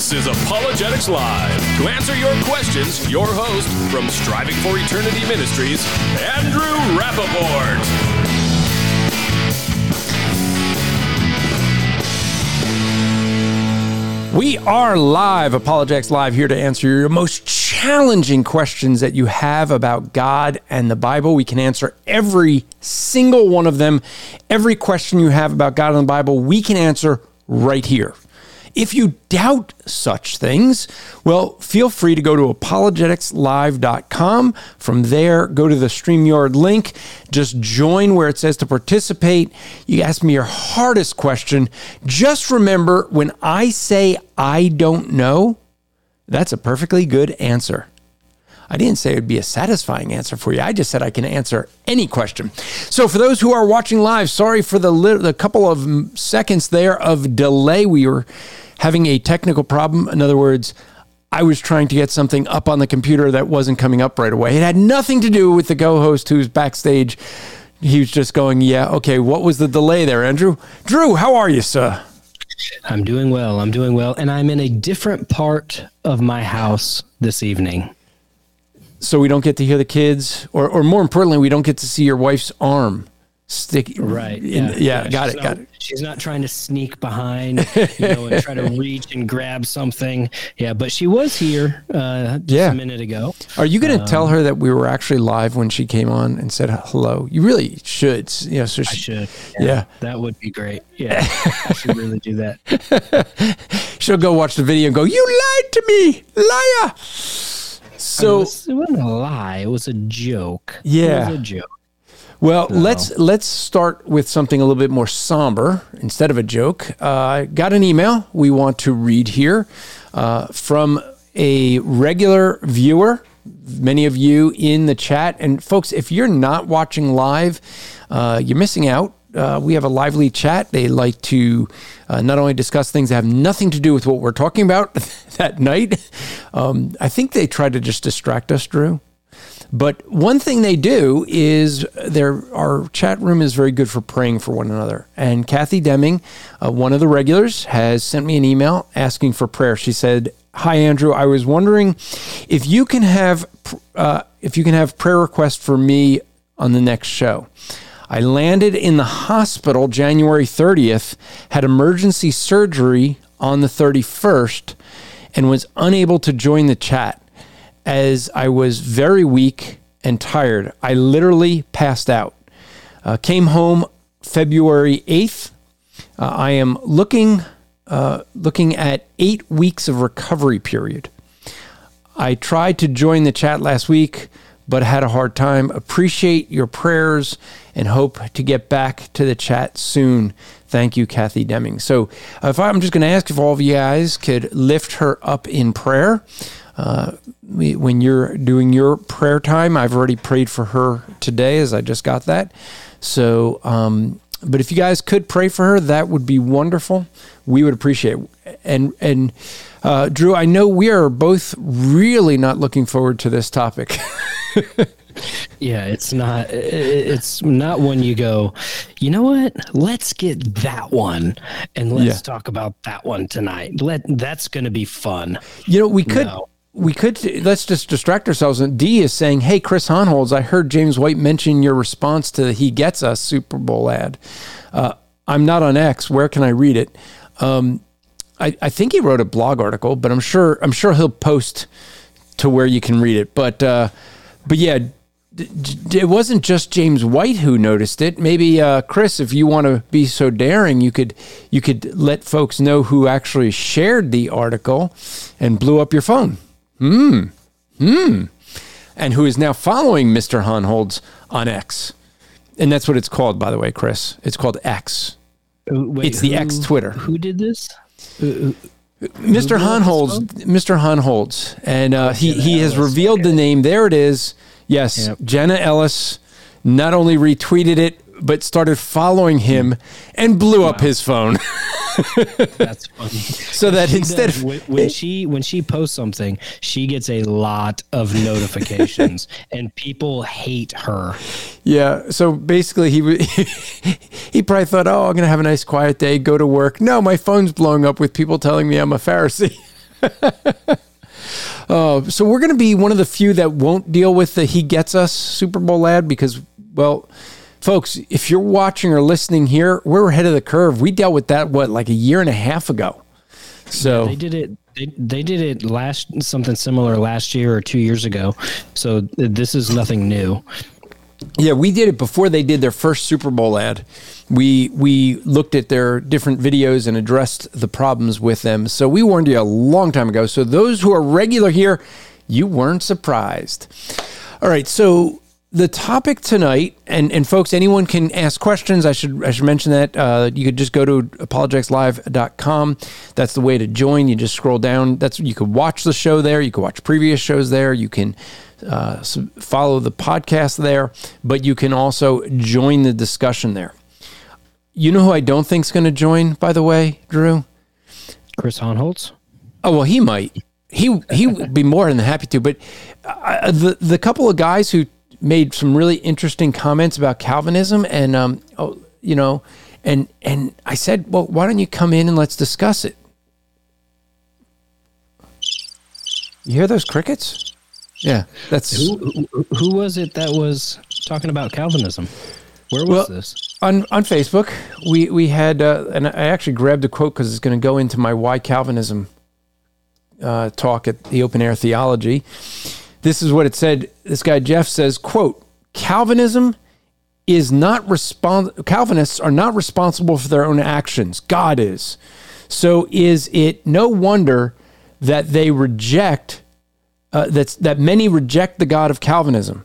This is Apologetics Live. To answer your questions, your host from Striving for Eternity Ministries, Andrew Rappaport. We are live, Apologetics Live, here to answer your most challenging questions that you have about God and the Bible. We can answer every single one of them. Every question you have about God and the Bible, we can answer right here. If you doubt such things, well, feel free to go to apologeticslive.com. From there, go to the StreamYard link. Just join where it says to participate. You ask me your hardest question. Just remember when I say I don't know, that's a perfectly good answer. I didn't say it would be a satisfying answer for you. I just said I can answer any question. So, for those who are watching live, sorry for the, li- the couple of seconds there of delay. We were having a technical problem. In other words, I was trying to get something up on the computer that wasn't coming up right away. It had nothing to do with the co host who's backstage. He was just going, Yeah, okay, what was the delay there, Andrew? Drew, how are you, sir? I'm doing well. I'm doing well. And I'm in a different part of my house this evening so we don't get to hear the kids, or or more importantly, we don't get to see your wife's arm stick. Right. In, yeah. yeah, yeah. Got it. Not, got it. She's not trying to sneak behind, you know, and try to reach and grab something. Yeah, but she was here uh, yeah. a minute ago. Are you going to um, tell her that we were actually live when she came on and said hello? You really should. You know, so she, I should. Yeah. yeah. That would be great. Yeah. I should really do that. She'll go watch the video and go, You lied to me, liar. So it, was, wasn't a lie. It was a joke. Yeah, it was a joke. Well, no. let's let's start with something a little bit more somber instead of a joke. Uh, got an email we want to read here uh, from a regular viewer. Many of you in the chat, and folks, if you're not watching live, uh, you're missing out uh, we have a lively chat. They like to uh, not only discuss things that have nothing to do with what we're talking about that night. Um, I think they try to just distract us, Drew. But one thing they do is our chat room is very good for praying for one another. And Kathy Deming, uh, one of the regulars, has sent me an email asking for prayer. She said, "Hi Andrew, I was wondering if you can have uh, if you can have prayer requests for me on the next show." I landed in the hospital January 30th, had emergency surgery on the 31st, and was unable to join the chat as I was very weak and tired. I literally passed out. Uh, came home February 8th. Uh, I am looking uh, looking at eight weeks of recovery period. I tried to join the chat last week, but had a hard time. Appreciate your prayers and hope to get back to the chat soon. Thank you, Kathy Deming. So, if I'm just going to ask if all of you guys could lift her up in prayer. Uh, when you're doing your prayer time, I've already prayed for her today as I just got that. So, um, but if you guys could pray for her, that would be wonderful. We would appreciate it. And, and, uh, Drew, I know we are both really not looking forward to this topic. yeah, it's not. It's not when you go. You know what? Let's get that one, and let's yeah. talk about that one tonight. Let that's going to be fun. You know, we could. No. We could let's just distract ourselves. And D is saying, "Hey, Chris Hohnholz, I heard James White mention your response to the He Gets Us Super Bowl ad. Uh, I'm not on X. Where can I read it? Um, I, I think he wrote a blog article, but I'm sure I'm sure he'll post to where you can read it. But uh, but yeah, it wasn't just James White who noticed it. Maybe uh, Chris, if you want to be so daring, you could you could let folks know who actually shared the article and blew up your phone. Hmm. Hmm. And who is now following Mr. Hohnholz on X. And that's what it's called, by the way, Chris. It's called X. Wait, it's the who- X Twitter. Who did this? Who- who- Mr. blew up his Hohnholz, phone? Mr. Hohnholz, and uh, he he has revealed the name. There it is. Yes, Yep. Jenna Ellis not only retweeted it but started following him and blew up his phone. That's funny. so that instead does- of when, when she when she posts something, she gets a lot of notifications, and people hate her. yeah, so basically he he probably thought, oh, I'm gonna have a nice quiet day, go to work. No, my phone's blowing up with people telling me I'm a Pharisee. Uh, so we're going to be one of the few that won't deal with the "He Gets Us" Super Bowl ad because, well, folks, if you're watching or listening here, we're ahead of the curve. We dealt with that what like a year and a half ago. So They did it. They, they did it last something similar last year or two years ago. So this is nothing new. Yeah, we did it before they did their first Super Bowl ad. We we looked at their different videos and addressed the problems with them. So we warned you a long time ago. So those who are regular here, you weren't surprised. All right, so the topic tonight, and and folks, anyone can ask questions. I should I should mention that uh, you could just go to apologeticslive.com. That's the way to join. You just scroll down. That's you could watch the show there. You could watch previous shows there. You can uh, follow the podcast there, but you can also join the discussion there. You know who I don't think's going to join, by the way, Drew. Chris Hohnholz. Oh well, he might. He he would be more than happy to. But uh, the the couple of guys who made some really interesting comments about Calvinism, and um, oh, you know, and and I said, well, why don't you come in and let's discuss it? You hear those crickets? Yeah, that's Who, who, who was it that was talking about Calvinism? Where was Well, this? on on Facebook. We we had, uh, and I actually grabbed a quote because it's going to go into my why Calvinism uh, talk at the Open Air Theology. This is what it said. This guy Jeff says, "quote Calvinism is not respons- Calvinists are not responsible for their own actions. God is. So is it no wonder that they reject uh, that's that many reject the God of Calvinism."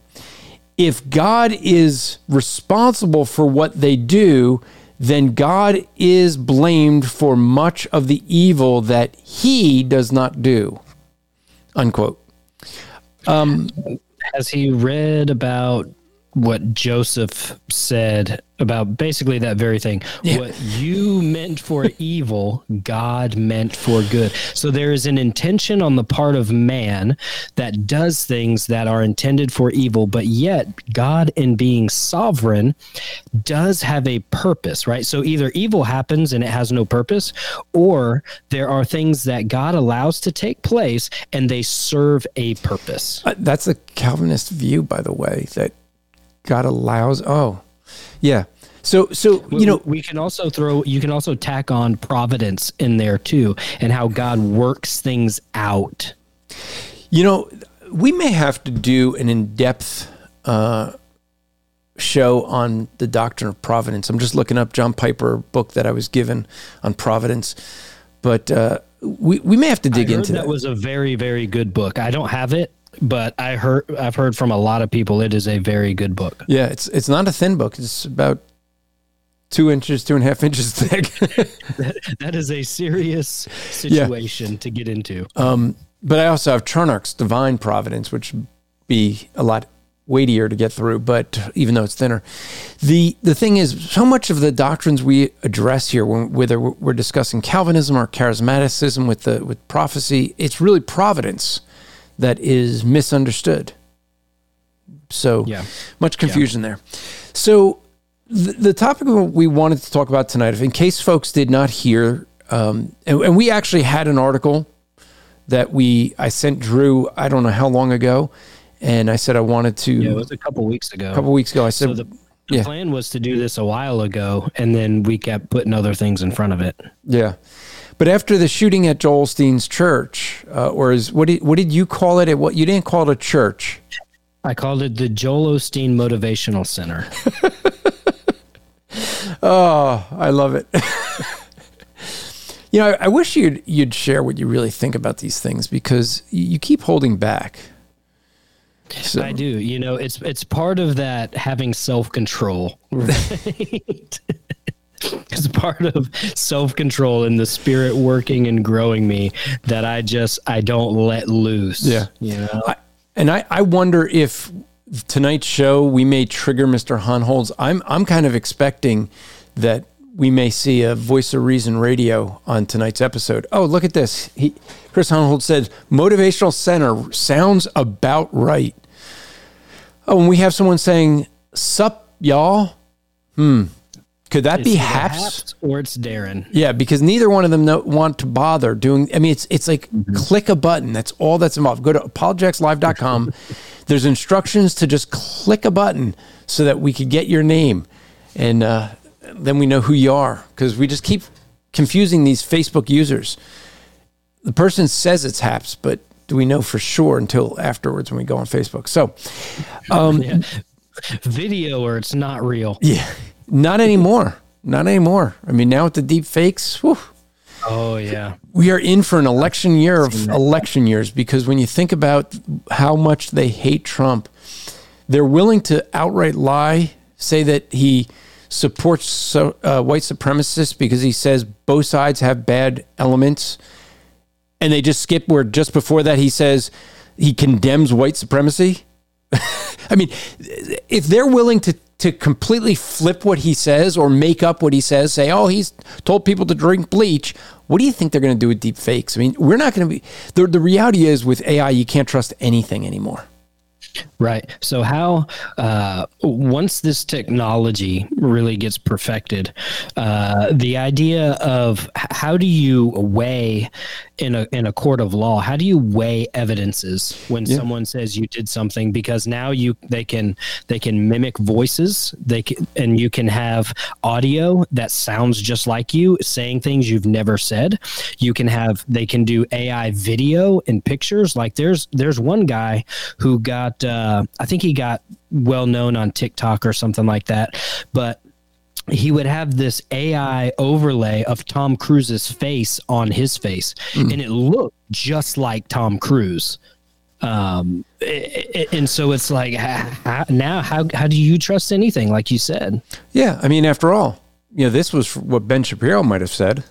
If God is responsible for what they do, then God is blamed for much of the evil that he does not do. Unquote. Um, Has he read about what Joseph said about basically that very thing? What you meant for evil, God meant for good. So there is an intention on the part of man that does things that are intended for evil, but yet God, in being sovereign, does have a purpose, right? So either evil happens and it has no purpose, or there are things that God allows to take place and they serve a purpose. Uh, That's the Calvinist view, by the way, that God allows. Oh, yeah. So, so you know, we can also throw you can also tack on providence in there too and how god works things out You know, we may have to do an in-depth uh, show on the doctrine of providence. I'm just looking up John Piper book that I was given on providence, but uh, we we may have to dig into that, that. was a very very good book i don't have it but i heard i've heard from a lot of people it is a very good book yeah, it's it's not a thin book. It's about two inches, two and a half inches thick. that, that is a serious situation to get into um, but I also have Charnock's Divine Providence, which be a lot weightier to get through. But even though it's thinner, the the thing is, so much of the doctrines we address here, when, whether we're discussing Calvinism or charismaticism with the with prophecy, it's really providence that is misunderstood. So Yeah. much confusion there. So the, the topic we wanted to talk about tonight, if in case folks did not hear, um, and, and we actually had an article that we I sent Drew I don't know how long ago, and I said I wanted to yeah it was a couple weeks ago a couple weeks ago. I said so the, the yeah. plan was to do this a while ago and then we kept putting other things in front of it yeah, but after the shooting at Joel Osteen's church, uh, or is what did what did you call it? At what you didn't call it a church? i called it the joel osteen motivational center Oh, I love it. you know, I, I wish you'd you'd share what you really think about these things because you, keep holding back. So, I do. You know, it's it's part of that having self control. Right? It's part of self control and the spirit working and growing me that I just I don't let loose. Yeah, you know. I, and I I wonder if tonight's show we may trigger Mr. Hohnholz. I'm I'm kind of expecting that we may see a voice of reason radio on tonight's episode. Oh, look at this. He Chris Hohnholz said motivational center sounds about right. Oh, and we have someone saying, "Sup, y'all." Hmm. Could that it's be Haps? Haps? or it's Darren? Yeah, because neither one of them know, want to bother doing. I mean, it's it's like mm-hmm. click a button. That's all that's involved. Go to apologeticslive.com. There's instructions to just click a button so that we could get your name, and uh, then we know who you are. Because we just keep confusing these Facebook users. The person says it's Haps, but do we know for sure until afterwards when we go on Facebook? So, um, yeah. video or it's not real. Yeah. Not anymore. Not anymore. I mean, now with the deep fakes, whew, Oh yeah. We are in for an election year of election years because when you think about how much they hate Trump, they're willing to outright lie, say that he supports so, uh, white supremacists because he says both sides have bad elements, and they just skip where just before that he says he condemns white supremacy. I mean, if they're willing to to completely flip what he says or make up what he says, say, oh, he's told people to drink bleach. What do you think they're going to do with deep fakes? I mean, we're not going to be. The, the reality is with AI, you can't trust anything anymore. Right. So, how uh, once this technology really gets perfected, uh, the idea of how do you weigh in a in a court of law? How do you weigh evidences when yeah. someone says you did something? Because now you they can they can mimic voices. They can, and you can have audio that sounds just like you saying things you've never said. You can have they can do AI video and pictures. Like there's there's one guy who got uh, I think he got well known on TikTok or something like that, but he would have this AI overlay of Tom Cruise's face on his face, mm. and it looked just like Tom Cruise. Um, it, it, and so it's like how, now, how how do you trust anything? Like you said, yeah. I mean, after all, you know, this was what Ben Shapiro might have said.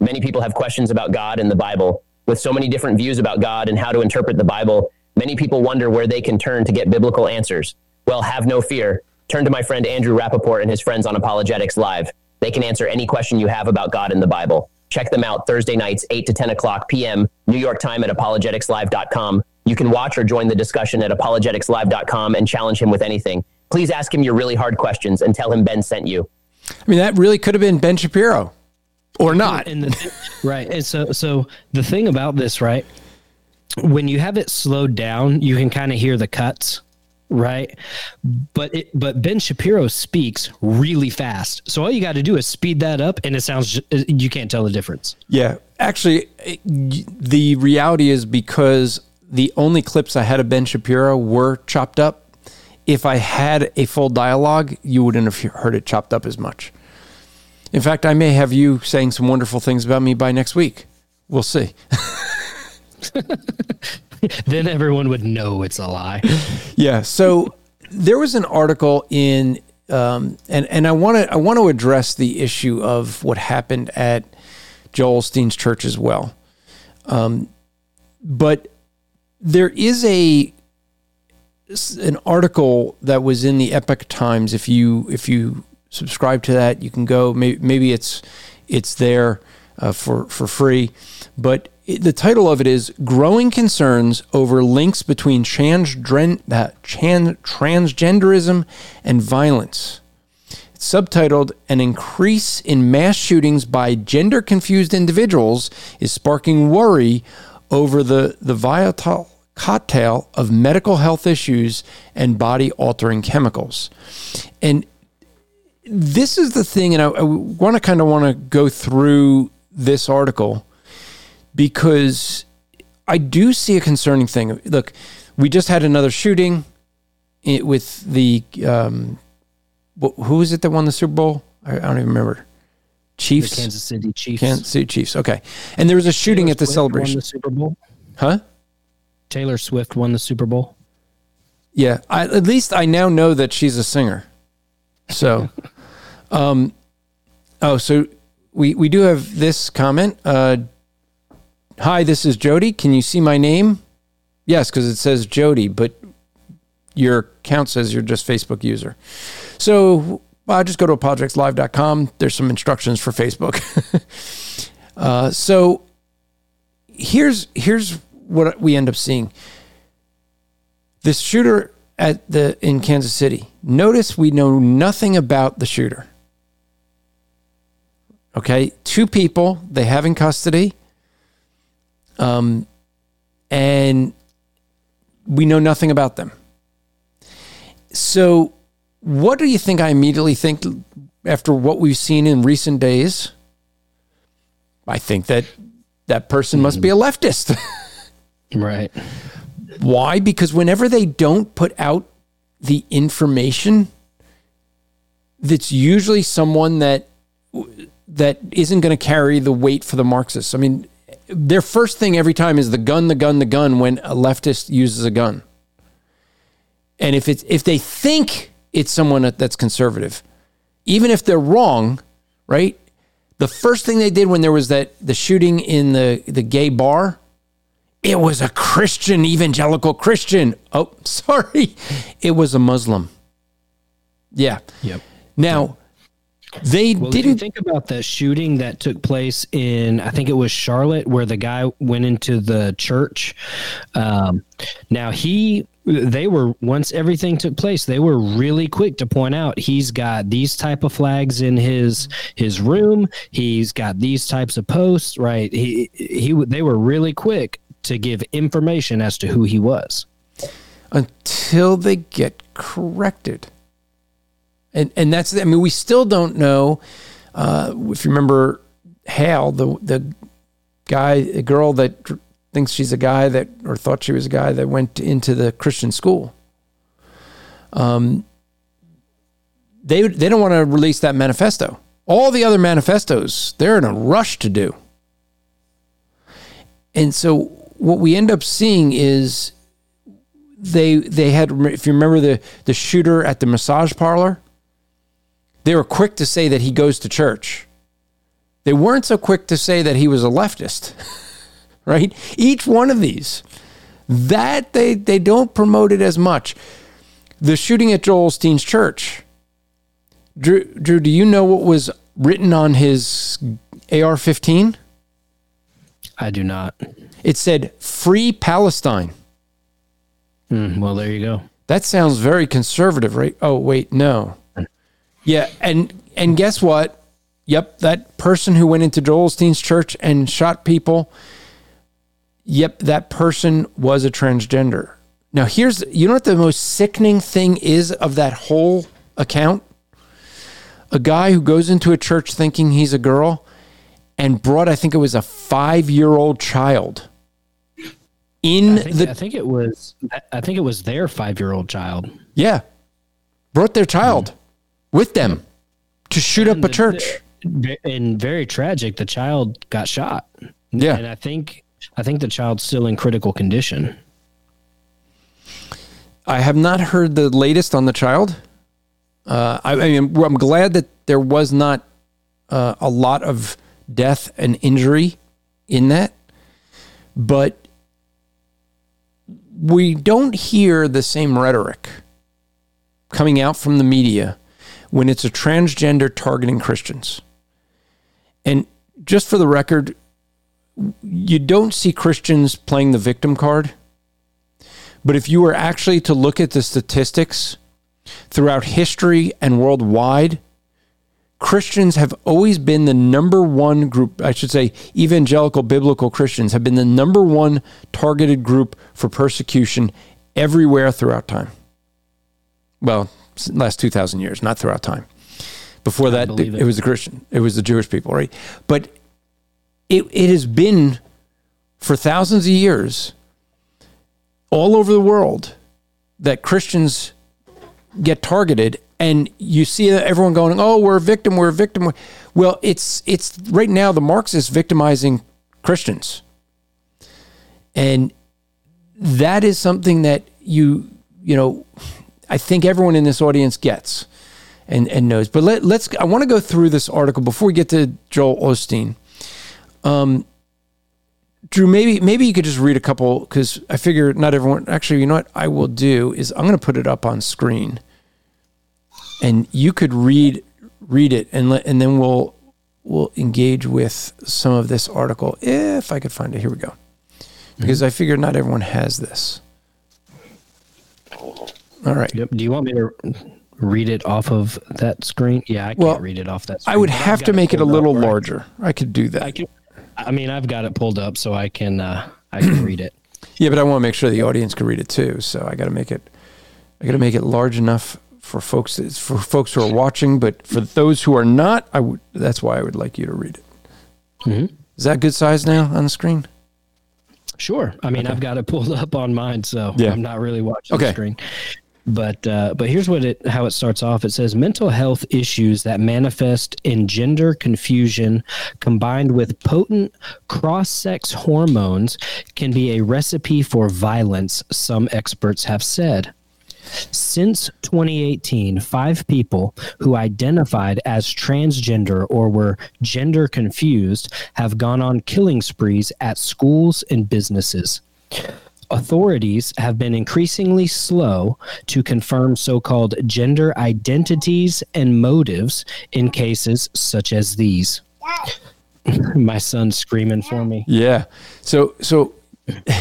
Many people have questions about God and the Bible, with so many different views about God and how to interpret the Bible. Many people wonder where they can turn to get biblical answers. Well, have no fear. Turn to my friend Andrew Rappaport and his friends on Apologetics Live. They can answer any question you have about God and the Bible. Check them out Thursday nights, 8 to 10 o'clock p.m., New York time at apologeticslive.com. You can watch or join the discussion at apologeticslive.com and challenge him with anything. Please ask him your really hard questions and tell him Ben sent you. I mean, that really could have been Ben Shapiro or not. And the, right. And so, so the thing about this, right? When you have it slowed down, you can kind of hear the cuts, right? But it, but Ben Shapiro speaks really fast, so all you got to do is speed that up, and it sounds uh, you can't tell the difference. Yeah, actually, the reality is because the only clips I had of Ben Shapiro were chopped up. If I had a full dialogue, you wouldn't have heard it chopped up as much. In fact, I may have you saying some wonderful things about me by next week. We'll see. then everyone would know it's a lie. Yeah. So there was an article in, um, and and I want to I want to address the issue of what happened at Joel Osteen's church as well. Um, but there is a an article that was in the Epoch Times. If you if you subscribe to that, you can go. Maybe, maybe it's it's there uh, for for free. But the title of it is Growing Concerns Over Links Between uh, Transgenderism and Violence. It's subtitled An Increase in Mass Shootings by Gender Confused Individuals is Sparking Worry Over the, the Volatile Cocktail of Medical Health Issues and Body Altering Chemicals. And this is the thing, and I, I want to kind of want to go through this article because I do see a concerning thing. Look, we just had another shooting with the um, who was it that won the Super Bowl? I, don't even remember. Chiefs, the Kansas City Chiefs. Kansas City Chiefs. Okay, and there was a shooting Taylor at the Swift celebration. Won the Super Bowl. Huh? Taylor Swift won the Super Bowl. Yeah, I, at least I now know that she's a singer. So, um, Oh, so we we do have this comment. Uh, Hi, this is Jody. Can you see my name? Yes, because it says Jody, but your account says you're just Facebook user. So uh, just go to apologeticslive.com. There's some instructions for Facebook. uh, so here's here's what we end up seeing. This shooter at the in Kansas City. Notice we know nothing about the shooter. Okay, two people they have in custody. Um, and we know nothing about them. So, what do you think I immediately think after what we've seen in recent days? I think that that person must be a leftist. right. Why? Because whenever they don't put out the information, that's usually someone that that isn't going to carry the weight for the Marxists. I mean, their first thing every time is the gun, the gun, the gun when a leftist uses a gun. And if it's if they think it's someone that's conservative, even if they're wrong, right? The first thing they did when there was that the shooting in the the gay bar, it was a Christian evangelical Christian. Oh, sorry, it was a Muslim. Yeah. Yep. Now, they well, didn't think about the shooting that took place in I think it was Charlotte where the guy went into the church. Um, now he they were once everything took place they were really quick to point out he's got these type of flags in his his room. He's got these types of posts right? He he they were really quick to give information as to who he was. Until they get corrected and and that's I mean we still don't know uh, if you remember Hale the the guy a girl that thinks she's a guy that or thought she was a guy that went into the Christian school. Um, they they don't want to release that manifesto. All the other manifestos they're in a rush to do. And so what we end up seeing is they they had if you remember the the shooter at the massage parlor they were quick to say that he goes to church. They weren't so quick to say that he was a leftist, right? Each one of these, that they, they don't promote it as much. The shooting at Joel Osteen's church. Drew, Drew, do you know what was written on his AR 15? I do not. It said, Free Palestine. Mm, well, there you go. That sounds very conservative, right? Oh, wait, no. Yeah, and and guess what? Yep, that person who went into Joel Osteen's church and shot people. Yep, that person was a transgender. Now, here's you know what the most sickening thing is of that whole account? A guy who goes into a church thinking he's a girl and brought, I think it was a five year old child in I think, the. I think it was. I think it was their five year old child. Yeah, brought their child. Mm with them to shoot and up a church. And very tragic, the child got shot. Yeah, and I think I think the child's still in critical condition. I have not heard the latest on the child. Uh, I, I, mean, I'm glad that there was not uh, a lot of death and injury in that, but we don't hear the same rhetoric coming out from the media when it's a transgender targeting Christians. And just for the record, you don't see Christians playing the victim card. But if you were actually to look at the statistics throughout history and worldwide, Christians have always been the number one group, I should say, evangelical biblical Christians have been the number one targeted group for persecution everywhere throughout time. Well, last 2,000 years, not throughout time. Before that, it, it was the Christian, it was the Jewish people, right? But it, it has been for thousands of years all over the world that Christians get targeted and you see everyone going, "Oh, we're a victim, we're a victim." Well, it's it's right now the Marxists victimizing Christians. And that is something that you you know I think everyone in this audience gets. and and knows. But let, let's. I want to go through this article before we get to Joel Osteen. Um, Drew, maybe maybe you could just read a couple because I figure not everyone. Actually, you know what I will do is I'm going to put it up on screen, and you could read read it, and let, and then we'll we'll engage with some of this article if I could find it. Here we go, because I figure not everyone has this. All right. Yep. Do you want me to read it off of that screen? Yeah, I can't Well, read it off that. Screen, I would I've to make it a little where I- larger. I could do that. I can. I mean, I've got it pulled up so I can. Uh, I can read it. Yeah, but I want to make sure the audience can read it too. So I got to make it, I got to make it large enough for folks for folks who are watching. But for those who are not, I would. That's why I would like you to read it. Mhm. Is that good size now on the screen? Sure. I mean, I've got it pulled up on mine, so Yeah. I'm not really watching Okay. the screen. But uh, but here's what it how it starts off. It says mental health issues that manifest in gender confusion combined with potent cross-sex hormones can be a recipe for violence, some experts have said. Since 2018, five people who identified as transgender or were gender confused have gone on killing sprees at schools and businesses. Authorities have been increasingly slow to confirm so called gender identities and motives in cases such as these. My son's screaming for me. Yeah. So so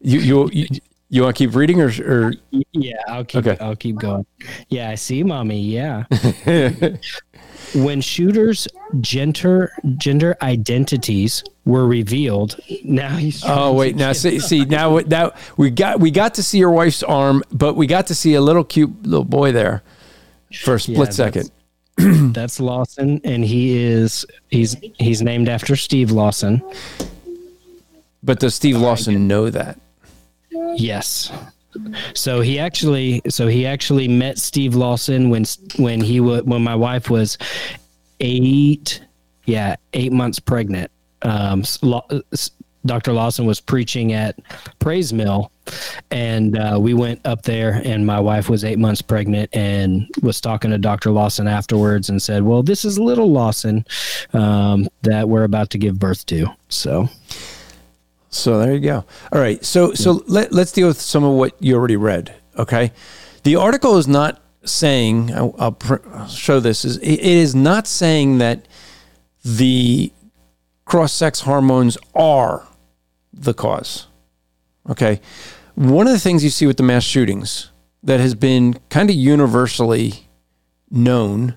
you you you, you want to keep reading or or Yeah, I'll keep Okay. I'll keep going. Yeah, I see, mommy. Yeah. when shooters' gender gender identities were revealed, now he's Oh wait, now see, see now we got we got to see your wife's arm, but we got to see a little cute little boy there for a split Yeah, that's- second. that's Lawson, and he is he's he's named after Steve Lawson. But does Steve Lawson know that? Yes. So he actually, so he actually met Steve Lawson when when he was when my wife was eight, yeah, eight months pregnant. Um, Dr. Lawson was preaching at Praise Mill, and uh, we went up there, and my wife was eight months pregnant, and was talking to Dr. Lawson afterwards, and said, "Well, this is little Lawson um, that we're about to give birth to." So. So there you go. All right. So so let, let's deal with some of what you already read. Okay. The article is not saying I'll, I'll pr- I'll show this is it is not saying that the cross sex hormones are the cause. Okay. One of the things you see with the mass shootings that has been kind of universally known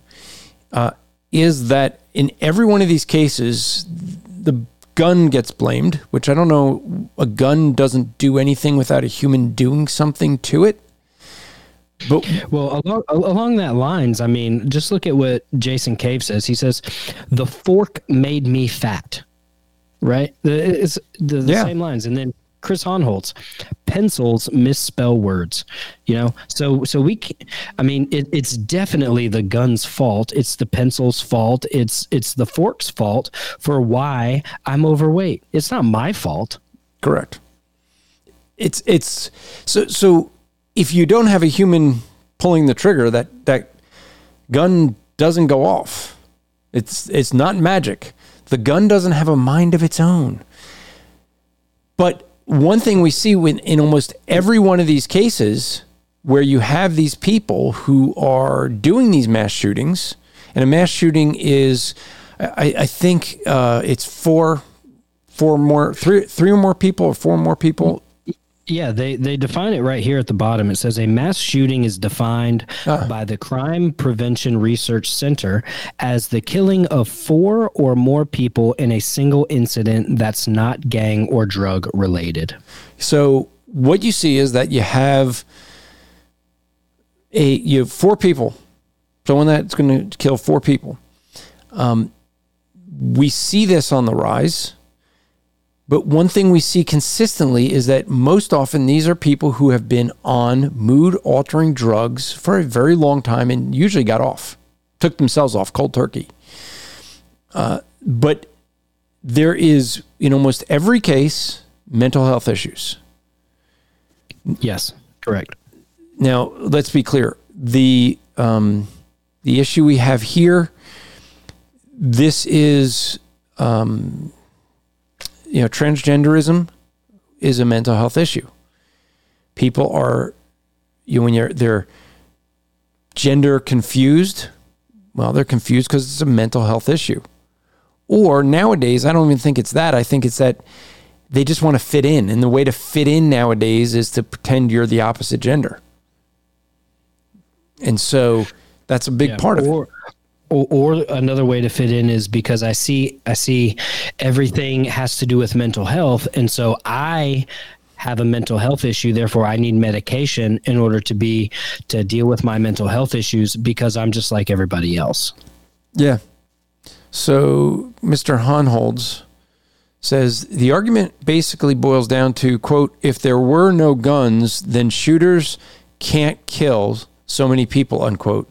uh, is that in every one of these cases, the gun gets blamed, which I don't know, a gun doesn't do anything without a human doing something to it. But Well, along, along that lines, I mean, just look at what Jason Cave says. He says, "The fork made me fat." Right? The- It's the, the Yeah. same lines, and then Chris Hohnholz, pencils misspell words. You know, so so we, I mean, it, it's definitely the gun's fault. It's the pencil's fault. It's it's the fork's fault for why I'm overweight. It's not my fault. correct. It's it's so so if you don't have a human pulling the trigger, that that gun doesn't go off. It's it's not magic. The gun doesn't have a mind of its own. But one thing we see when in almost every one of these cases where you have these people who are doing these mass shootings, and a mass shooting is, I, I think uh, it's four, four more, three, three or more people, or four more people. Yeah, they, they define it right here at the bottom. It says a mass shooting is defined by the Crime Prevention Research Center as the killing of four or more people in a single incident that's not gang or drug related. So what you see is that you have a you have four people, someone that's going to kill four people. Um, we see this on the rise, but one thing we see consistently is that most often these are people who have been on mood altering drugs for a very long time and usually got off, took themselves off cold turkey. Uh, but there is in almost every case mental health issues. Yes, correct. Now, let's be clear. the um, the issue we have here. This is, um, you know, transgenderism is a mental health issue. People are, you know, when you're they're gender confused. Well, they're confused because it's a mental health issue. Or nowadays, I don't even think it's that. I think it's that they just want to fit in. And the way to fit in nowadays is to pretend you're the opposite gender. And so that's a big yeah, part of it. Or, or another way to fit in is because I see I see everything has to do with mental health, and so I have a mental health issue therefore i need medication in order to be to deal with my mental health issues because i'm just like everybody else. Yeah. So mr Hohnholz says the argument basically boils down to quote if there were no guns then shooters can't kill so many people unquote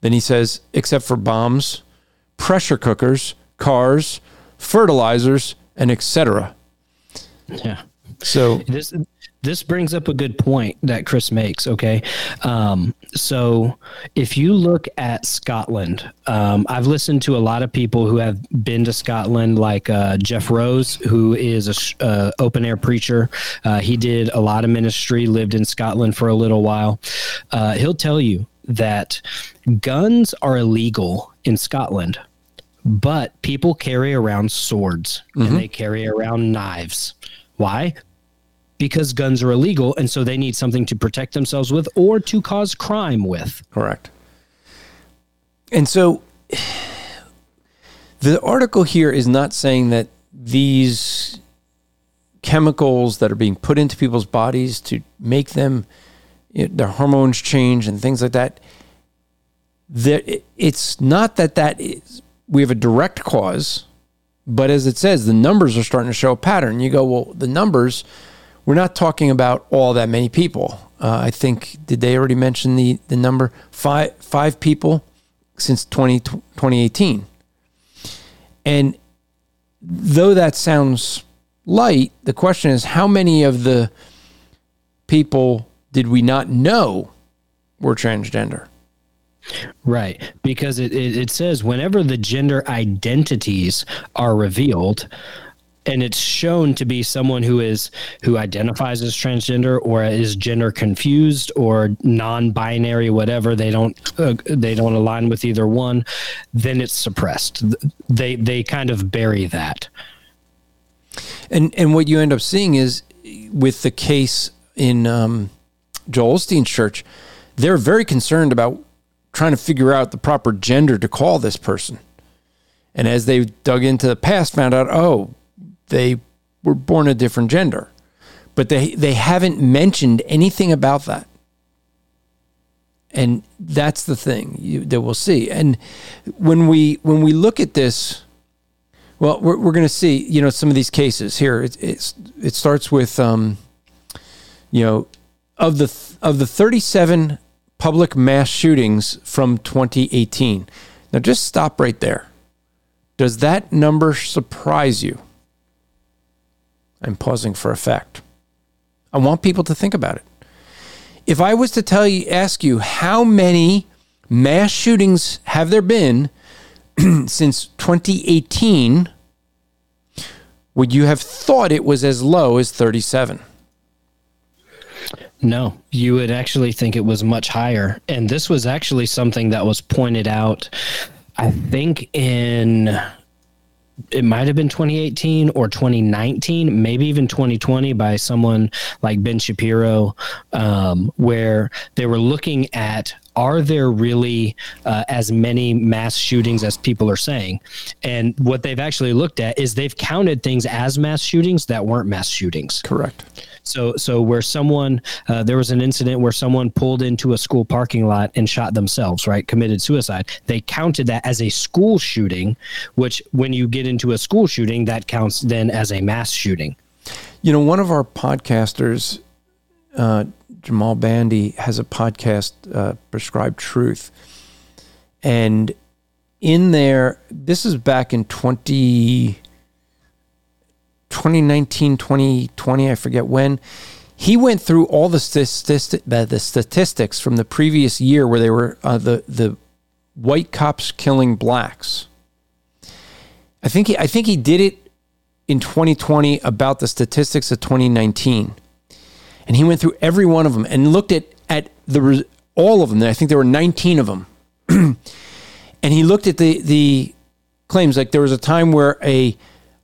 then he says except for bombs pressure cookers cars fertilizers and etc yeah so this this brings up a good point that Chris makes. Okay, um, so if you look at Scotland, um, I've listened to a lot of people who have been to Scotland, like uh, Jeff Rose, who is a uh, open air preacher. Uh, he did a lot of ministry, lived in Scotland for a little while. Uh, he'll tell you that guns are illegal in Scotland but people carry around swords mm-hmm. and they carry around knives. Why? because guns are illegal and so they need something to protect themselves with or to cause crime with. Correct. And so the article here is not saying that these chemicals that are being put into people's bodies to make them their hormones change and things like that that it's not that that is we have a direct cause but as it says the numbers are starting to show a pattern you go well the numbers we're not talking about all that many people. Uh, I think did they already mention the the number five five people since 20, 2018. And though that sounds light, the question is how many of the people did we not know were transgender? Right, because it, it, it, says whenever the gender identities are revealed, and it's shown to be someone who is who identifies as transgender or is gender confused or non-binary whatever they don't uh, they don't align with either one then it's suppressed they they kind of bury that and and what you end up seeing is with the case in um, Joel Osteen's church they're very concerned about trying to figure out the proper gender to call this person and as they dug into the past found out oh they were born a different gender. But they, they haven't mentioned anything about that. And that's the thing you, that we'll see. And when we when we look at this, well, we're, we're going to see, you know, some of these cases here. It, it's, it starts with, um, you know, of the of the 37 public mass shootings from 2018. Now, just stop right there. Does that number surprise you? I'm pausing for effect. I want people to think about it. If I was to tell you, ask you, how many mass shootings have there been since 2018, would you have thought it was as low as 37? No, you would actually think it was much higher. And this was actually something that was pointed out, I think, in it might have been 2018 or 2019, maybe even 2020 by someone like Ben Shapiro, um, where they were looking at are there really uh, as many mass shootings as people are saying? And what they've actually looked at is they've counted things as mass shootings that weren't mass shootings. Correct. So, so where someone uh, there was an incident where someone pulled into a school parking lot and shot themselves, right? Committed suicide. They counted that as a school shooting, which when you get into a school shooting, that counts then as a mass shooting. You know, one of our podcasters, uh, Jamal Bandy, has a podcast, uh, Prescribed Truth, and in there, this is back in twenty 2019, 2020, I forget when, he went through all the, the statistics from the previous year where they were uh, the the white cops killing blacks. I think he, I think he did it in 2020 about the statistics of 2019, and he went through every one of them and looked at at the all of them. I think there were 19 of them, and he looked at the the claims. Like there was a time where a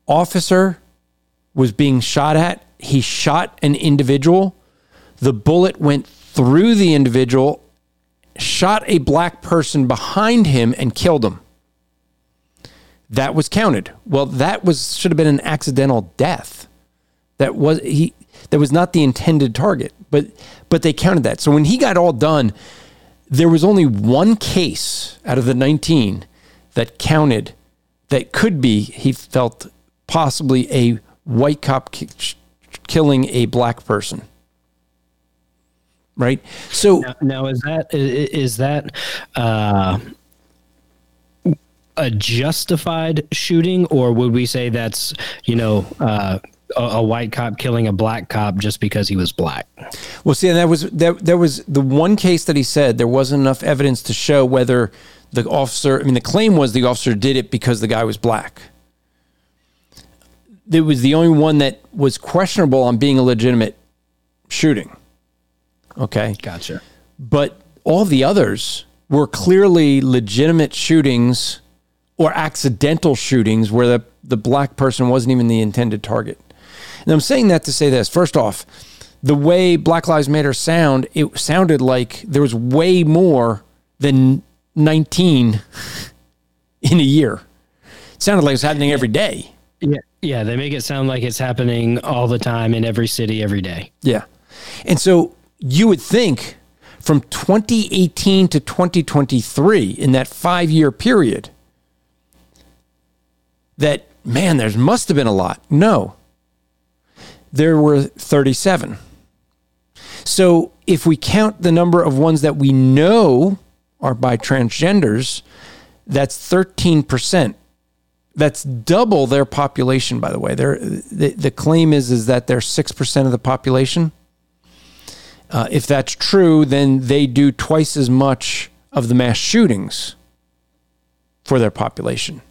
officer was being shot at he shot an individual. The bullet went through the individual, shot a black person behind him, and killed him. That was counted. Well, that was should have been an accidental death. That was he. That was not the intended target, but but they counted that. So when he got all done, there was only one case out of the 19 that counted that could be he felt possibly a white cop killing a black person. Right? So now, now is that is that uh, a justified shooting or would we say that's you know uh, a, a, white cop killing a black cop just because he was black? Well see that was that that was the one case that he said there wasn't enough evidence to show whether the officer i mean the claim was the officer did it because the guy was black it was the only one that was questionable on being a legitimate shooting. Okay. Gotcha. But all the others were clearly legitimate shootings or accidental shootings where the, the black person wasn't even the intended target. And I'm saying that to say this. First off, the way Black Lives Matter sound, it sounded like there was way more than 19 in a year. It sounded like it was happening every day. Yeah. Yeah, they make it sound like it's happening all the time in every city every day. Yeah. And so you would think from 2018 to 2023 in that 5-year period that man there must have been a lot. No. There were 37. So if we count the number of ones that we know are by transgenders, that's 13%. That's double their population, by the way. They're, the, the claim is, is that they're 6% of the population. Uh, if that's true, then they do twice as much of the mass shootings for their population.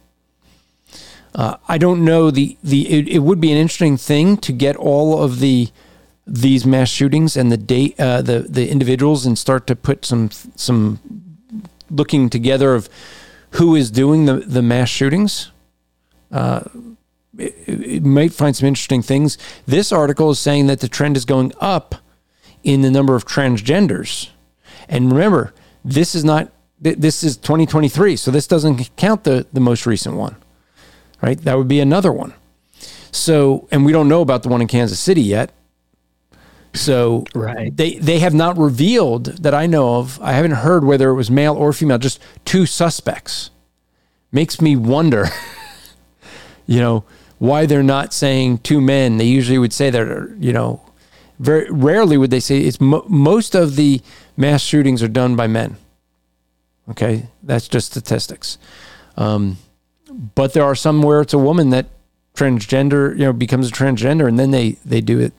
Uh, I don't know the the it, it, would be an interesting thing to get all of the these mass shootings and the date uh, the the individuals and start to put some some looking together of who is doing the the mass shootings uh, it, it might find some interesting things. This article is saying that the trend is going up in the number of transgenders. And remember, this is not this is 2023, so this doesn't count the the most recent one. Right? That would be another one. So, and we don't know about the one in Kansas City yet. So right. they they have not revealed that I know of. I haven't heard whether it was male or female, just two suspects. Makes me wonder you know, why they're not saying two men. They usually would say that, you know, very rarely would they say it's mo- most of the mass shootings are done by men. Okay, that's just statistics. Um, but there are some where it's a woman that transgender, you know, becomes a transgender, and then they they do it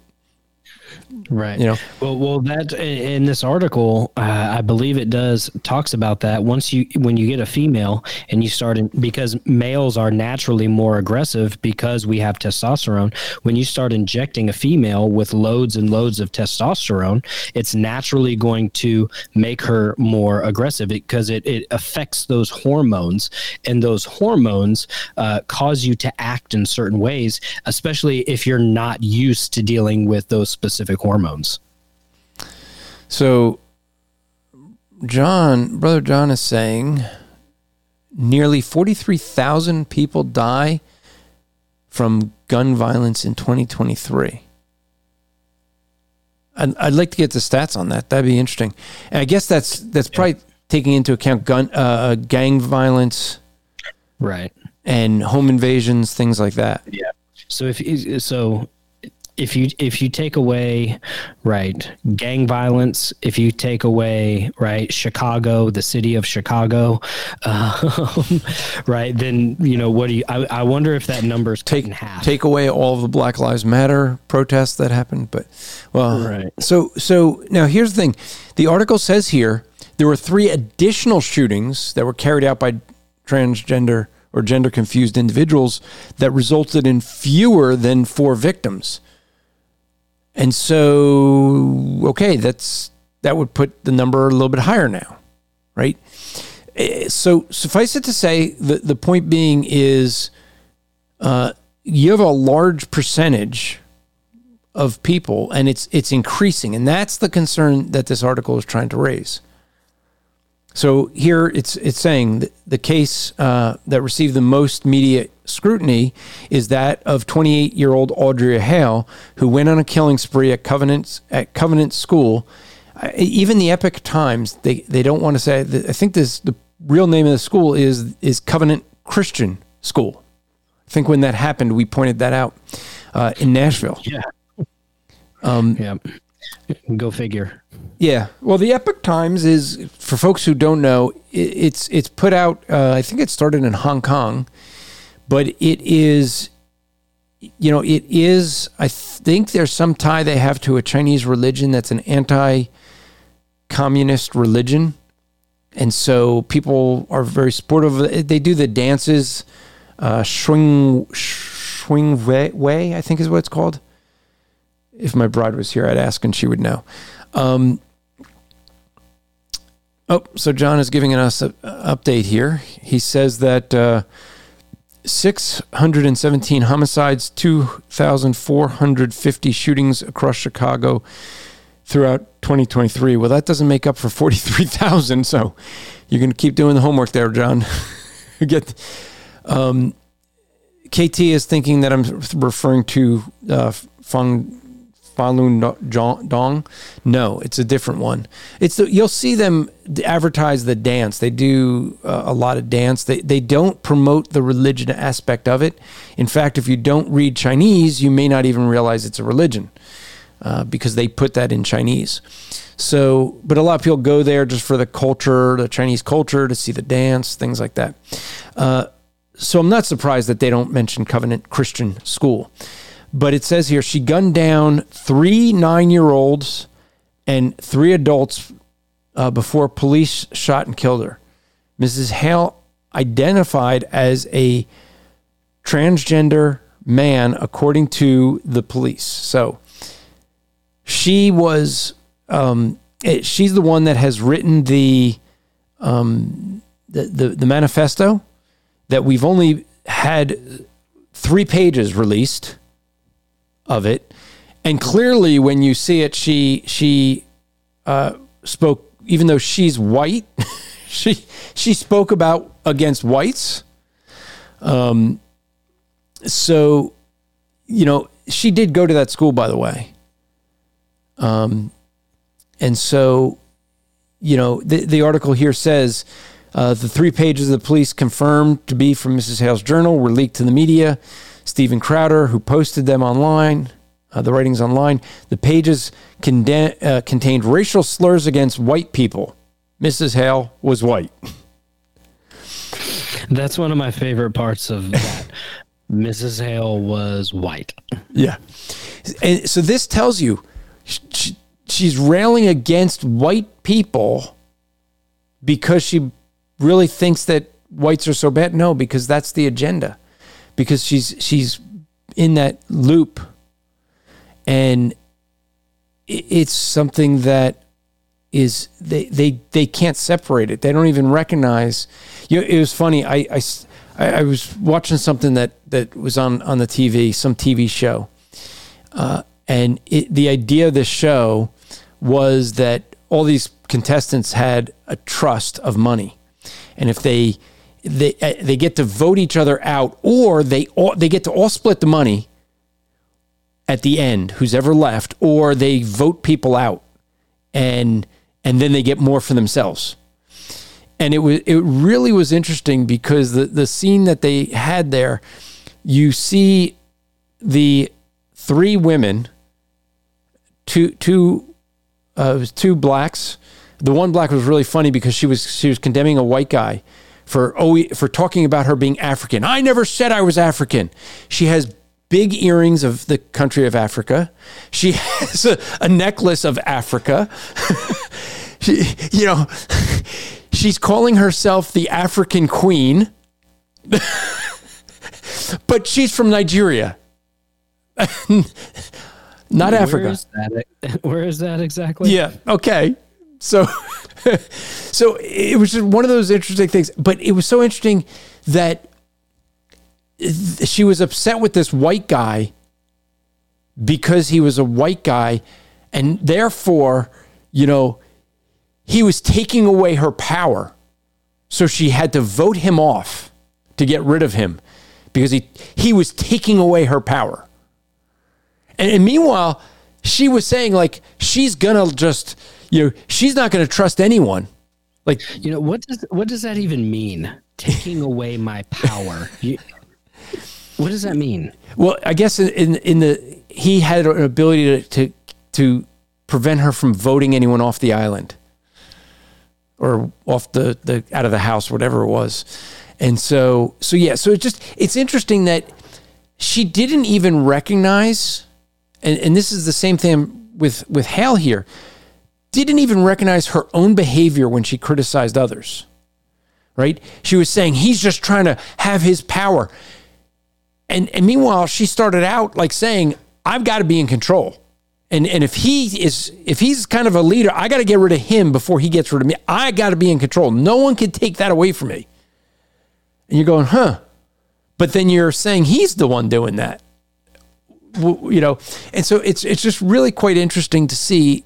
Right. You know. Well, well, that in this article, uh, I believe it does talks about that. Once you when you get a female and you start in, because males are naturally more aggressive because we have testosterone. When you start injecting a female with loads and loads of testosterone, it's naturally going to make her more aggressive because it, it affects those hormones, and those hormones uh, cause you to act in certain ways, especially if you're not used to dealing with those specific hormones hormones. So, John, Brother John is saying nearly 43,000 people die from gun violence in 2023. I'd, I'd, like to get the stats on that. That'd be interesting. And I guess that's that's yeah. probably taking into account gun uh, uh, gang violence, right, and home invasions, things like that. Yeah. So if so, if you if you take away right gang violence if you take away right chicago the city of chicago um, right then you know what do you i, I wonder if that number's take half. take away all of the black lives matter protests that happened but well Right. so so now here's the thing. The article says here there were three additional shootings that were carried out by transgender or gender confused individuals that resulted in fewer than four victims and so, okay, that's that would put the number a little bit higher now, right? Eh, So suffice it to say, the the point being is, uh, you have a large percentage of people, and it's it's increasing, and that's the concern that this article is trying to raise. So here it's it's saying that the case uh, that received the most media scrutiny is that of 28 year old Audrey Hale, who went on a killing spree at Covenant at Covenant School. Uh, even the Epoch Times they they don't want to say. I think this the real name of the school is is Covenant Christian School. I think when that happened, we pointed that out uh, in Nashville. yeah Um, yeah go figure Yeah. Well, the Epoch Times is for folks who don't know. It's it's put out. Uh, I think it started in Hong Kong, but it is, you know, it is. I think there's some tie they have to a Chinese religion that's an anti-communist religion, and so people are very supportive. They do the dances, uh, swing swing. I think is what it's called. If my bride was here, I'd ask and she would know. Um, oh, so John is giving us an update here. He says that uh, 617 homicides, 2,450 shootings across Chicago throughout 2023. Well, that doesn't make up for 43,000. So you're going to keep doing the homework there, John. Get. Um, KT is thinking that I'm referring to uh, Fang Falun Gong-. No, it's a different one. It's the, you'll see them advertise the dance. They do uh, a lot of dance. They they don't promote the religion aspect of it. In fact, if you don't read Chinese, you may not even realize it's a religion uh, because they put that in Chinese. So, but a lot of people go there just for the culture, the Chinese culture, to see the dance, things like that. Uh, so I'm not surprised that they don't mention Covenant Christian School. But it says here she gunned down three nine year olds and three adults uh, before police shot and killed her. Mrs. Hale identified as a transgender man, according to the police. So she was, um, it, she's the one that has written the, um, the, the, the manifesto that we've only had three pages released of it, and clearly when you see it, she she uh, spoke even though she's white, she she spoke about against whites. Um, so you know she did go to that school, by the way. Um, and so you know the the article here says. Uh, the three pages of the police confirmed to be from Mrs. Hale's journal were leaked to the media. Stephen Crowder, who posted them online, uh, the writings online, the pages conde- uh, contained racial slurs against white people. Mrs. Hale was white. that's one of my favorite parts of that mrs hale was white Yeah. And so this tells you sh- she's railing against white people because she really thinks that whites are so bad. No, because that's the agenda. Because she's she's in that loop and it's something that is they they they can't separate it. They don't even recognize. You know, it was funny. I, I i was watching something that that was on on the TV, some TV show, uh, and it, the idea of the show was that all these contestants had a trust of money, and if they they uh, they get to vote each other out, or they all, they get to all split the money at the end, who's ever left, or they vote people out, and and then they get more for themselves. And it was it really was interesting because the the scene that they had there, you see the three women, two two uh, two blacks. The one black was really funny because she was she was condemning a white guy for oh for talking about her being African. I never said I was African. She has big earrings of the country of Africa. She has a, a necklace of Africa. she, you know, she's calling herself the African queen. but she's from Nigeria. Not Where Africa. is that? Where is that exactly? Yeah. Okay. So, so it was just one of those interesting things. But it was so interesting that she was upset with this white guy because he was a white guy, and therefore, you know, he was taking away her power. So she had to vote him off to get rid of him because he he was taking away her power. And, and meanwhile, she was saying like she's gonna just you know she's not gonna trust anyone. Like You know what does what does that even mean? Taking away my power. You, what does that mean? well, I guess in in, in the he had an ability to, to to prevent her from voting anyone off the island or off the, the out of the house, whatever it was. And so so yeah, so it just it's interesting that she didn't even recognize and, and this is the same thing with with Hale here, didn't even recognize her own behavior when she criticized others. Right? She was saying he's just trying to have his power. And and meanwhile, she started out like saying, I've got to be in control. And and if he is if he's kind of a leader, I got to get rid of him before he gets rid of me. I got to be in control. No one can take that away from me. And you're going, huh? But then you're saying he's the one doing that. You know, and so it's it's just really quite interesting to see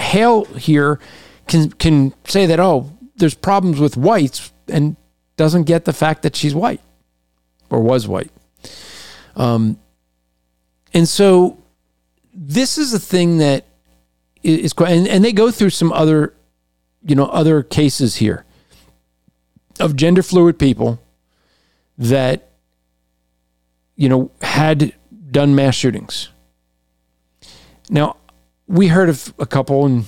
Hale here can can say that oh there's problems with whites and doesn't get the fact that she's white or was white. Um, and so this is a thing that is quite, and, and they go through some other, you know, other cases here of gender fluid people that, you know, had done mass shootings. Now, we heard of a couple in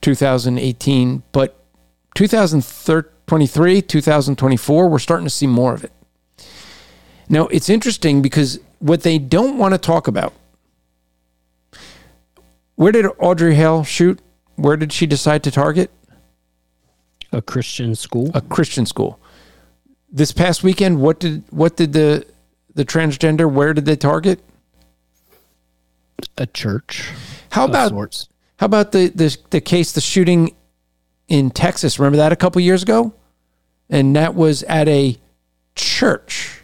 2018, but 2023, 2024, we're starting to see more of it. Now, it's interesting because what they don't want to talk about. Where did Audrey Hale shoot? Where did she decide to target? A Christian school? A Christian school. This past weekend, what did what did the the transgender where did they target? A church. How about sorts. how about the the the case the shooting in Texas? Remember that a couple years ago? And that was at a church.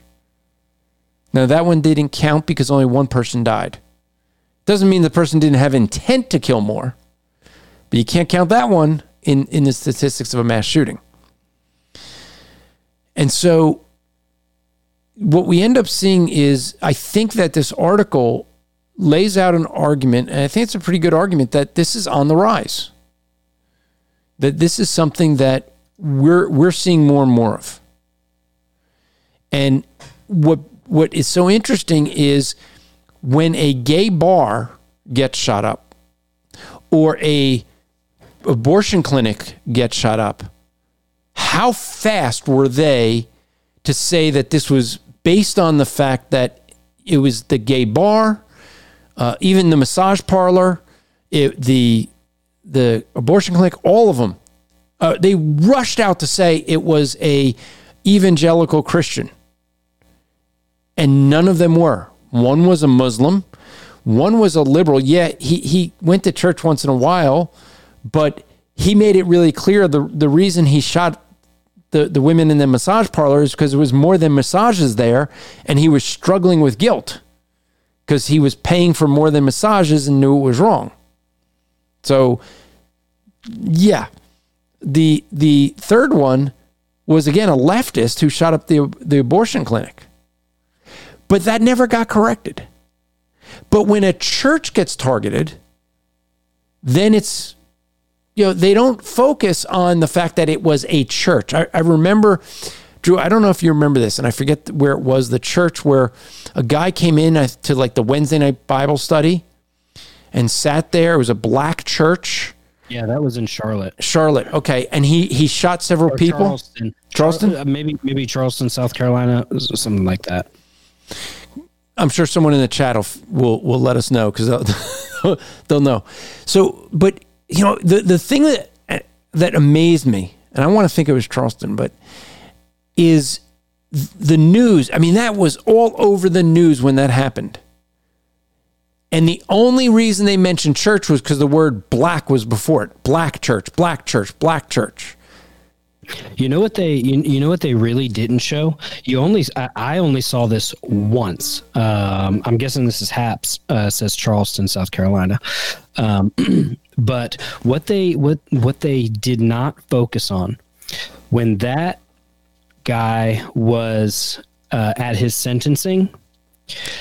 Now that one didn't count because only one person died. Doesn't mean the person didn't have intent to kill more. But you can't count that one in, in the statistics of a mass shooting. And so what we end up seeing is I think that this article lays out an argument, and I think it's a pretty good argument that this is on the rise. That this is something that we're we're seeing more and more of. And what what is so interesting is when a gay bar gets shot up or a abortion clinic gets shot up, how fast were they to say that this was based on the fact that it was the gay bar, uh, even the massage parlor, it, the the abortion clinic, all of them, uh, they rushed out to say it was a evangelical Christian, and none of them were. One was a Muslim, one was a liberal. Yeah, he he went to church once in a while, but he made it really clear the the reason he shot the, the women in the massage parlor is because there was more than massages there, and he was struggling with guilt because he was paying for more than massages and knew it was wrong. So, yeah, the the third one was again a leftist who shot up the the abortion clinic, but that never got corrected. But when a church gets targeted, then it's you know they don't focus on the fact that it was a church. I, I remember Drew, I don't know if you remember this, and I forget where it was. The church where a guy came in uh, to like the Wednesday night Bible study and sat there. It was a black church. Yeah, that was in Charlotte. Charlotte. Okay, and he he shot several Or people. Charleston. Charleston? Char- uh, maybe maybe Charleston, South Carolina, something like that. I'm sure someone in the chat will will, will let us know because they'll, they'll know. So, but you know, the the thing that that amazed me, and I want to think it was Charleston, but is the news. I mean, that was all over the news when that happened. And the only reason they mentioned church was because the word black was before it. Black church, black church, black church. You know what they you, you know what they really didn't show? You only I, I only saw this once. Um, I'm guessing this is Haps uh, says Charleston, South Carolina. Um, but what they what what they did not focus on when that guy was uh, at his sentencing.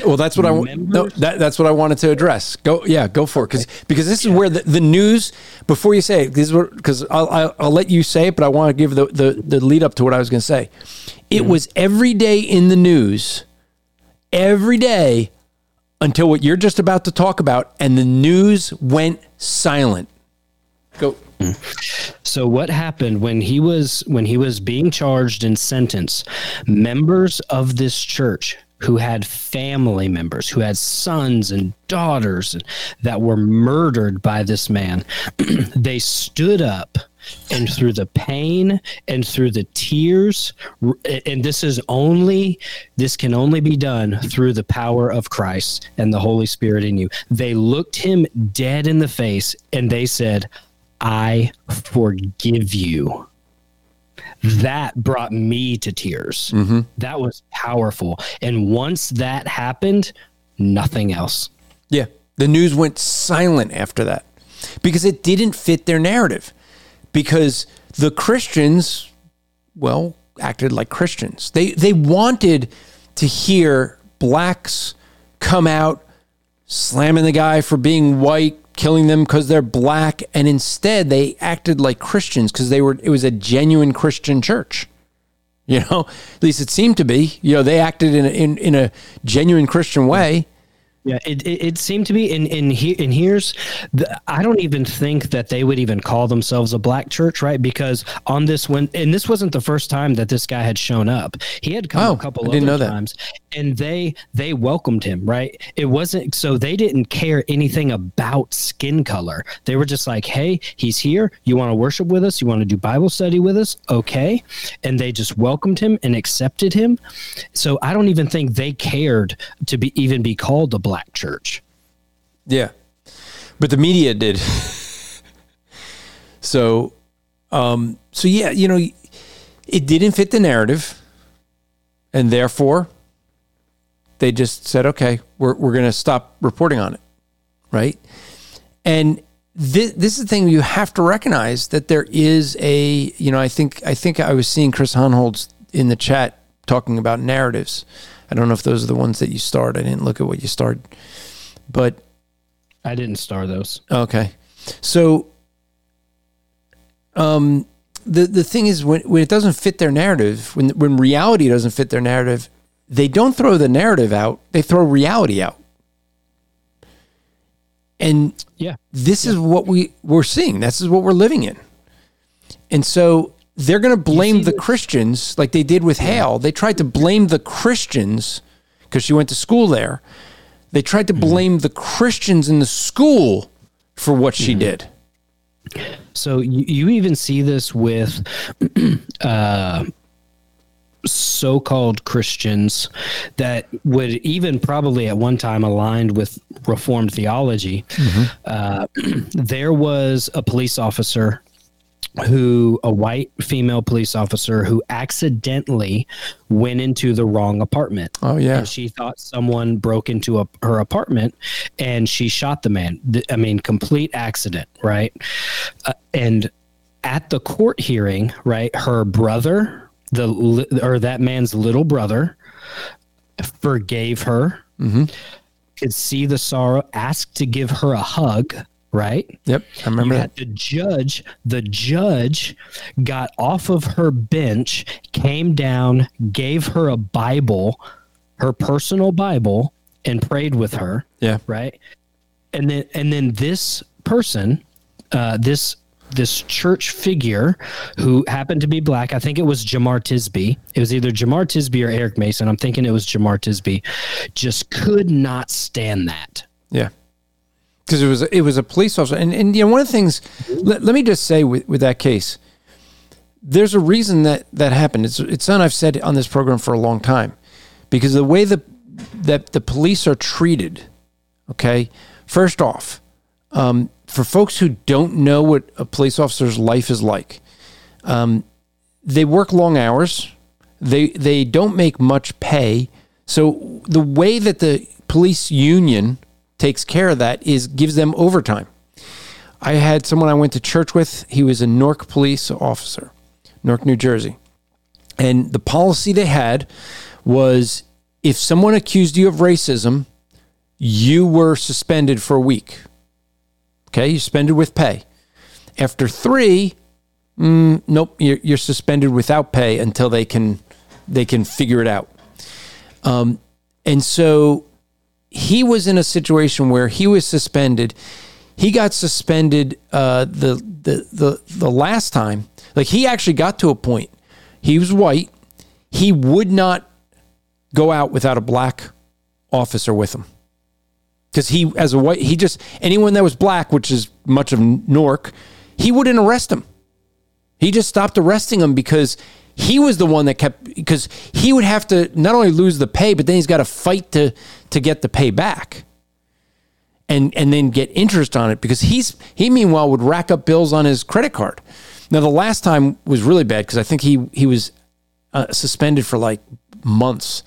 Well, that's what I want. No, that, that's what I wanted to address. Go, yeah, go for it, because because this is where the, the news. Before you say it, this is because I'll, I'll I'll let you say it, but I want to give the, the the lead up to what I was going to say. It was every day in the news, every day until what you're just about to talk about, and the news went silent. Go. So what happened when he was when he was being charged and sentenced? Members of this church who had family members, who had sons and daughters that were murdered by this man, they stood up and through the pain and through the tears and this is only this can only be done through the power of Christ and the Holy Spirit in you. They looked him dead in the face and they said, I forgive you. That brought me to tears. Mm-hmm. That was powerful. And once that happened, nothing else. Yeah. The news went silent after that because it didn't fit their narrative. Because the Christians, well, acted like Christians. They they wanted to hear blacks come out slamming the guy for being white, killing them because they're black, and instead they acted like Christians because they were it was a genuine Christian church. You know, at least it seemed to be. You know, they acted in a, in, in a genuine Christian way. Yeah, it, it, it seemed to be, and and, he, and here's, the, I don't even think that they would even call themselves a black church, right? Because on this one, and this wasn't the first time that this guy had shown up. He had come Oh, a couple I didn't other know that. times, and they they welcomed him, right? It wasn't so they didn't care anything about skin color. They were just like, hey, he's here. You want to worship with us? You want to do Bible study with us? Okay, and they just welcomed him and accepted him. So I don't even think they cared to be even be called a black church. Yeah. But the media did. so um so yeah, you know, it didn't fit the narrative. And therefore they just said, "Okay, we're we're going to stop reporting on it." Right? And this, this is the thing you have to recognize that there is a, you know, I think I think I was seeing Chris Hohnholz in the chat talking about narratives. I don't know if those are the ones that you start. I didn't look at what you starred. But I didn't star those. Okay. So um the the thing is when when it doesn't fit their narrative, when when reality doesn't fit their narrative, they don't throw the narrative out, they throw reality out. And Yeah. this is what we we're seeing. This is what we're living in. And so they're going to blame the Christians like they did with Hale. They tried to blame the Christians because she went to school there. They tried to blame the Christians in the school for what she did. So you, you even see this with uh, so-called Christians that would even probably at one time aligned with Reformed theology. Uh, there was a police officer who a white female police officer who accidentally went into the wrong apartment. Oh, yeah. And she thought someone broke into a, her apartment and she shot the man. I mean, complete accident, right? Uh, and at the court hearing, right, her brother, the or that man's little brother, forgave her. Could see the sorrow, asked to give her a hug, right? Yep, I remember You that. had the judge, the judge got off of her bench, came down, gave her a Bible, her personal Bible, and prayed with her. Yeah. Right. And then and then this person, uh, this this church figure who happened to be black. I think it was Jemar Tisby. It was either Jemar Tisby or Eric Mason. I'm thinking it was Jemar Tisby. Just could not stand that. Yeah. Because it was it was a police officer, and and you know one of the things. Let, let me just say with, with that case, there's a reason that that happened. It's it's something I've said on this program for a long time, because the way the that the police are treated. Okay, first off, um, for folks who don't know what a police officer's life is like, um, they work long hours. They they don't make much pay. So the way that the police union takes care of that is gives them overtime. I had someone I went to church with. He was a Newark police officer, Newark, New Jersey, and the policy they had was if someone accused you of racism, you were suspended for a week. Okay, you suspended with pay. After three, mm, nope, you're, you're suspended without pay until they can they can figure it out. Um, and so he was in a situation where he was suspended. He got suspended uh, the, the the the last time. Like he actually got to a point. He was white. He would not go out without a black officer with him because he, as a white, he just anyone that was black, which is much of Newark, he wouldn't arrest him. He just stopped arresting him because he was the one that kept because he would have to not only lose the pay, but then he's got to fight to to get the pay back. And and then get interest on it because he's he meanwhile would rack up bills on his credit card. Now the last time was really bad because I think he he was uh, suspended for like months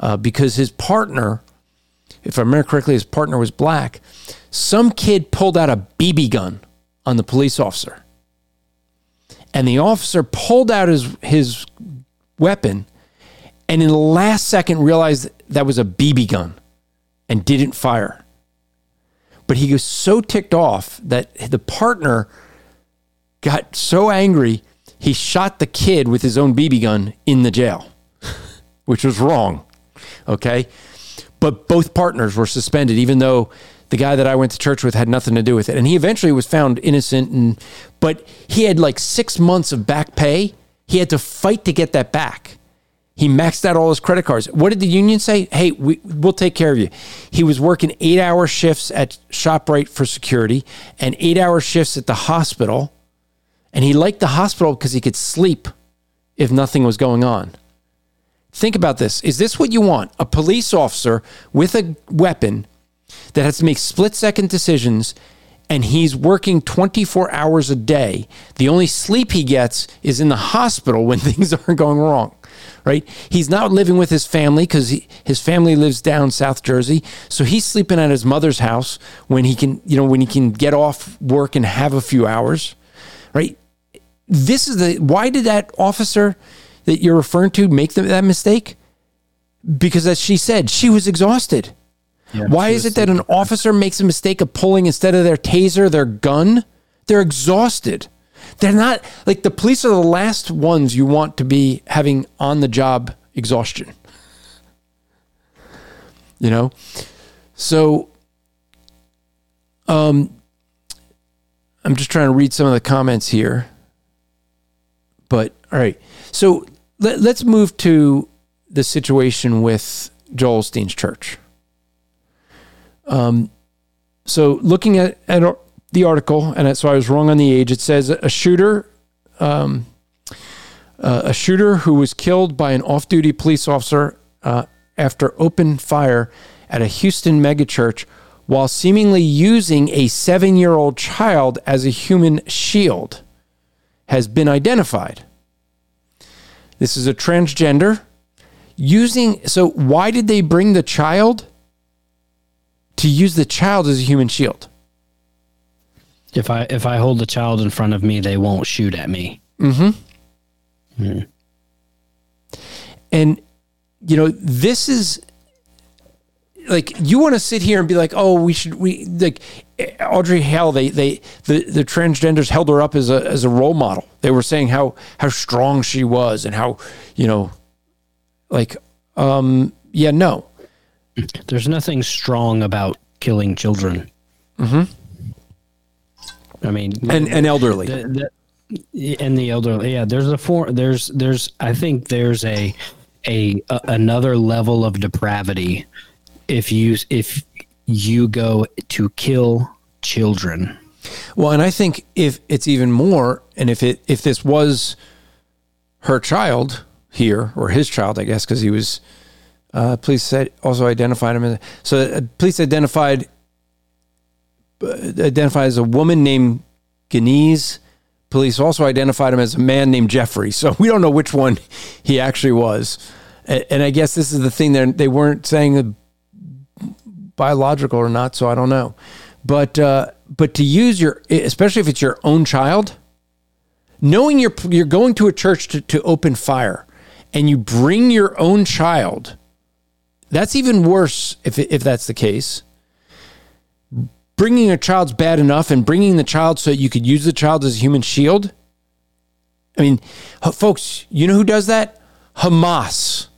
uh, because his partner, if I remember correctly, his partner was black. Some kid pulled out a BB gun on the police officer and the officer pulled out his his weapon and in the last second realized that was a BB gun and didn't fire. But he was so ticked off that the partner got so angry he shot the kid with his own BB gun in the jail, which was wrong. Okay? But both partners were suspended even though the guy that I went to church with had nothing to do with it. And he eventually was found innocent and but he had like 6 months of back pay. He had to fight to get that back. He maxed out all his credit cards. What did the union say? Hey, we, we'll take care of you. He was working eight hour shifts at ShopRite for security and eight hour shifts at the hospital. And he liked the hospital because he could sleep if nothing was going on. Think about this. Is this what you want? A police officer with a weapon that has to make split second decisions and he's working 24 hours a day. The only sleep he gets is in the hospital when things aren't going wrong, right? He's not living with his family because his family lives down South Jersey. So he's sleeping at his mother's house when he can, you know, when he can get off work and have a few hours, right? This is the, why did that officer that you're referring to make that mistake? Because as she said, she was exhausted. Yeah, Why is it that an officer makes a mistake of pulling instead of their taser, their gun? They're exhausted. They're not like the police are the last ones you want to be having on the job exhaustion. You know? So um I'm just trying to read some of the comments here. But all right. So let, let's move to the situation with Joel Osteen's church. Um, so looking at, at the article, and so I was wrong on the age. It says a shooter, um, uh, a shooter who was killed by an off-duty police officer uh, after open fire at a Houston megachurch while seemingly using a seven-year-old child as a human shield has been identified. This is a transgender using. So why did they bring the child? To use the child as a human shield. If I if I hold the child in front of me, they won't shoot at me. Mm-hmm. Hmm. And you know, this is like you want to sit here and be like, oh, we should we like Audrey Hale. They they the the transgenders held her up as a as a role model. They were saying how how strong she was and how you know, like, um, yeah, no. There's nothing strong about killing children. Mm-hmm. I mean, and and elderly. The, the, and the elderly, yeah. There's a form. There's there's. I think there's a, a a another level of depravity if you if you go to kill children. Well, and I think if it's even more, and if it if this was her child here or his child, I guess, because he was uh, police said also identified him as so uh, police identified uh, identified as a woman named Genese. Police also identified him as a man named Jeffrey. So we don't know which one he actually was. And, and I guess this is the thing that they weren't saying biological or not, so I don't know. But uh, but to use your, especially if it's your own child, knowing you're you're going to a church to, to open fire, and you bring your own child, that's even worse if if that's the case. Bringing a child's bad enough, and bringing the child so you could use the child as a human shield. I mean, folks, you know who does that? Hamas.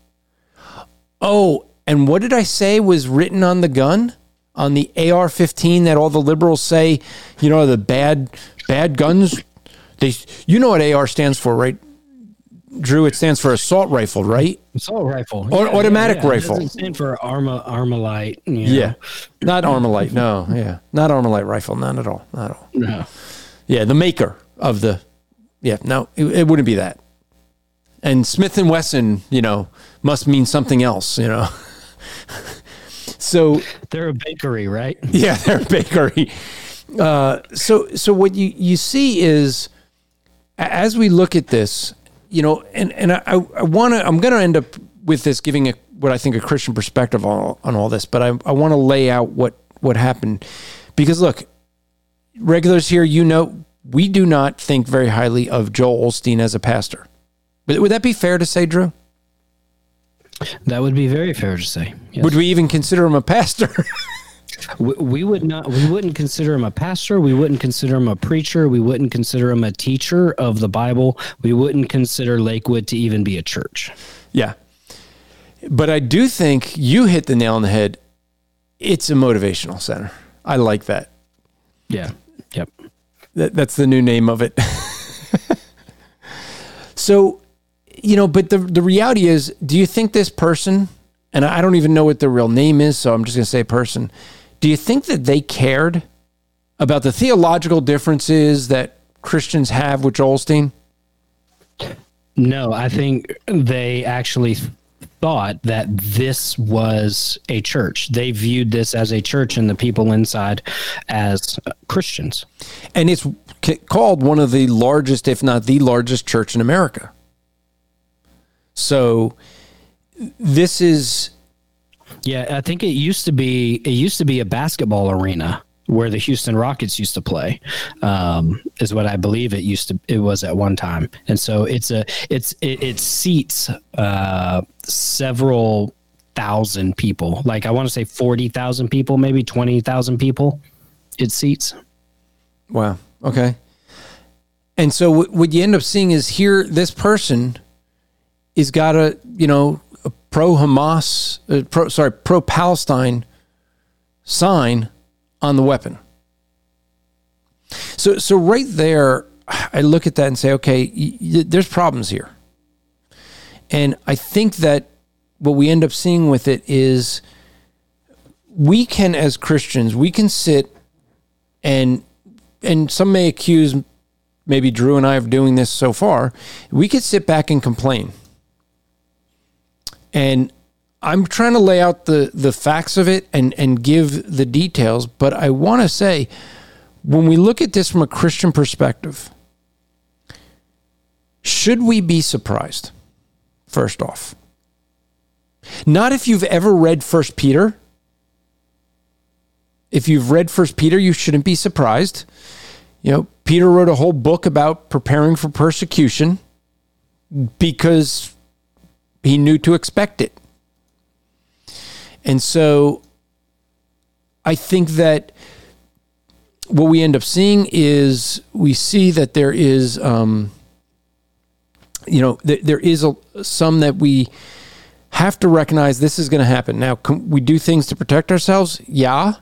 Oh, and what did I say was written on the gun? On the AR 15 that all the liberals say, you know, the bad bad guns. They you know what AR stands for, right? Drew, it stands for assault rifle, right? Assault rifle. Or yeah, automatic yeah, yeah. rifle. It doesn't stand for Arma Armalite. You know. Yeah. Not Armalite, no. Yeah. Not Armalite rifle, not at all. Not at all. No. Yeah, the maker of the Yeah, no, it, it wouldn't be that. And Smith and Wesson, you know, must mean something else, you know. so they're a bakery, right? Yeah, they're a bakery. Uh, so so what you you see is as we look at this, you know, and and I, I want to I'm going to end up with this giving a what I think a Christian perspective on on all this, but I I want to lay out what what happened because look, regulars here, you know, we do not think very highly of Joel Osteen as a pastor. Would that be fair to say, Drew? That would be very fair to say. Yes. Would we even consider him a pastor? we, we, would not. We wouldn't consider him a pastor. We wouldn't consider him a preacher. We wouldn't consider him a teacher of the Bible. We wouldn't consider Lakewood to even be a church. Yeah, but I do think you hit the nail on the head. It's a motivational center. I like that. Yeah. Yep. That, that's the new name of it. so you know, but the the reality is, do you think this person, and I don't even know what their real name is, so I'm just going to say person. Do you think that they cared about the theological differences that Christians have with Joel Osteen? No, I think they actually thought that this was a church. They viewed this as a church and the people inside as Christians. And it's called one of the largest, if not the largest church in America. So this is yeah, I think it used to be it used to be a basketball arena where the Houston Rockets used to play, um, is what I believe it used to it was at one time. And so it's a it's it, it seats uh, several thousand people. Like I want to say forty thousand people, maybe twenty thousand people. It seats. Wow. Okay. And so what you end up seeing is here this person is got a you know pro Hamas, uh, pro, sorry, pro Palestine sign on the weapon. So so right there, I look at that and say, okay, y- y- there's problems here, and I think that what we end up seeing with it is we can as Christians we can sit and and some may accuse maybe Drew and I of doing this so far. We could sit back and complain and I'm trying to lay out the the facts of it and and give the details, but I want to say when we look at this from a Christian perspective, should we be surprised? First off, not if you've ever read First Peter. If you've read First Peter, you shouldn't be surprised. You know, Peter wrote a whole book about preparing for persecution because he knew to expect it. And so I think that what we end up seeing is we see that there is, um, you know, th- there is a, some that we have to recognize this is going to happen. Now, can we do things to protect ourselves? Yeah.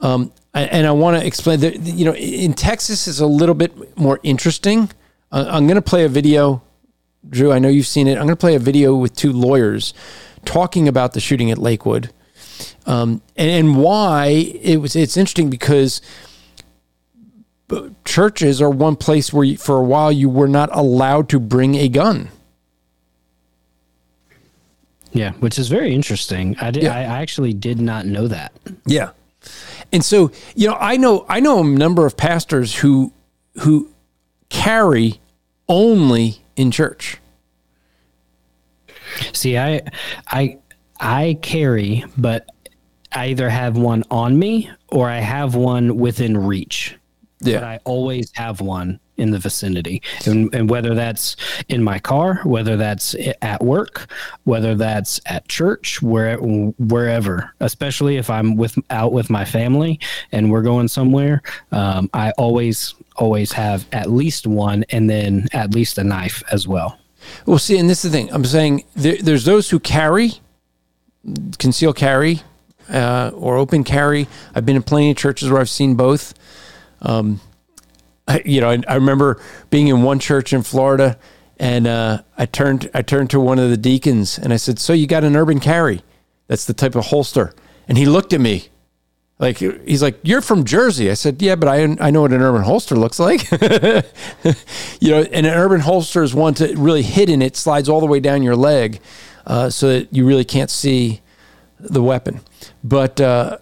Um, and I want to explain that, you know, in Texas is a little bit more interesting. Uh, I'm going to play a video. Drew, I know you've seen it. I'm going to play a video with two lawyers talking about the shooting at Lakewood um, and, and why it was. It's interesting because churches are one place where you, for a while you were not allowed to bring a gun. Yeah, which is very interesting. I did. Yeah. I actually did not know that. Yeah, and so you know, I know I know a number of pastors who who carry only in church. See, I I I carry, but I either have one on me or I have one within reach. Yeah. But I always have one in the vicinity. And, and whether that's in my car, whether that's at work, whether that's at church, where, wherever, especially if I'm with out with my family and we're going somewhere, um, I always, always have at least one and then at least a knife as well. Well, see, and this is the thing I'm saying there, there's those who carry, conceal carry, uh, or open carry. I've been in plenty of churches where I've seen both. Um, I, you know, I, I, remember being in one church in Florida, and uh, I turned I turned to one of the deacons and I said, "So you got an urban carry? That's the type of holster." And he looked at me like he's like, "You're from Jersey." I said, "Yeah, but I I know what an urban holster looks like." you know, and an urban holster is one to really hidden. It slides all the way down your leg, uh, so that you really can't see the weapon. But uh,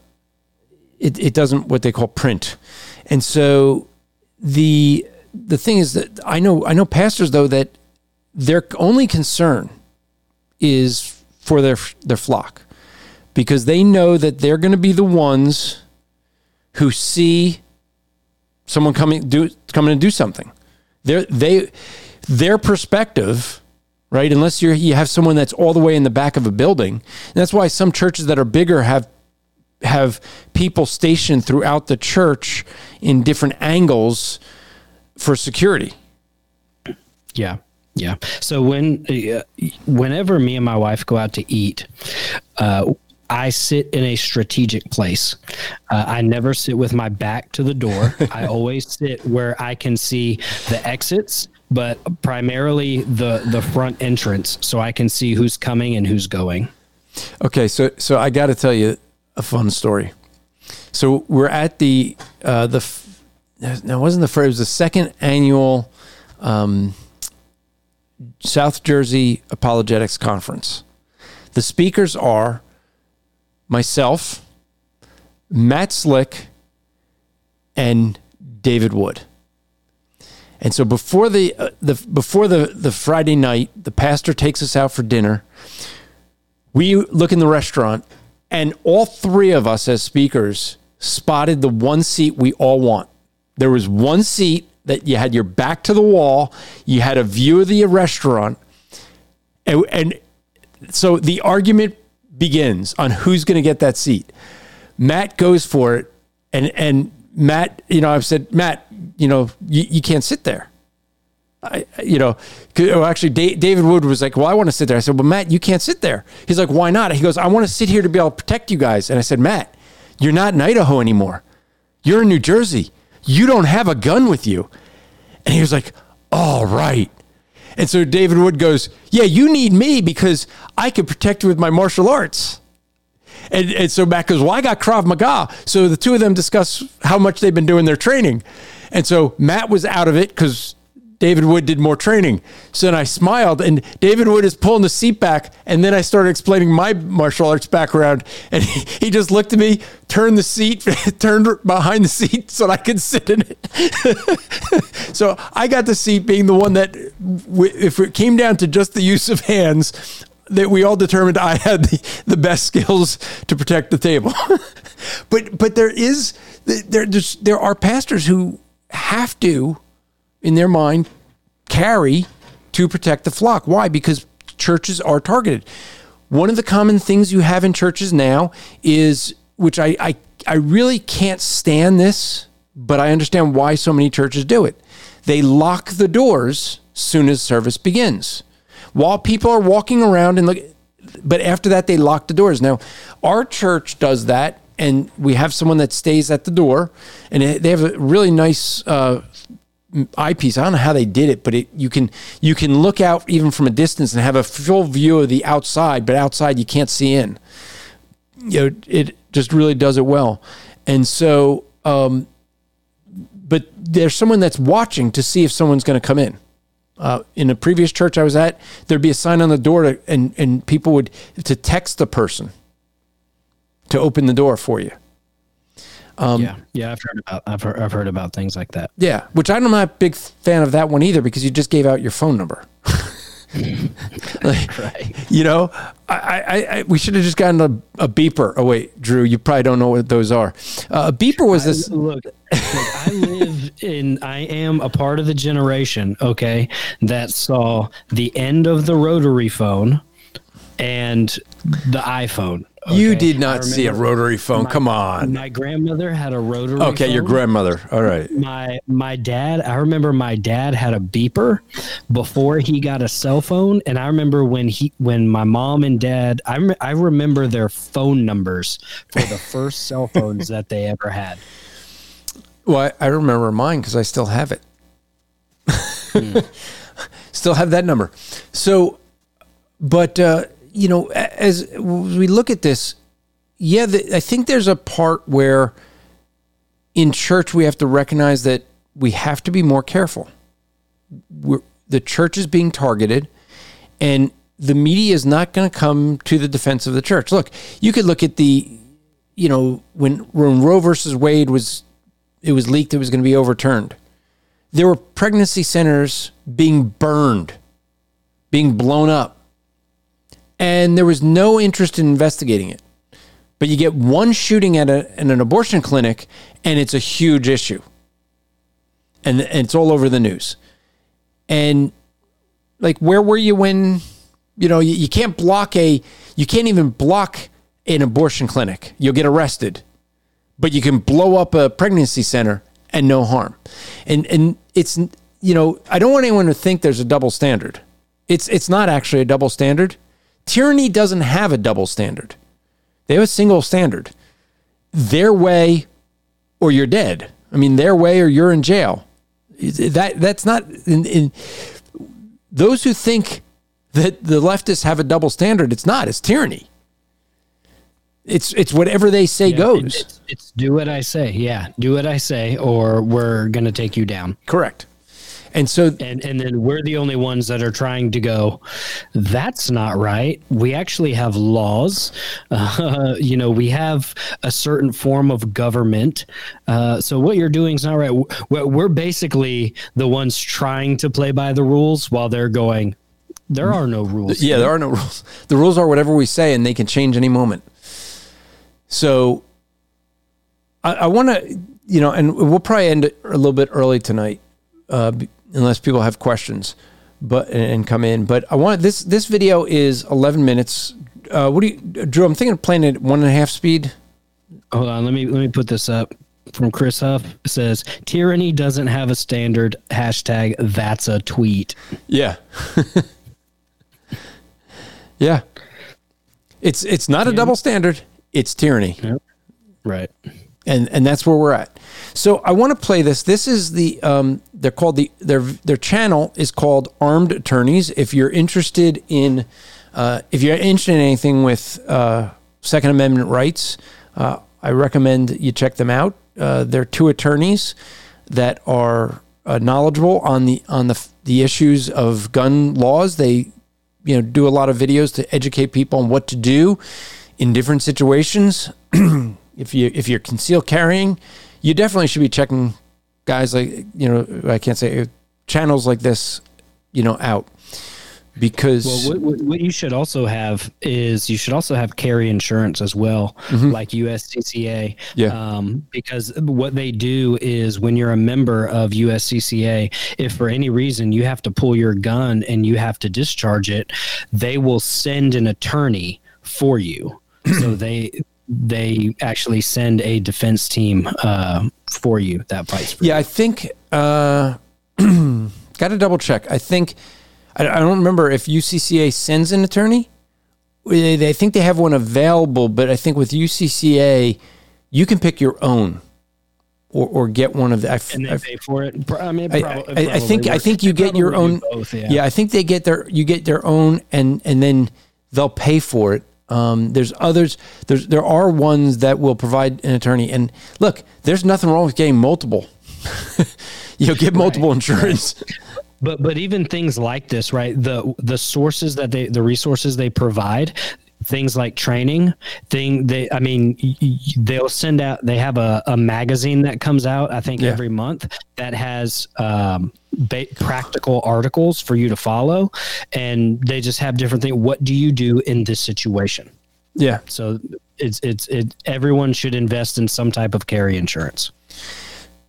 it it doesn't what they call print, and so the the thing is that I know I know pastors though that their only concern is for their their flock because they know that they're going to be the ones who see someone coming do coming to do something. Their they their perspective, right? Unless you you have someone that's all the way in the back of a building, and that's why some churches that are bigger have have people stationed throughout the church in different angles for security. Yeah. Yeah. So when, uh, whenever me and my wife go out to eat, uh, I sit in a strategic place. Uh, I never sit with my back to the door. I always sit where I can see the exits, but primarily the the front entrance, so I can see who's coming and who's going. Okay, so so I got to tell you, a fun story. So we're at the uh, the now wasn't the first. It was the second annual um, South Jersey Apologetics Conference. The speakers are myself, Matt Slick, and David Wood. And so before the uh, the before the the Friday night, the pastor takes us out for dinner. We look in the restaurant and all three of us as speakers spotted the one seat we all want. There was one seat that you had your back to the wall, you had a view of the restaurant. And, and so the argument begins on who's going to get that seat. Matt goes for it. And, and Matt, you know, I've said, Matt, you know, you, you can't sit there. I, you know, well, actually, David Wood was like, "Well, I want to sit there." I said, "Well, Matt, you can't sit there." He's like, "Why not?" He goes, "I want to sit here to be able to protect you guys." And I said, "Matt, you're not in Idaho anymore. You're in New Jersey. You don't have a gun with you." And he was like, "All right." And so David Wood goes, "Yeah, you need me because I can protect you with my martial arts." And, and so Matt goes, Well, I got Krav Maga. So the two of them discuss how much they've been doing their training. And so Matt was out of it because David Wood did more training. So then I smiled, and David Wood is pulling the seat back. And then I started explaining my martial arts background. And he, he just looked at me, turned the seat, turned behind the seat so I could sit in it. so I got the seat being the one that, if it came down to just the use of hands, that we all determined I had the, the best skills to protect the table. but but there is there there are pastors who have to in their mind, carry to protect the flock. Why? Because churches are targeted. One of the common things you have in churches now is, which I, I, I really can't stand this, but I understand why so many churches do it. They lock the doors soon as service begins. While people are walking around and look but after that they lock the doors. Now, our church does that and we have someone that stays at the door and they have a really nice uh, eyepiece. I don't know how they did it, but it, you can you can look out even from a distance and have a full view of the outside, but outside you can't see in. You know, it just really does it well. And so, um, but there's someone that's watching to see if someone's going to come in. Uh, in a previous church I was at, there'd be a sign on the door, to, and and people would to text the person to open the door for you. Um, yeah, yeah, I've heard about I've heard, I've heard about things like that. Yeah, which I'm not a big fan of that one either because you just gave out your phone number. like, right. You know, I, I, I we should have just gotten a, a, beeper. Oh wait, Drew, you probably don't know what those are. Uh, a beeper was this. I, look, look, I live in. I am a part of the generation. Okay, that saw the end of the rotary phone and the iPhone. Okay. You did not see a rotary phone. My, Come on. My grandmother had a rotary. Okay, phone. your grandmother. All right. My my dad. I remember my dad had a beeper before he got a cell phone, and I remember when he when my mom and dad. I rem- I remember their phone numbers for the first cell phones that they ever had. Well, I, I remember mine because I still have it. mm. Still have that number. So, but. uh you know, as we look at this, yeah, the, I think there's a part where in church we have to recognize that we have to be more careful. We're, the church is being targeted, and the media is not going to come to the defense of the church. Look, you could look at the, you know, when, when Roe versus Wade was, it was leaked, it was going to be overturned. There were pregnancy centers being burned, being blown up and there was no interest in investigating it. But you get one shooting at, a, at an abortion clinic, and it's a huge issue. And, and it's all over the news. And like, where were you when, you know, you, you can't block a, you can't even block an abortion clinic. You'll get arrested. But you can blow up a pregnancy center and no harm. And, and it's, you know, I don't want anyone to think there's a double standard. It's, it's not actually a double standard Tyranny doesn't have a double standard. They have a single standard. Their way or you're dead. I mean, their way or you're in jail. That that's not in, in those who think that the leftists have a double standard. It's not. It's tyranny. It's it's whatever they say yeah, goes. It's, it's do what I say. Yeah, do what I say, or we're gonna take you down. Correct. And so, and and then we're the only ones that are trying to go. That's not right. We actually have laws. Uh, you know, we have a certain form of government. Uh, so what you're doing is not right. We're basically the ones trying to play by the rules while they're going. There are no rules. Yeah, there are no rules. The rules are whatever we say, and they can change any moment. So, I, I want to, you know, and we'll probably end a little bit early tonight. Uh, unless people have questions, but and come in. But I want this. This video is 11 minutes. Uh, what do you, Drew? I'm thinking of playing it one and a half speed. Hold on. Let me let me put this up from Chris Huff. It says tyranny doesn't have a standard hashtag. That's a tweet. Yeah. yeah. It's it's not a double standard. It's tyranny. Yep. Right. And and that's where we're at. So I want to play this. This is the um, they're called the their their channel is called Armed Attorneys. If you're interested in uh, if you're interested in anything with uh, Second Amendment rights, uh, I recommend you check them out. Uh, they're two attorneys that are uh, knowledgeable on the on the the issues of gun laws. They you know do a lot of videos to educate people on what to do in different situations. if you if you're concealed carrying you definitely should be checking guys like you know I can't say channels like this, you know, out because well, what, what, you should also have is you should also have carry insurance as well, mm-hmm. like USCCA. Yeah. Um, because what they do is when you're a member of USCCA, if for any reason you have to pull your gun and you have to discharge it, they will send an attorney for you. so they they actually send a defense team uh, for you that fights for Yeah, you. I think uh, got to double check. I think I, I don't remember if USCCA sends an attorney. They, they think they have one available, but I think with USCCA, you can pick your own or, or get one of the. I, and they I- pay for it. I mean, it I, prob- I, I think I think you They get your own. both, yeah. I think they get their you get their own, and and then they'll pay for it. Um, there's others. There's there are ones that will provide an attorney. And look, there's nothing wrong with getting multiple. you know, get multiple insurance. But but even things like this, right? The the sources that they the resources they provide, things like training, thing they I mean they'll send out they have a, a magazine that comes out I think Yeah. every month that has um ba- practical articles for you to follow and they just have different things what do you do in this situation Yeah. so it's it's it everyone should invest in some type of carry insurance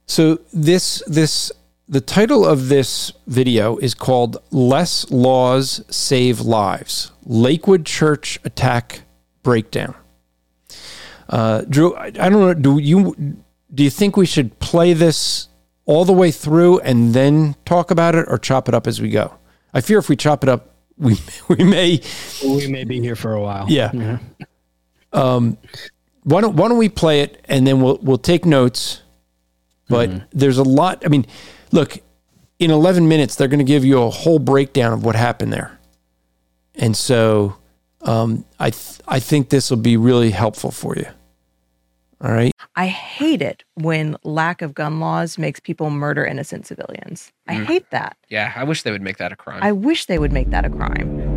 So this this the title of this video is called "Less Laws Save Lives: Lakewood Church Attack Breakdown." Uh, Drew, I, I don't know. Do you do you think we should play this all the way through and then talk about it, or chop it up as we go? I fear if we chop it up, we we may we may be here for a while yeah. Um, why don't why don't we play it and then we'll we'll take notes. But there's a lot. I mean, look, in 11 minutes they're going to give you a whole breakdown of what happened there, and so um, I th- I think this will be really helpful for you. All right. I hate it when lack of gun laws makes people murder innocent civilians. I hate that. Yeah, I wish they would make that a crime. I wish they would make that a crime.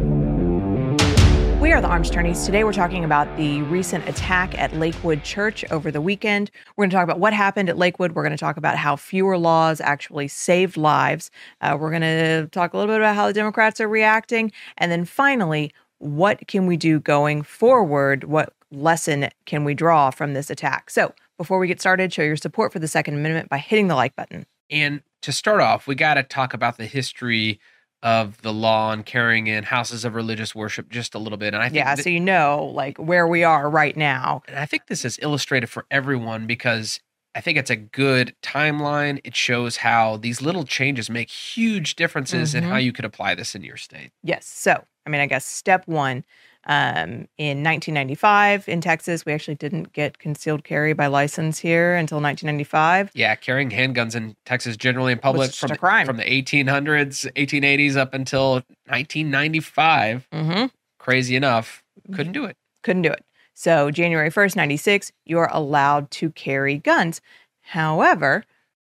We are the Armed Attorneys. Today we're talking about the recent attack at Lakewood Church over the weekend. We're going to talk about what happened at Lakewood. We're going to talk about how fewer laws actually saved lives. Uh, we're going to talk a little bit about how the Democrats are reacting. And then finally, what can we do going forward? What lesson can we draw from this attack? So before we get started, show your support for the Second Amendment by hitting the like button. and to start off, we got to talk about the history of the law and carrying in houses of religious worship just a little bit. And I think Yeah, th- so you know like where we are right now. and I think this is illustrated for everyone because I think it's a good timeline. It shows how these little changes make huge differences in Mhm. how you could apply this in your state. Yes. So, I mean, I guess step one um, in 1995 in Texas, we actually didn't get concealed carry by license here until 1995. Yeah, carrying handguns in Texas generally in public from from the 1800s, 1880s up until 1995. Mm-hmm. Crazy enough, couldn't do it. Couldn't do it. So, January 1st, 96, you are allowed to carry guns. However,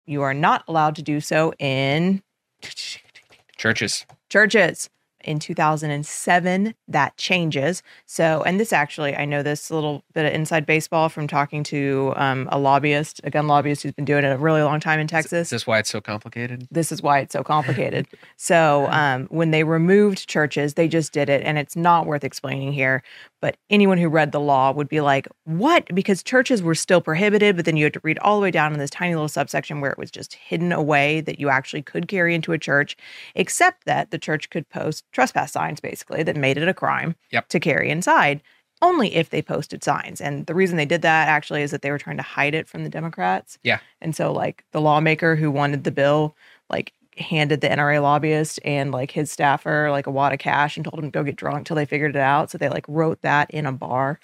you are not allowed to do so in Churches. churches. In 2007, that changes. So, and this actually, I know this little bit of inside baseball from talking to um, a lobbyist, a gun lobbyist who's been doing it a really long time in Texas. Is this why it's so complicated? this is why it's so complicated. so um, when they removed churches, they just did it, and it's not worth explaining here. But anyone who read the law would be like, "What?" Because churches were still prohibited, but then you had to read all the way down in this tiny little subsection where it was just hidden away that you actually could carry into a church, except that the church could post trespass signs, basically that made it a crime Yep. to carry inside. Only if they posted signs. And the reason they did that actually is that they were trying to hide it from the Democrats. Yeah. And so like the lawmaker who wanted the bill, like handed the NRA lobbyist and like his staffer like a wad of cash and told him to go get drunk till they figured it out. So they like wrote that in a bar,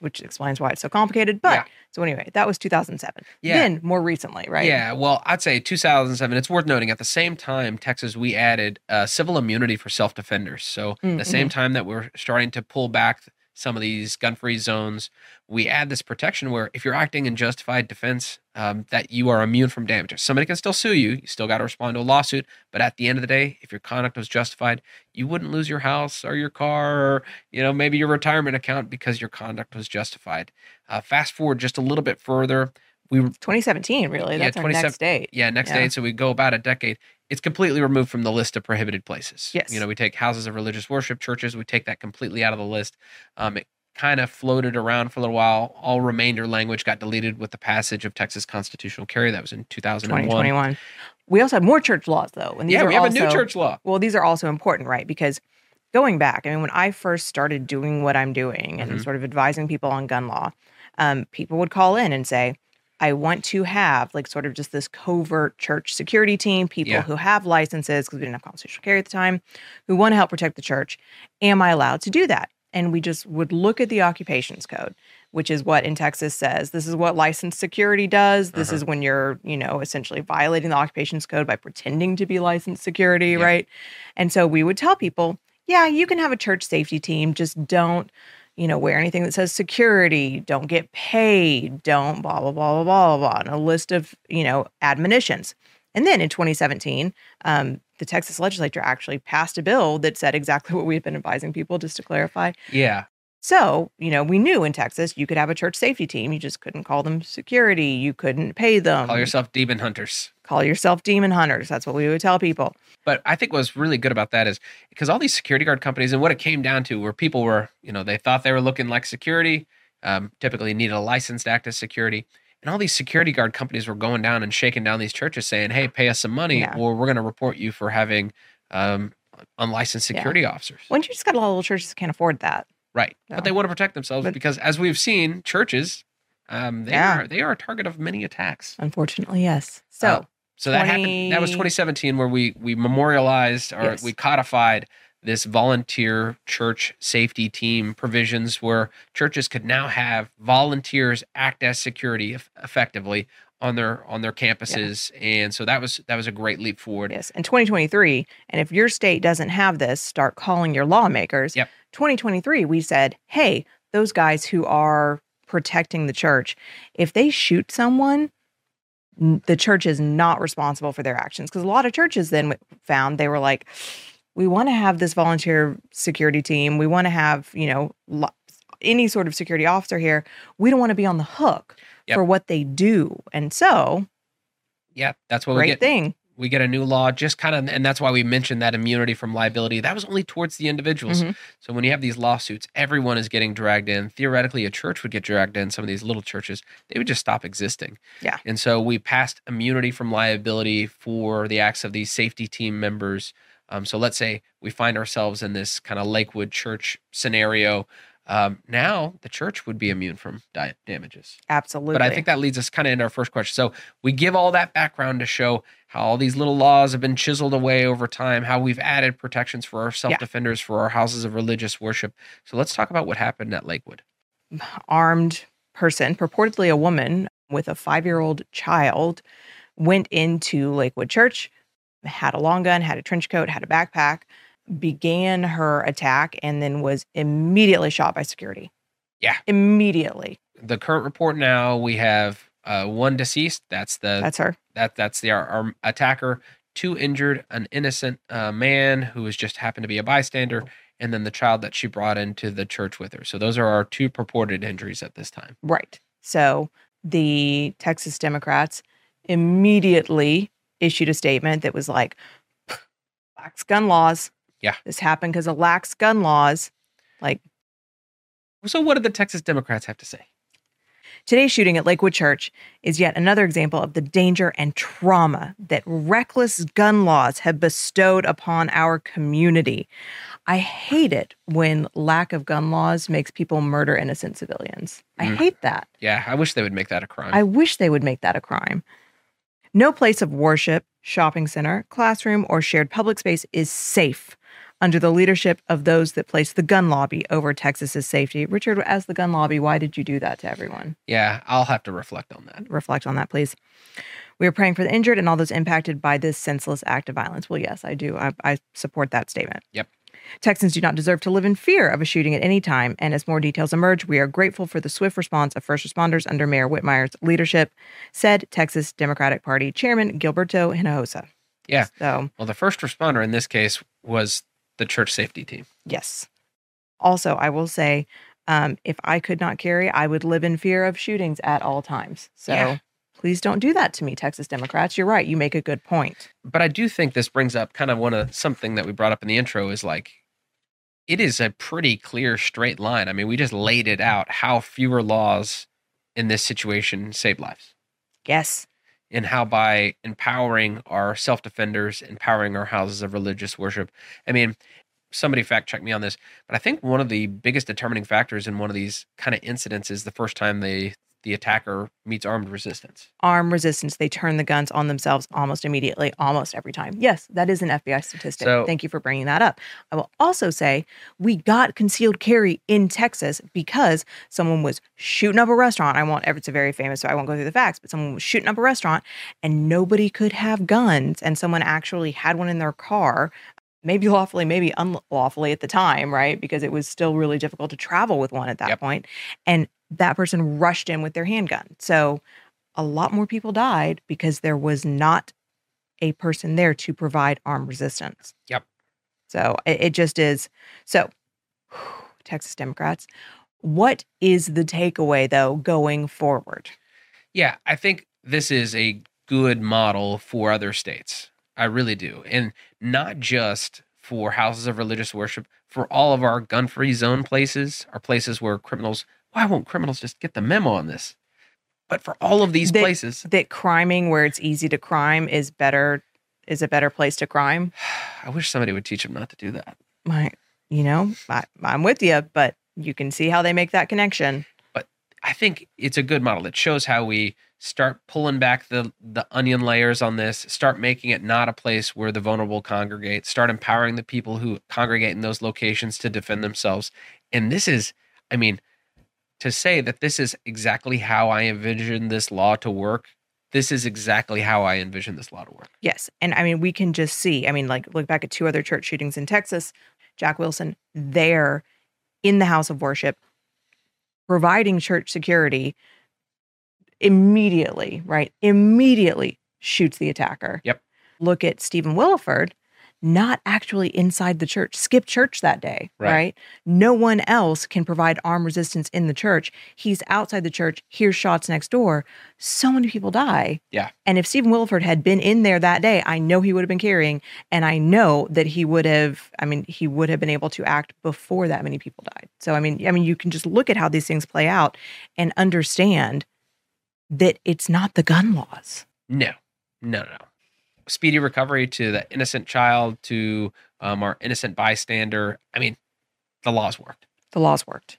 which explains why it's so complicated. But Yeah. so anyway, that was 2007. Yeah. Then more recently, right? Yeah, well, I'd say 2007. It's worth noting at the same time, Texas, we added uh, civil immunity for self defenders. So, Mm, the same time that we're starting to pull back some of these gun free zones, we add this protection where if you're acting in justified defense, um, that you are immune from damages. Somebody can still sue you. You still got to respond to a lawsuit. But at the end of the day, if your conduct was justified, you wouldn't lose your house or your car or, you know, maybe your retirement account because your conduct was justified. Uh, fast forward just a little bit further. We 2017, really. Yeah, That's our next date. yeah, next Yeah. date. So we go about a decade. It's completely removed from the list of prohibited places. Yes. You know, we take houses of religious worship, churches, we take that completely out of the list. Um, it kind of floated around for a little while. All remainder language got deleted with the passage of Texas constitutional carry. That was in 2001. 2021. We also have more church laws though. And these Yeah, we have a new church law. Well, these are also important, right? Because going back, I mean, when I first started doing what I'm doing and Mhm. sort of advising people on gun law, um, people would call in and say, I want to have like sort of just this covert church security team, people Yeah. who have licenses because we didn't have constitutional carry at the time, who want to help protect the church. Am I allowed to do that? And we just would look at the occupations code, which is what in Texas says this is what licensed security does. This Uh-huh. is when you're, you know, essentially violating the occupations code by pretending to be licensed security, Yeah. right? And so we would tell people, yeah, you can have a church safety team, just don't, you know, wear anything that says security, don't get paid, don't blah, blah, blah, blah, blah, blah, and a list of, you know, admonitions. And then in 2017, um, the Texas legislature actually passed a bill that said exactly what we had been advising people, just to clarify. Yeah. So, you know, we knew in Texas you could have a church safety team. You just couldn't call them security. You couldn't pay them. Call yourself demon hunters. Call yourself demon hunters. That's what we would tell people. But I think what's really good about that is because all these security guard companies and what it came down to were people were, you know, they thought they were looking like security, um, typically needed a license to act as security. And all these security guard companies were going down and shaking down these churches saying, hey, pay us some money Yeah. or we're going to report you for having um, unlicensed Yeah. security officers. When you just got a lot of little churches that can't afford that. Right. No. But they want to protect themselves But- because as we've seen, churches, um, they, Yeah. are, they are a target of many attacks. Unfortunately, yes. So, Uh, So that happened. That was 2017, where we we memorialized or Yes. we codified this volunteer church safety team provisions, where churches could now have volunteers act as security effectively on their on their campuses, and so that was that was a great leap forward. yes, in 2023, and if your state doesn't have this, start calling your lawmakers. Yep. 2023, we said, hey, those guys who are protecting the church, if they shoot someone, the church is not responsible for their actions. Because a lot of churches then found they were like, we want to have this volunteer security team. We want to have, you know, lo- any sort of security officer here. We don't want to be on the hook Yep. for what they do. And so, Yeah, that's what we great get. thing. we get a new law just kind of and that's why we mentioned that immunity from liability that was only towards the individuals Mhm. so when you have these lawsuits everyone is getting dragged in theoretically a church would get dragged in some of these little churches they would just stop existing Yeah. and so we passed immunity from liability for the acts of these safety team members um, so let's say we find ourselves in this kind of lakewood church scenario um, now the church would be immune from damages Absolutely. but I think that leads us kind of into our first question. So we give all that background to show how all these little laws have been chiseled away over time, how we've added protections for our self defenders, for our houses of religious worship. So let's talk about what happened at Lakewood. armed person, purportedly a woman with a five year old child, went into Lakewood Church, had a long gun, had a trench coat, had a backpack, began her attack, and then was immediately shot by security. Yeah. Immediately. The current report now we have uh, one deceased. That's the That's her. that that's the our, our attacker. Two injured, an innocent uh, man who was just happened to be a bystander, and then the child that she brought into the church with her. So those are our two purported injuries at this time. Right. So the Texas Democrats immediately issued a statement that was like, lax gun laws. Yeah. This happened because of lax gun laws. Like, So what did the Texas Democrats have to say? Today's shooting at Lakewood Church is yet another example of the danger and trauma that reckless gun laws have bestowed upon our community. I hate it when lack of gun laws makes people murder innocent civilians. I Mm. hate that. Yeah, I wish they would make that a crime. I wish they would make that a crime. No place of worship, shopping center, classroom, or shared public space is safe under the leadership of those that place the gun lobby over Texas's safety. Richard, as the gun lobby, why did you do that to everyone? yeah, I'll have to reflect on that. reflect on that, please. We are praying for the injured and all those impacted by this senseless act of violence. Well, yes, I do. I, I support that statement. Yep. Texans do not deserve to live in fear of a shooting at any time. And as more details emerge, we are grateful for the swift response of first responders under Mayor Whitmire's leadership, said Texas Democratic Party Chairman Gilberto Hinojosa. Yeah. So, Well, the first responder in this case was the church safety team. yes. Also, I will say, um, if I could not carry, I would live in fear of shootings at all times. So, Yeah. Please don't do that to me, Texas Democrats. You're right. You make a good point. But I do think this brings up kind of one of something that we brought up in the intro is like it is a pretty clear straight line. I mean, we just laid it out how fewer laws in this situation save lives. Yes. and how by empowering our self defenders, empowering our houses of religious worship. I mean, somebody fact check me on this, but I think one of the biggest determining factors in one of these kind of incidents is the first time they the attacker meets armed resistance. Armed resistance, they turn the guns on themselves almost immediately, almost every time. Yes, that is an FBI statistic. So- Thank you for bringing that up. I will also say we got concealed carry in Texas because someone was shooting up a restaurant. I won't it's a very famous, so I won't go through the facts, but someone was shooting up a restaurant and nobody could have guns. And someone actually had one in their car maybe lawfully, maybe unlawfully at the time, right? Because it was still really difficult to travel with one at that Yep. point. And that person rushed in with their handgun. So a lot more people died because there was not a person there to provide armed resistance. Yep. So it, it just is. So, Texas Democrats, what is the takeaway though going forward? Yeah, I think this is a good model for other states. I really do. And not just for houses of religious worship, for all of our gun free zone places, our places where criminals, why won't criminals just get the memo on this? But for all of these They- places, That criming where it's easy to crime is better is a better place to crime. I wish somebody would teach them not to do that. My, you know, I, I'm with you, but you can see how they make that connection. But I think it's a good model. It shows how we start pulling back the the onion layers on this, start making it not a place where the vulnerable congregate, start empowering the people who congregate in those locations to defend themselves. And this is, I mean, to say that this is exactly how I envision this law to work, this is exactly how I envision this law to work. Yes. And I mean, we can just see, I mean, like look back at two other church shootings in Texas, Jack Wilson there in the house of worship, providing church security immediately, right? Immediately shoots the attacker. Yep. Look at Stephen Willeford, not actually inside the church, Skip church that day, Right. right. No one else can provide arm resistance in the church. He's outside the church, hears shots next door. So many people die. Yeah. And if Stephen Willeford had been in there that day, I know he would have been carrying, and I know that he would have. I mean, he would have been able to act before that many people died. So I mean, I mean, you can just look at how these things play out and understand that it's not the gun laws. No, no, no. Speedy recovery to the innocent child, to um, our innocent bystander. I mean, the laws worked. The laws worked.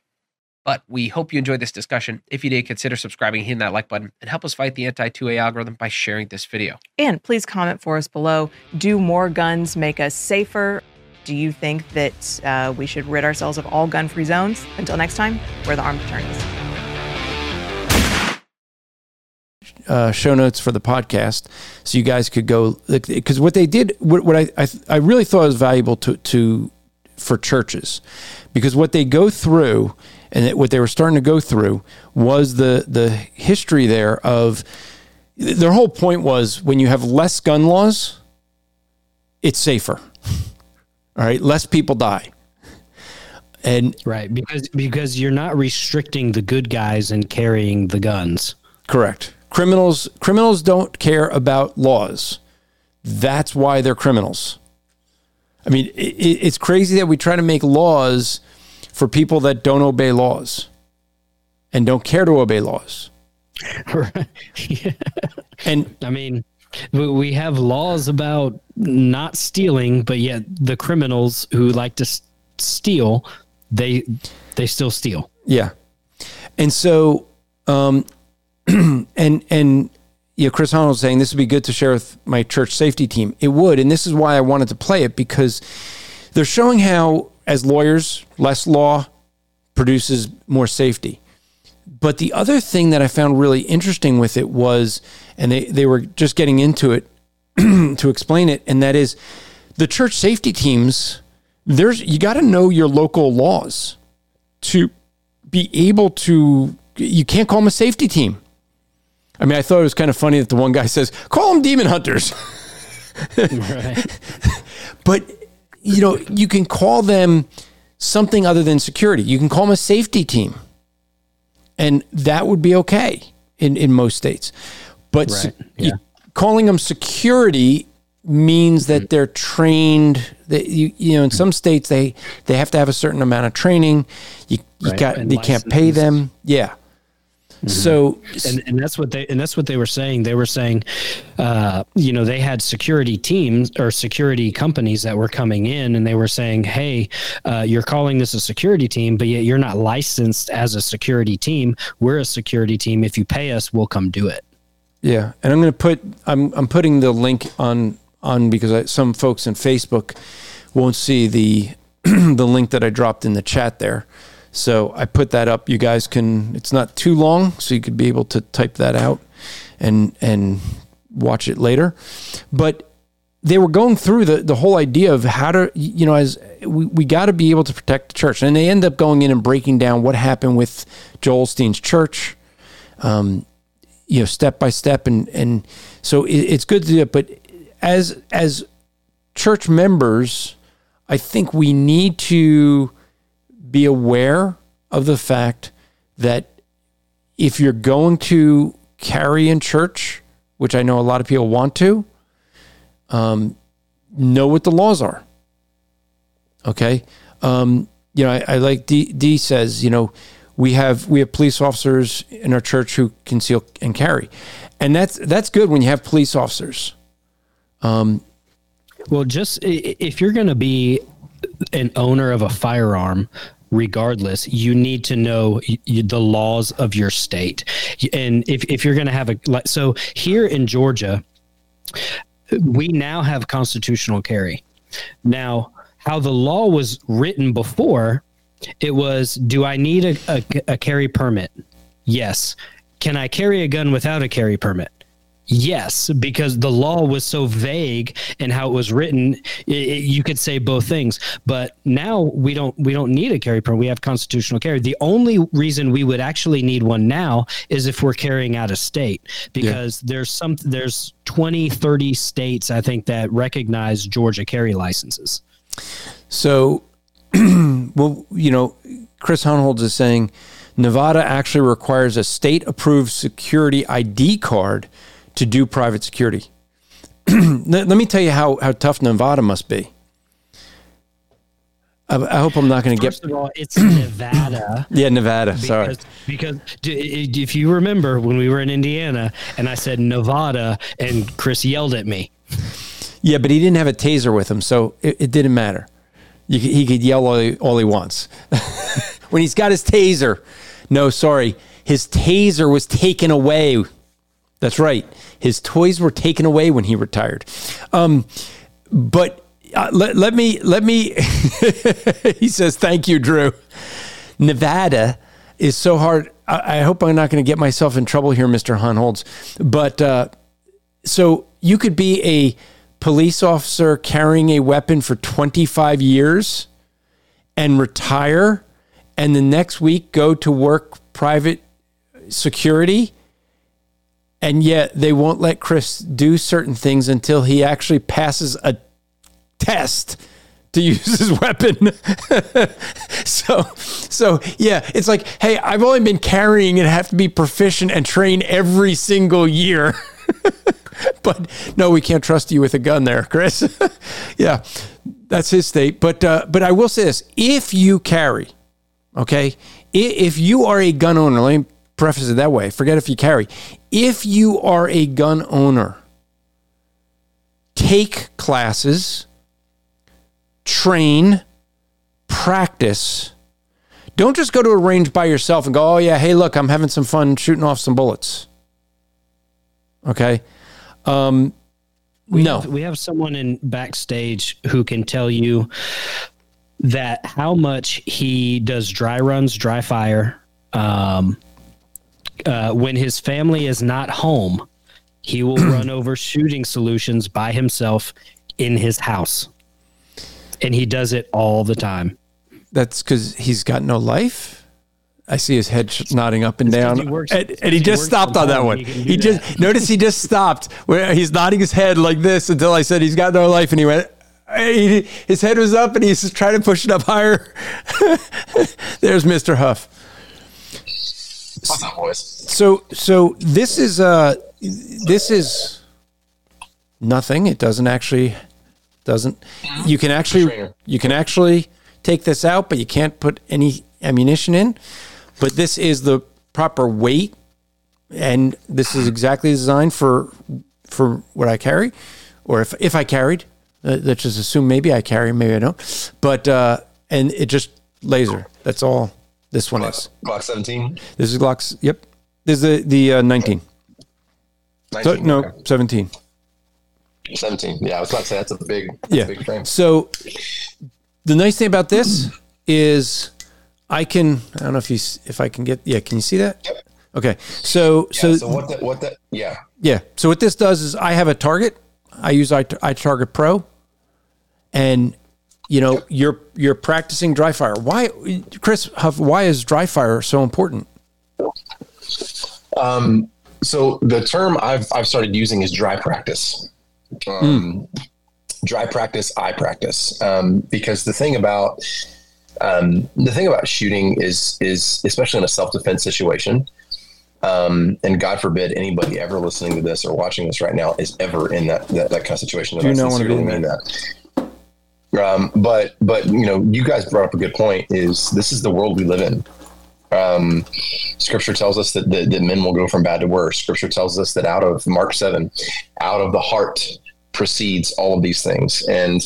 But we hope you enjoyed this discussion. If you did, consider subscribing, hitting that like button, and help us fight the anti 2A algorithm by sharing this video. And please comment for us below. Do more guns make us safer? Do you think that uh, we should rid ourselves of all gun free zones? Until next time, we're the armed attorneys. Uh, show notes for the podcast, so you guys could go because what they did, what, what I, I I really thought was valuable to to for churches, because what they go through and it- what they were starting to go through was the the history there of their whole point was when you have less gun laws, it's safer. All right, less people die. And Right, because because you're not restricting the good guys and carrying the guns. Correct. Criminals criminals don't care about laws. That's why they're criminals. I mean, i i- it's crazy that we try to make laws for people that don't obey laws and don't care to obey laws. Right. Yeah. And I mean, we- we have laws about not stealing, but yet the criminals who like to s- steal, they they still steal. yeah. And so um and and Chris Hohnholz saying this would be good to share with my church safety team. It would, and this is why I wanted to play it because they're showing how, as lawyers, less law produces more safety. But the other thing that I found really interesting with it was, and they, they were just getting into it to explain it, and that is the church safety teams, there's you got to know your local laws to be able to you can't call them a safety team. I mean, I thought it was kind of funny that the one guy says, call them demon hunters. Right. but you know you can call them something other than security. You can call them a safety team. And that would be okay in, in most states. But se- yeah. you- calling them security means that mm-hmm. they're trained that you you know in some states they they have to have a certain amount of training. You you Right, got and you can't pay them. Yeah So, and, and that's what they and that's what they were saying. They were saying, uh, you know, they had security teams or security companies that were coming in, and they were saying, "Hey, uh, you're calling this a security team, but yet you're not licensed as a security team. We're a security team. If you pay us, we'll come do it." Yeah, and I'm going to put I'm I'm putting the link on on because I, some folks in Facebook won't see the the link that I dropped in the chat there. So I put that up. You guys can. It's not too long, so you could be able to type that out and and watch it later. But they were going through the the whole idea of how to you know as we, we got to be able to protect the church, and they end up going in and breaking down what happened with Joel Osteen's church. Um, you know, step by step, and and so it, it's good to do it. But as as church members, I think we need to be aware of the fact that if you're going to carry in church, which I know a lot of people want to, um, know what the laws are. Okay. Um, you know, I, I like D, D says, you know, we have we have police officers in our church who conceal and carry, and that's that's good when you have police officers. Um, well, just if you're going to be an owner of a firearm, regardless you need to know the laws of your state. And if, if you're going to have a so here in georgia we now have constitutional carry. Now how the law was written before it was do i need a, a, a carry permit? Yes. Can i carry a gun without a carry permit Yes, because the law was so vague and how it was written, it, it, you could say both things. But now we don't we don't need a carry permit. We have constitutional carry. The only reason we would actually need one now is if we're carrying out of state because yeah. there's some there's 20 30 states I think that recognize Georgia carry licenses. So well, you know, Chris Hohnholz is saying Nevada actually requires a state approved security ID card to do private security. let, let, me tell you how, how tough Nevada must be. I, I hope I'm not going to get. First of all, it's Nevada. yeah, Nevada. Because, sorry. Because if you remember when we were in Indiana and I said Nevada and Chris yelled at me. Yeah, but he didn't have a taser with him, so it, it didn't matter. You, he could yell all he, all he wants. when he's got his taser, no, sorry, his taser was taken away that's right. His toys were taken away when he retired. Um, but uh, let, let me, let me, he says, thank you, Drew. Nevada is so hard. I, I hope I'm not going to get myself in trouble here, Mr. Hohnholz. But uh, so you could be a police officer carrying a weapon for 25 years and retire and the next week go to work private security and yet they won't let Chris do certain things until he actually passes a test to use his weapon. so, so yeah, it's like, hey, I've only been carrying and have to be proficient and train every single year. but no, we can't trust you with a gun there, Chris. yeah, that's his state. But uh, but I will say this: if you carry, okay, if you are a gun owner, let me preface it that way. Forget if you carry. If you are a gun owner, take classes, train, practice. Don't just go to a range by yourself and go, oh, yeah, hey, look, I'm having some fun shooting off some bullets. Okay. Um, we no. Have, we have someone in backstage who can tell you that how much he does dry runs, dry fire, um, uh, when his family is not home, he will run over shooting solutions by himself in his house. And he does it all the time. That's because he's got no life. I see his head nodding up and down, he works, and, and he, he just stopped on that one. He, he just notice he just stopped where he's nodding his head like this until I said he's got no life, and he went. He, his head was up, and he's trying to push it up higher. There's Mister Huff. So so this is uh this is nothing. It doesn't actually doesn't you can actually you can actually take this out, but you can't put any ammunition in. But this is the proper weight and this is exactly designed for for what I carry, or if if I carried, uh, let's just assume maybe I carry, maybe I don't. But uh, and it just laser. That's all this one is. Glock 17? This is Glock's. Yep. This is the the uh, 19. So, no, Okay. 17. 17. Yeah, I was about to say that's a big, that's Yeah. a big frame. So the nice thing about this is I can. I don't know if you if I can get. Yeah, can you see that? Yep. Okay. So Yeah, so, so what that, what that, yeah. yeah. So what this does is I have a target. I use I, iTarget Pro, and you know you're you're practicing dry fire. Why, Chris? Huff, Why is dry fire so important? So the term I've, I've started using is dry practice. Um, Dry practice, eye practice. Um, because the thing about, um, the thing about shooting is, is especially in a self-defense situation, um, and God forbid anybody ever listening to this or watching this right now is ever in that, that, that kind of situation. Do I not wanna be in mean that. Um, but, but, you know, you guys brought up a good point is this is the world we live in. Um, scripture tells us that, that, that men will go from bad to worse. Scripture tells us that out of Mark 7, out of the heart proceeds all of these things. And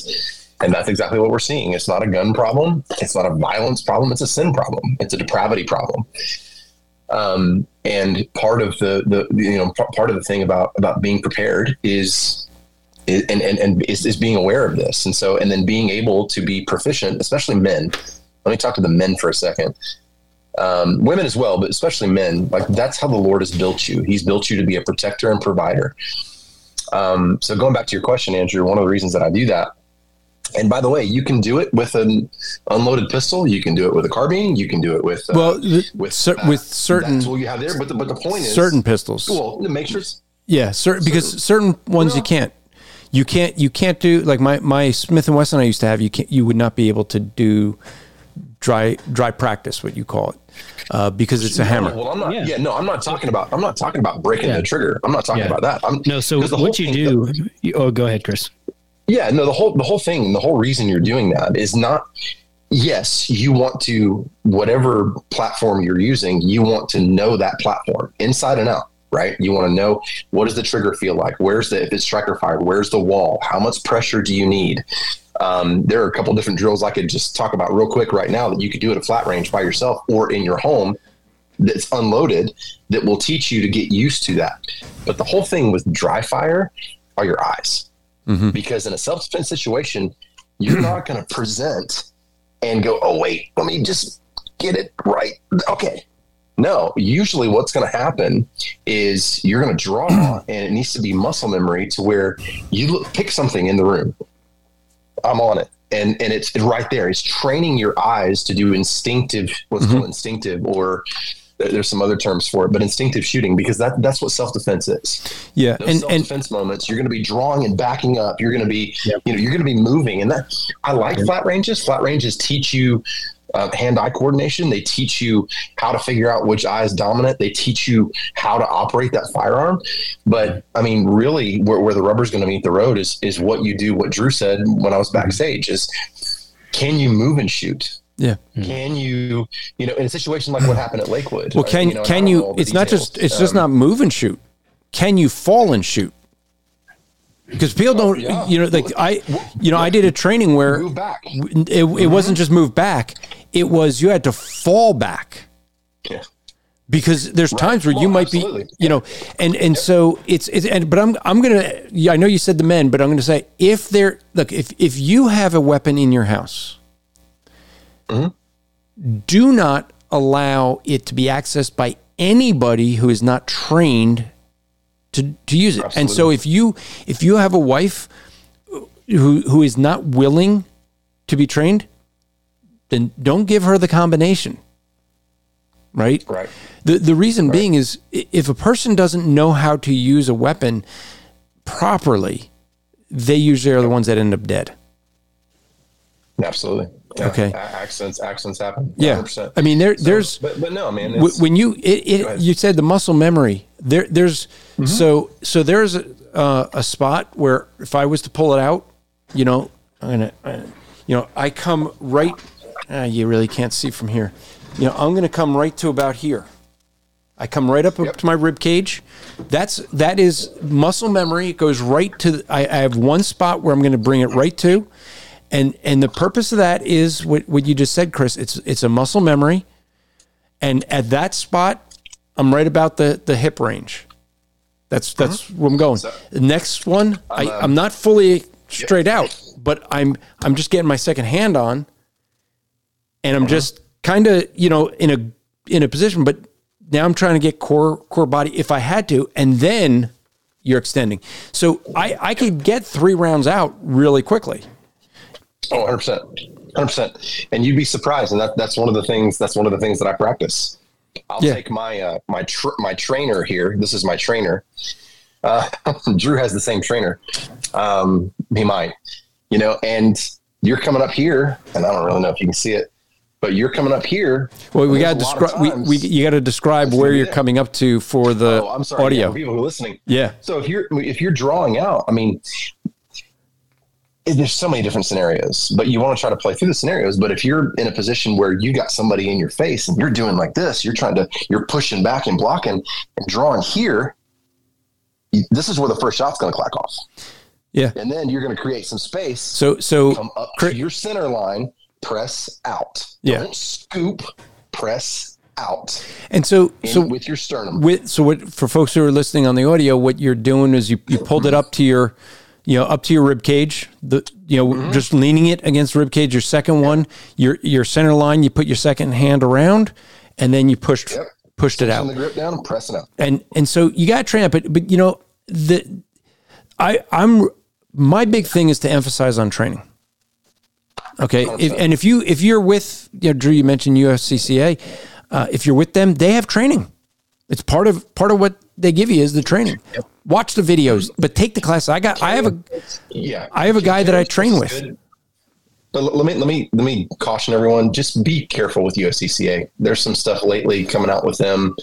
and that's exactly what we're seeing. It's not a gun problem. It's not a violence problem. It's a sin problem. It's a depravity problem. Um, and part of the, the you know part of the thing about about being prepared is- and and, and is, is being aware of this. And so and then being able to be proficient especially men. Let me talk to the men for a second. Um, women as well but especially men like that's how the lord has built you. He's built you to be a protector and provider. Um, so going back to your question andrew one of the reasons that i do that and by the way you can do it with an unloaded pistol you can do it with a carbine you can do it with uh, Well, with cer- uh, with certain tool you have there but the, but the point is certain pistols. well make sure Yeah, certain because certain ones you can't. You can't. You can't do like my my Smith and Wesson I used to have. You can't. You would not be able to do dry dry practice, what you call it, uh, because it's a hammer. Well, I'm not. Yeah. Yeah. no, I'm not talking about. I'm not talking about breaking Yeah. the trigger. I'm not talking Yeah. about that. I'm, No, so what you thing- do? You, oh, go ahead, Chris. Yeah, no, the whole the whole thing, the whole reason you're doing that is not. Yes, you want to whatever platform you're using, you want to know that platform inside and out, right? You want to know what does the trigger feel like? Where's the if it's striker fired? Where's the wall? How much pressure do you need? Um, there are a couple different drills I could just talk about real quick right now that you could do at a flat range by yourself or in your home that's unloaded that will teach you to get used to that. But the whole thing with dry fire are your eyes. Because in a self defense situation, you're not going to present and go, oh, wait, let me just get it right. Okay. No, usually what's going to happen is you're going to draw and it needs to be muscle memory to where you look, pick something in the room. I'm on it. And, and it's right there. It's training your eyes to do instinctive, what's mm-hmm. called instinctive, or there's some other terms for it, but instinctive shooting because that that's what self defense is Yeah, those and self defense moments, you're going to be drawing and backing up. You're going to be, you know, you're going to be moving, and that I like flat ranges. Flat ranges teach you uh, hand-eye coordination. They teach you how to figure out which eye is dominant. They teach you how to operate that firearm. But I mean, really, where, where the rubber's going to meet the road is is what you do. What Drew said when I was backstage is, can you move and shoot? yeah. Can you, you know, in a situation like what happened at Lakewood? Well, uh, can you know, can you? all the It's not just details. it's just Um, not move and shoot. Can you fall and shoot? Because people don't, yeah. you know, like I, you know, I did a training where move back. it, it wasn't just move back; it was you had to fall back Yeah. because there's times where you oh, might absolutely. be, you know, and and so it's it's. And, but I'm I'm gonna. Yeah, I know you said the men, but I'm gonna say if there look if if you have a weapon in your house, mm-hmm. do not allow it to be accessed by anybody who is not trained to to use it. And so if you if you have a wife who who is not willing to be trained, then don't give her the combination. Right? Right. The the reason being is if a person doesn't know how to use a weapon properly, they usually are the ones that end up dead. Absolutely. Yeah. Okay. Accidents, accidents happen. Yeah. 100%. I mean there So, there's but but no, man. When you it, it you said the muscle memory there there's so so there's a, uh, a spot where if I was to pull it out, you know, I'm gonna, uh, you know, I come right. Uh, you really can't see from here. You know, I'm gonna come right to about here. I come right up, up to my rib cage. That's that is muscle memory. It goes right to. The, I, I have one spot where I'm going to bring it right to, and and the purpose of that is what what you just said, Chris. It's it's a muscle memory, and at that spot, I'm right about the the hip range. That's that's where I'm going. The next one, I, I'm not fully straight out, but I'm I'm just getting my second hand on, and I'm just kind of you know in a in a position, but now I'm trying to get core core body if I had to, and then you're extending. So I I could get three rounds out really quickly. Oh, 100 percent, hundred percent. And you'd be surprised, and that, that's one of the things. That's one of the things that I practice. I'll Yeah. take my uh, my tr- my trainer here. This is my trainer. Uh, Drew has the same trainer. Um, he might, you know. And you're coming up here, and I don't really know if you can see it, but you're coming up here. Well, we got to there's a lot of describe. We, we you got to describe where you're that. coming up to for the Oh, I'm sorry. audio. yeah, people who are listening. Yeah. So if you're if you're drawing out, I mean, there's so many different scenarios, but you want to try to play through the scenarios. But if you're in a position where you got somebody in your face and you're doing like this, you're trying to you're pushing back and blocking and drawing here. This is where the first shot's going to clack off, Yeah. and then you're going to create some space. So so come up to your center line, press out. Yeah. Don't scoop, press out and so in, so with your sternum. with so what for folks who are listening on the audio, what you're doing is you you pulled it up to your you know up to your rib cage. The you know Mm-hmm. just leaning it against the rib cage. Your second one, your your center line. You put your second hand around, and then you pushed Yep. pushed it out. the grip down and pressing out. and and so you got to train it, but but you know the I I'm my big thing is to emphasize on training. Okay, if, and if you if you're with you know Drew, you mentioned USCCA, uh, if you're with them, they have training. It's part of part of what they give you is the training. Watch the videos, but take the class. I got I have a Yeah, I have a guy that I train with. But let me let me let me caution everyone: just be careful with USCCA. There's some stuff lately coming out with them.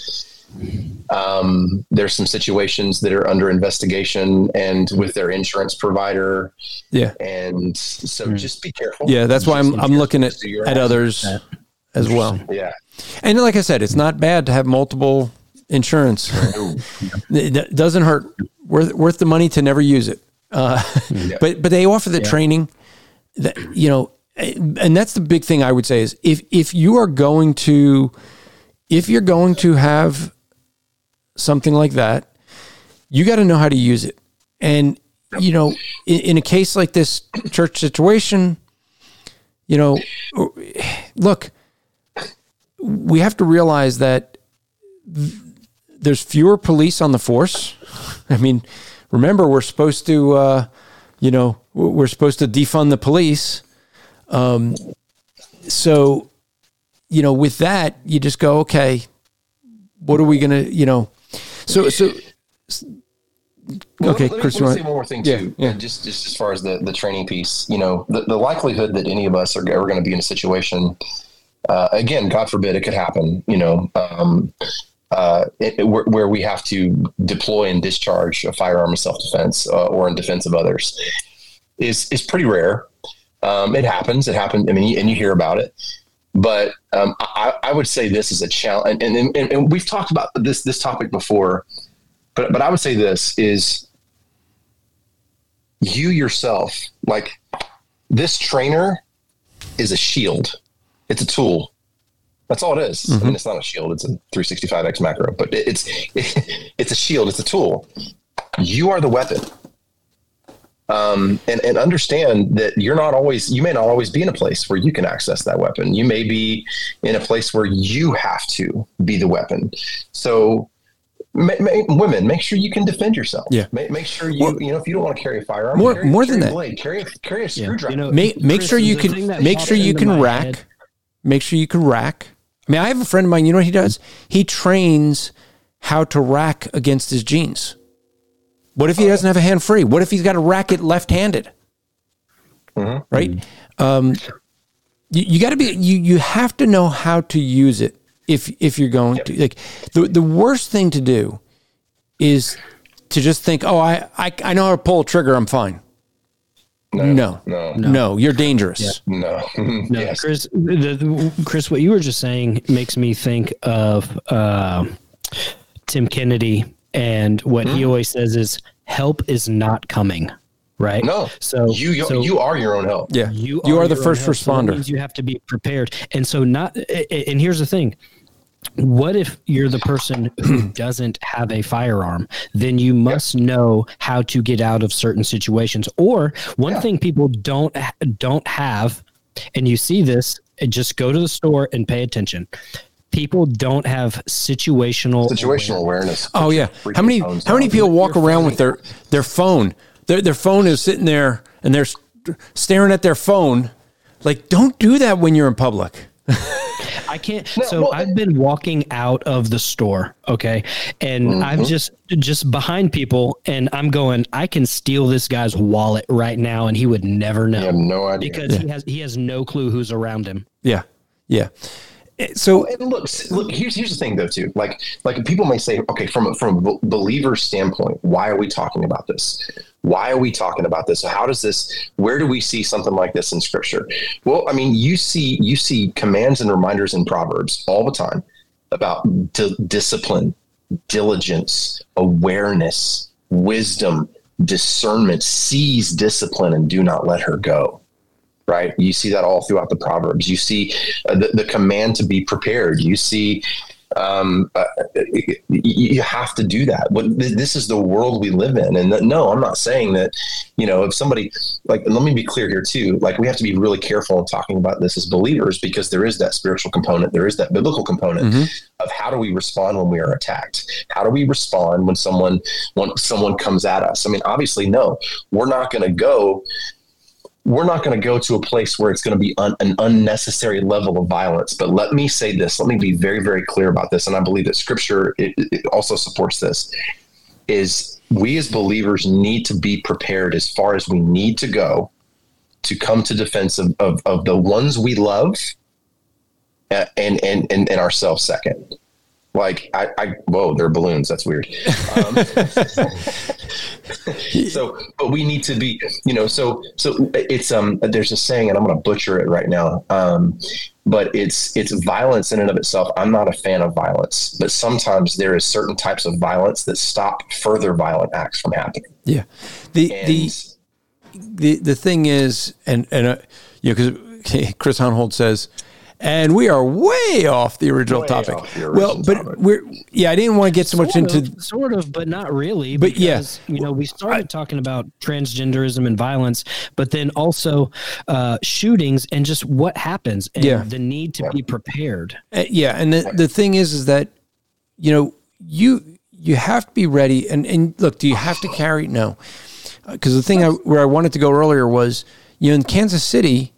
Um, there's some situations that are under investigation and with their insurance provider, yeah and so just be careful. yeah. That's why I'm I'm looking at Just do your at own. others as well. Yeah, And like I said, it's not bad to have multiple insurance. it it doesn't hurt. Worth worth the money to never use it. Uh, But but they offer the training that you know, and that's the big thing I would say is if if you are going to if you're going to have something like that, you got to know how to use it. And you know, in, in a case like this church situation, you know, look, we have to realize that th- there's fewer police on the force. I mean, remember we're supposed to, uh, you know, we're supposed to defund the police. Um, so, you know, with that, you just go, okay, what are we gonna, you know, so so. Well, Okay, let me, Chris, let me say one more thing Yeah, too. yeah. Just just as far as the the training piece, you know, the, the likelihood that any of us are ever going to be in a situation, uh, again, God forbid, it could happen. You know, um, uh, it, where, where we have to deploy and discharge a firearm in self defense uh, or in defense of others, is is pretty rare. Um, it happens. It happened. I mean, you- and you hear about it. But um, I, I would say this is a challenge, and, and, and, and we've talked about this this topic before. But but I would say this is you yourself, like this trainer is a shield. It's a tool. That's all it is. I mean, it's not a shield. It's a 365x macro, but it, it's it's a shield. It's a tool. You are the weapon. Um, and, and understand that you're not always, you may not always be in a place where you can access that weapon. You may be in a place where you have to be the weapon. So ma- ma- women, make sure you can defend yourself. Yeah. Make, make sure you, you know, if you don't want to carry a firearm, More- carry, more carry than a that. blade, carry a, carry a screwdriver. You know, make make Chris, sure you can make sure you can rack. head- Make sure you can rack. I mean, I have a friend of mine. You know what he does? He trains how to rack against his jeans. What if he doesn't have a hand free? What if he's got a racket left-handed? Right. Um, you you got to be you you have to know how to use it if if you're going to like the the worst thing to do is to just think oh I I, I know how to pull a trigger I'm fine. No. no, No, you're dangerous. no. No, yes. Chris, the, the- Chris, what you were just saying makes me think of uh, Tim Kennedy, and what he Hmm. always says is, "Help is not coming." Right? No. So you you, so you are your own help. Yeah. you You are the first help, responder. means you have to be prepared. And so not a- a- and here's the thing. What if you're the person who doesn't have a firearm? Then you must know how to get out of certain situations. Or one thing people don't don't have, and you see this, just go to the store and pay attention. People don't have situational Situational awareness. Oh yeah. How many how many down. people walk around with their their phone? Their their phone is sitting there and they're staring at their phone. Like don't do that when you're in public. I can't. No, so well, I've been walking out of the store, okay, and Mm-hmm. I'm just just behind people, and I'm going. I can steal this guy's wallet right now, and he would never know I have no idea. because he has he has no clue who's around him. Yeah. Yeah. So and look, look. Here's here's the thing, though, too. Like like people may say, okay, from a- from a b- believer's standpoint, why are we talking about this? Why are we talking about this? How does this? Where do we see something like this in Scripture? Well, I mean, you see you see commands and reminders in Proverbs all the time about di- discipline, diligence, awareness, wisdom, discernment. Seize discipline and do not let her go right? You see that all throughout the Proverbs. You see uh, the, the command to be prepared. You see, um, uh, you have to do that. Th- this is the world we live in. And that, no, I'm not saying that, you know, if somebody, like, let me be clear here too, like, we have to be really careful in talking about this as believers because there is that spiritual component, there is that biblical component of how do we respond when we are attacked? How do we respond when someone, when someone comes at us? I mean, obviously, no, we're not going to go we're not going to go to a place where it's going to be un- an unnecessary level of violence. But let me say this. Let me be very, very clear about this. And I believe that Scripture it, it also supports this. Is we as believers need to be prepared as far as we need to go to come to defense of, of, of the ones we love and, and, and, and ourselves second. Like I, I, whoa, they're balloons. That's weird. Um, so but we need to be you know so so it's um there's a saying and i'm going to butcher it right now um but it's it's violence in and of itself i'm not a fan of violence but sometimes there is certain types of violence that stop further violent acts from happening yeah. The and the the the thing is, and and uh, you know, because Chris Hohnholz says, and we are way off the original Way topic. off the well, but topic. we're yeah, I didn't want to get so much Sort into. of, sort of, but not really. But yeah. you know, we started talking about transgenderism and violence, but then also uh, shootings and just what happens and Yeah. the need to be prepared. Uh, yeah, and the, the thing is, is that you know you you have to be ready. And and look, do you have to carry? No, because the thing I, where I wanted to go earlier was you know in Kansas City,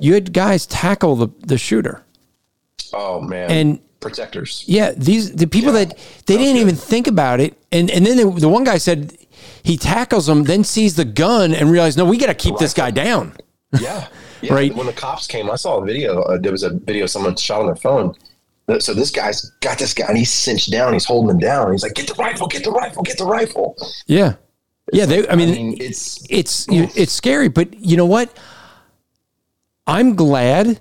you had guys tackle the the shooter. oh man And- protectors Yeah, these the people that they didn't even think about it, and and then the, the one guy said he tackles him, then sees the gun and realized, no, we got to keep this guy down. yeah, yeah. Right. When the cops came, I saw a video. Uh, there was a video someone shot on their phone. So this guy's got this guy, and he's cinched down. He's holding him down. He's like, "Get the rifle! Get the rifle! Get the rifle!" Yeah, yeah. They, I mean, I mean, it's it's it's scary, but you know what? I'm glad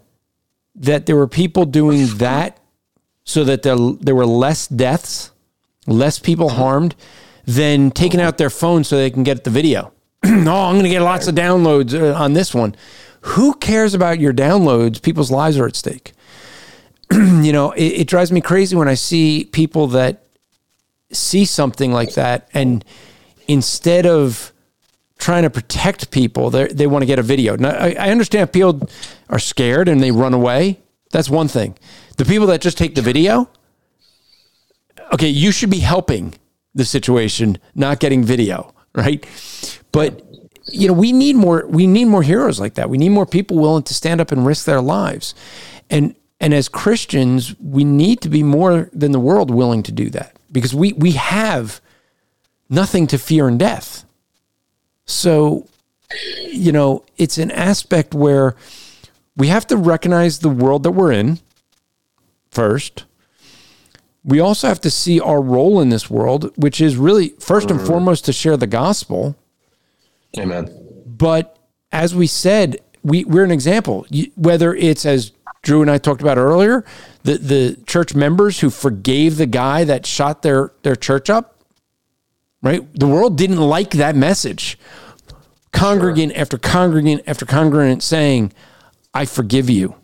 that there were people doing that so that there, there were less deaths, less people harmed than taking out their phone so they can get the video. oh, I'm going to get lots of downloads uh, on this one. Who cares about your downloads? People's lives are at stake. you know, it, it drives me crazy when I see people that see something like that and instead of trying to protect people, they they want to get a video. Now, I, I understand people are scared and they run away. That's one thing. The people that just take the video, okay, you should be helping the situation, not getting video, right? But you know, we need more. We need more heroes like that. We need more people willing to stand up and risk their lives, and and as Christians, we need to be more than the world willing to do that because we we have nothing to fear in death. So, you know, it's an aspect where we have to recognize the world that we're in first. We also have to see our role in this world, which is really first and mm. foremost to share the gospel. amen. But as we said, we, we're an example. Whether it's as Drew and I talked about earlier, the the church members who forgave the guy that shot their their church up, right? The world didn't like that message. Congregant sure. after congregant after congregant saying, "I forgive you,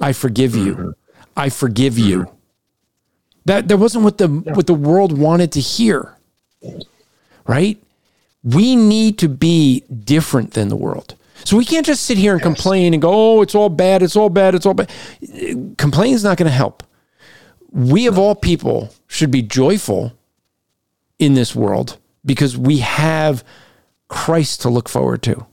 I forgive you, mm-hmm. I forgive you." Mm-hmm. That that wasn't what the yeah. what the world wanted to hear, right? We need to be different than the world. So we can't just sit here and yes. complain and go, "Oh, it's all bad, it's all bad, it's all bad." Complaining is not going to help. We of all people should be joyful in this world because we have Christ to look forward to.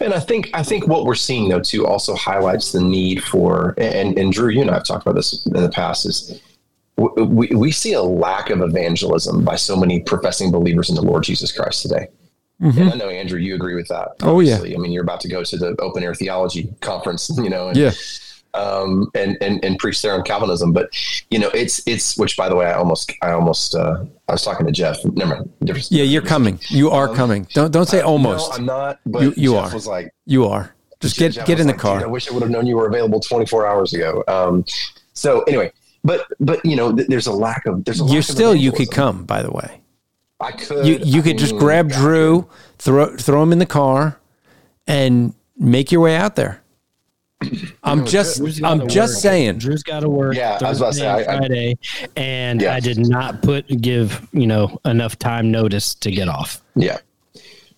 And I think I think what we're seeing though too also highlights the need for and and Drew, you and I have talked about this in the past is we, we see a lack of evangelism by so many professing believers in the Lord Jesus Christ today. Mm-hmm. And I know Andrew, you agree with that. Obviously. Oh yeah. I mean, you're about to go to the open air theology conference, you know, and, yeah. um, and, and, and preach there on Calvinism. But you know, it's, it's, which by the way, I almost, I almost, uh, I was talking to Jeff. Never mind. Different, yeah. You're coming. You are um, coming. Don't, don't say almost. No, I'm not, but you, you Jeff are. was like, you are just get, Jeff get in the like, car. I wish I would have known you were available 24 hours ago. Um, so anyway, but, but you know, th- there's a lack of, there's a you're still, you could come by the way. I could. You you I could mean, just grab Drew, throw throw him in the car, and make your way out there. I'm just I'm just work. saying. Drew's got to work. Yeah, Thursday I was about to say I, Friday, and yeah. I did not put give you know enough time notice to get off. Yeah,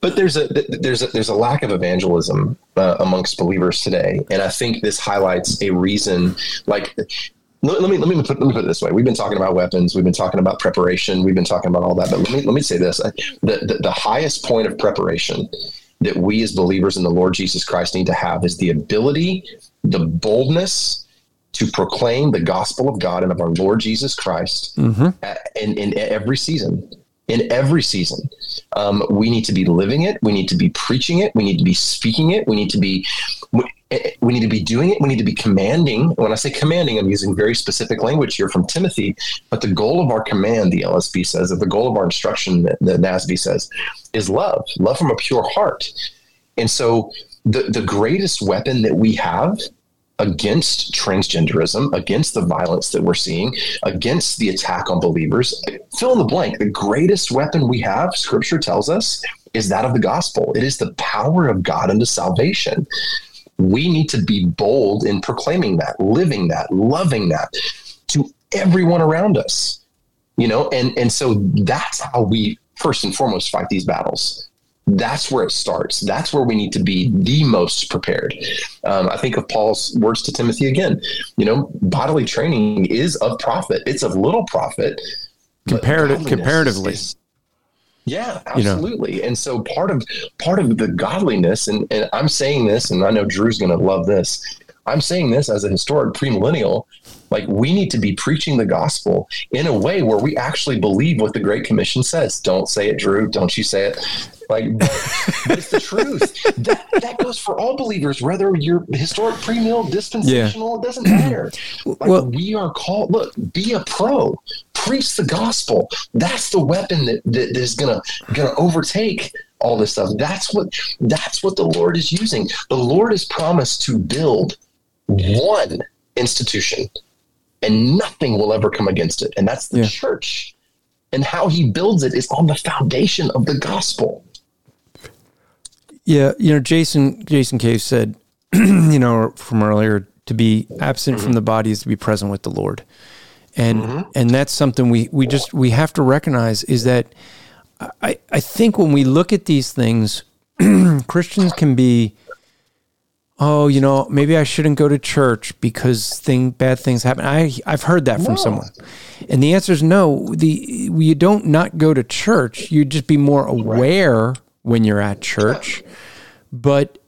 but there's a there's a there's a lack of evangelism uh, amongst believers today, and I think this highlights a reason. Like let, me let me put let me put it this way. We've been talking about weapons. We've been talking about preparation. We've been talking about all that. But let me let me say this: the, the, the highest point of preparation that we as believers in the Lord Jesus Christ need to have is the ability, the boldness to proclaim the gospel of God and of our Lord Jesus Christ mm-hmm. in, in every season in every season. Um, we need to be living it. We need to be preaching it. We need to be speaking it. We need to be Eh, eh, we need to be doing it. We need to be commanding. When I say commanding, I'm using very specific language here from Timothy. But the goal of our command, the LSB says, that the goal of our instruction, the NASB says, is love, love from a pure heart. And so the, the greatest weapon that we have against transgenderism, against the violence that we're seeing, against the attack on believers. Fill in the blank. The greatest weapon we have, scripture tells us, is that of the gospel. It is the power of God unto salvation. We need to be bold in proclaiming that, living that, loving that to everyone around us. You know, and and so that's how we first and foremost fight these battles that's where it starts. That's where we need to be the most prepared. Um, I think of Paul's words to Timothy again. You know, bodily training is of profit. It's of little profit. Comparative, comparatively. Is, yeah, absolutely. You know? And so part of part of the godliness, and, and I'm saying this, and I know Drew's going to love this. I'm saying this as a historic premillennial. Like we need to be preaching the gospel in a way where we actually believe what the Great Commission says. Don't say it, Drew. Don't you say it. Like, but, it's the truth. That, that goes for all believers, whether you're historic, premill, dispensational. Yeah. It doesn't matter. Like, well, we are called. Look, be a pro. Preach the gospel. That's the weapon that, that is gonna gonna overtake all this stuff. That's what that's what the Lord is using. The Lord has promised to build one institution, and nothing will ever come against it, and that's the yeah. church. And how He builds it is on the foundation of the gospel. Yeah, you know, Jason Jason Cave said, you know, from earlier, to be absent mm-hmm. from the body is to be present with the Lord, and mm-hmm. and that's something we we just we have to recognize is that I I think when we look at these things, Christians can be. Oh, you know, maybe I shouldn't go to church because thing bad things happen. I I've heard that from no. someone, and the answer is no. The you don't not go to church. You just be more aware right when you're at church. But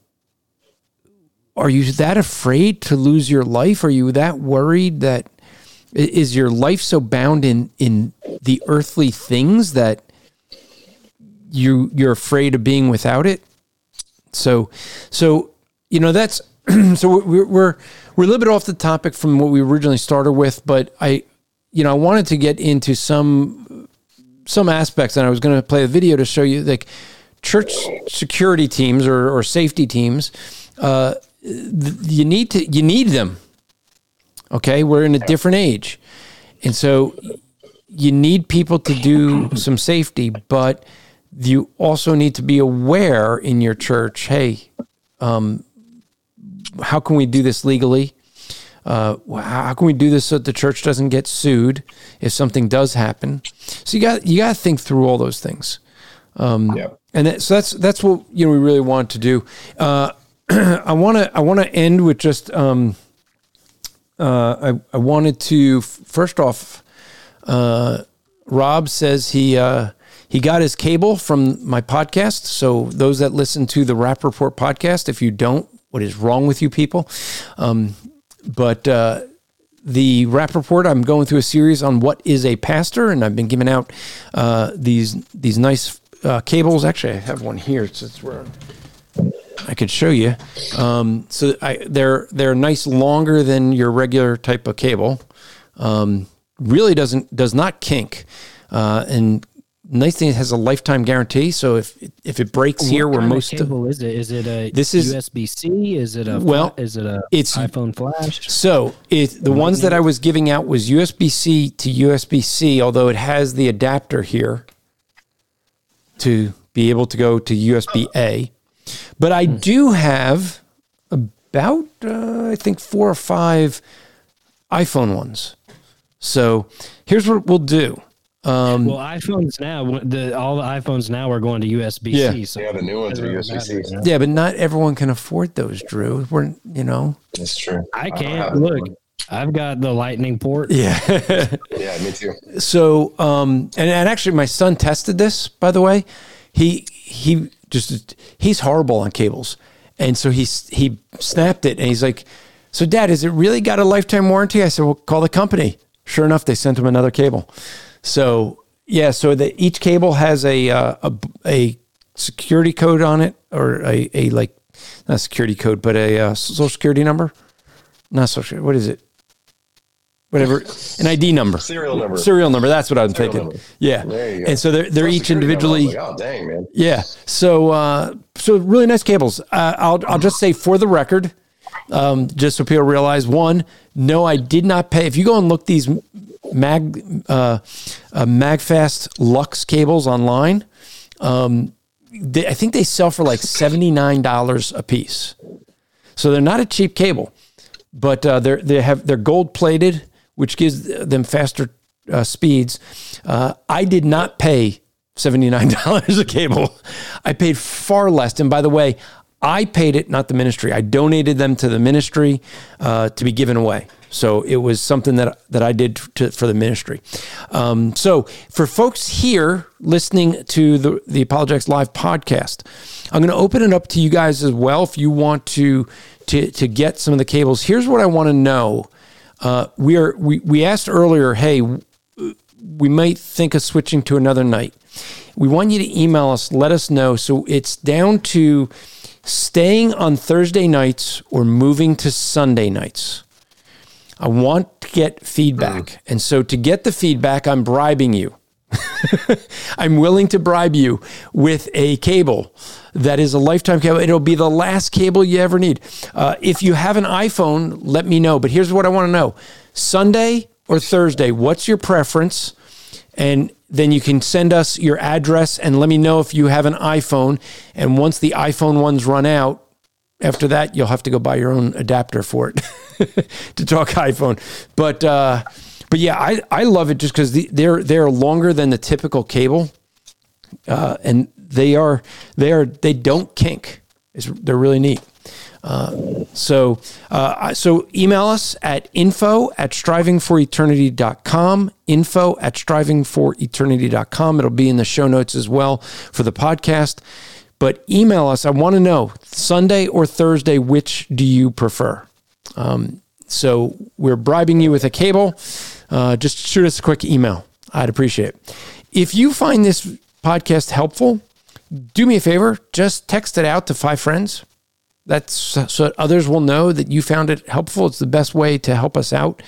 are you that afraid to lose your life? Are you that worried that is your life so bound in in the earthly things that you you're afraid of being without it? So so you know that's so we're we're we're a little bit off the topic from what we originally started with, but I you know I wanted to get into some some aspects and I was going to play a video to show you like church security teams or, or safety teams, uh, you need to you need them. Okay, we're in a different age, and so you need people to do some safety, but you also need to be aware in your church. Hey, um, how can we do this legally? Uh, how can we do this so that the church doesn't get sued if something does happen? So you got you got to think through all those things. Um, yeah. And that, so that's that's what you know we really want to do. Uh, I want to I want to end with just um, uh, I I wanted to first off, uh, Rob says he uh, he got his cable from my podcast. So those that listen to the Rapp Report podcast, if you don't, what is wrong with you people? Um, but uh, the Rapp Report, I'm going through a series on what is a pastor, and I've been giving out uh, these these nice uh, cables. Actually, I have one here. It's, it's where I could show you. Um, so I, they're they're nice, longer than your regular type of cable. Um, really doesn't does not kink, uh, and nice thing it has a lifetime guarantee. So if if it breaks what here, where most of cable is it? Is it a this is USB C? Is it a well? Is it a it's iPhone flash? So it the ones that I was giving out was USB C to USB C, although it has the adapter here to be able to go to USB A. But I hmm. do have about uh, I think four or five iPhone ones. So here's what we'll do. Um, well, iPhones now, the all the iPhones now are going to USB C. Yeah, so yeah, the new ones are USB C. Yeah, but not everyone can afford those, Drew. We're you know. That's true. I can't look. I've got the lightning port. Yeah. yeah, me too. So, um, and, and actually my son tested this, by the way. He, he just, he's horrible on cables. And so he, he snapped it and he's like, so dad, is it really got a lifetime warranty? I said, well, call the company. Sure enough, they sent him another cable. So yeah, so that each cable has a, uh, a, a security code on it or a, a like, not security code, but a uh, social security number. Not social. What is it? Whatever an ID number, serial number, serial number. That's what I'm serial thinking. Number. Yeah, and so they're they're each individually. Like, oh dang man. Yeah, so uh, so really nice cables. Uh, I'll I'll just say for the record, um, just so people realize, one, no, I did not pay. If you go and look these mag uh, uh Magfast Lux cables online. Um, they, I think they sell for like seventy nine dollars a piece, so they're not a cheap cable, but uh, they're they have they're gold plated which gives them faster uh, speeds. Uh, I did not pay $79 a cable. I paid far less. And by the way, I paid it, not the ministry. I donated them to the ministry uh, to be given away. So it was something that that I did to, for the ministry. Um, so for folks here listening to the the Apologetics Live podcast, I'm going to open it up to you guys as well. If you want to to to get some of the cables, here's what I want to know uh, we are we, we asked earlier, hey, we might think of switching to another night. We want you to email us, let us know. So it's down to staying on Thursday nights or moving to Sunday nights. I want to get feedback. Mm. And so to get the feedback, I'm bribing you. I'm willing to bribe you with a cable that is a lifetime cable. It'll be the last cable you ever need. Uh, if you have an iPhone, let me know. But here's what I want to know Sunday or Thursday, what's your preference? And then you can send us your address and let me know if you have an iPhone. And once the iPhone ones run out, after that, you'll have to go buy your own adapter for it to talk iPhone. But, uh, but yeah, I, I love it just because the, they're they're longer than the typical cable, uh, and they are they are they don't kink. It's, they're really neat. Uh, so uh, so email us at info at strivingforeternity.com info at strivingforeternity.com it'll be in the show notes as well for the podcast but email us i want to know sunday or thursday which do you prefer um, so we're bribing you with a cable uh, just shoot us a quick email. I'd appreciate it. If you find this podcast helpful, do me a favor, just text it out to five friends. That's so others will know that you found it helpful. It's the best way to help us out.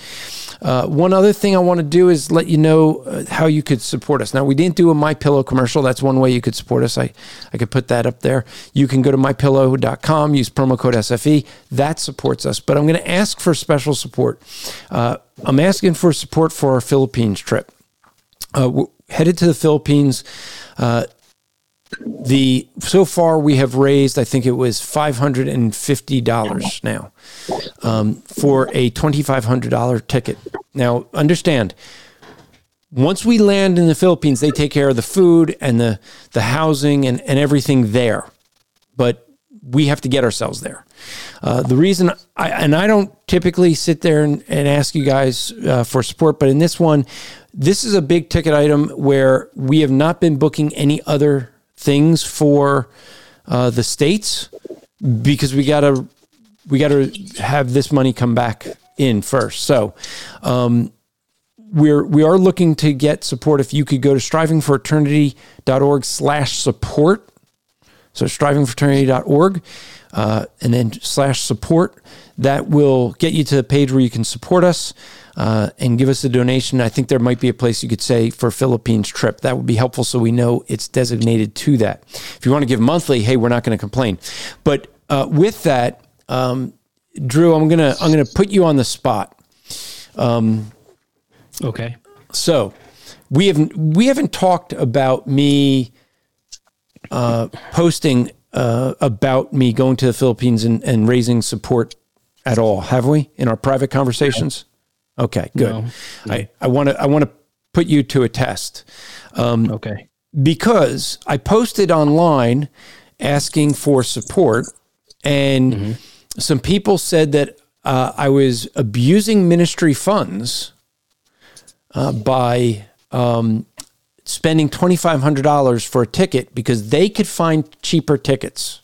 Uh, one other thing I want to do is let you know uh, how you could support us. Now, we didn't do a My Pillow commercial. That's one way you could support us. I, I could put that up there. You can go to mypillow.com, use promo code SFE. That supports us. But I'm going to ask for special support. Uh, I'm asking for support for our Philippines trip. Uh, headed to the Philippines. The so far we have raised, I think it was five hundred and fifty dollars now um, for a twenty five hundred dollar ticket. Now, understand, once we land in the Philippines, they take care of the food and the the housing and and everything there, but we have to get ourselves there. Uh, the reason I and I don't typically sit there and, and ask you guys uh, for support, but in this one, this is a big ticket item where we have not been booking any other things for uh, the states because we gotta we gotta have this money come back in first. So um, we're we are looking to get support. If you could go to strivingforeternity.org slash support. So strivingforeternity.org uh, and then slash support. That will get you to the page where you can support us uh, and give us a donation. I think there might be a place you could say for Philippines trip. That would be helpful so we know it's designated to that. If you want to give monthly, hey, we're not going to complain. But uh, with that, um, Drew, I'm gonna I'm gonna put you on the spot. Um, okay. So we haven't we haven't talked about me uh, posting uh, about me going to the Philippines and, and raising support at all, have we, in our private conversations? Okay, good. No. I I want to I want to put you to a test. Um, okay. Because I posted online asking for support, and mm-hmm. some people said that uh, I was abusing ministry funds uh, by um, spending twenty five hundred dollars for a ticket because they could find cheaper tickets.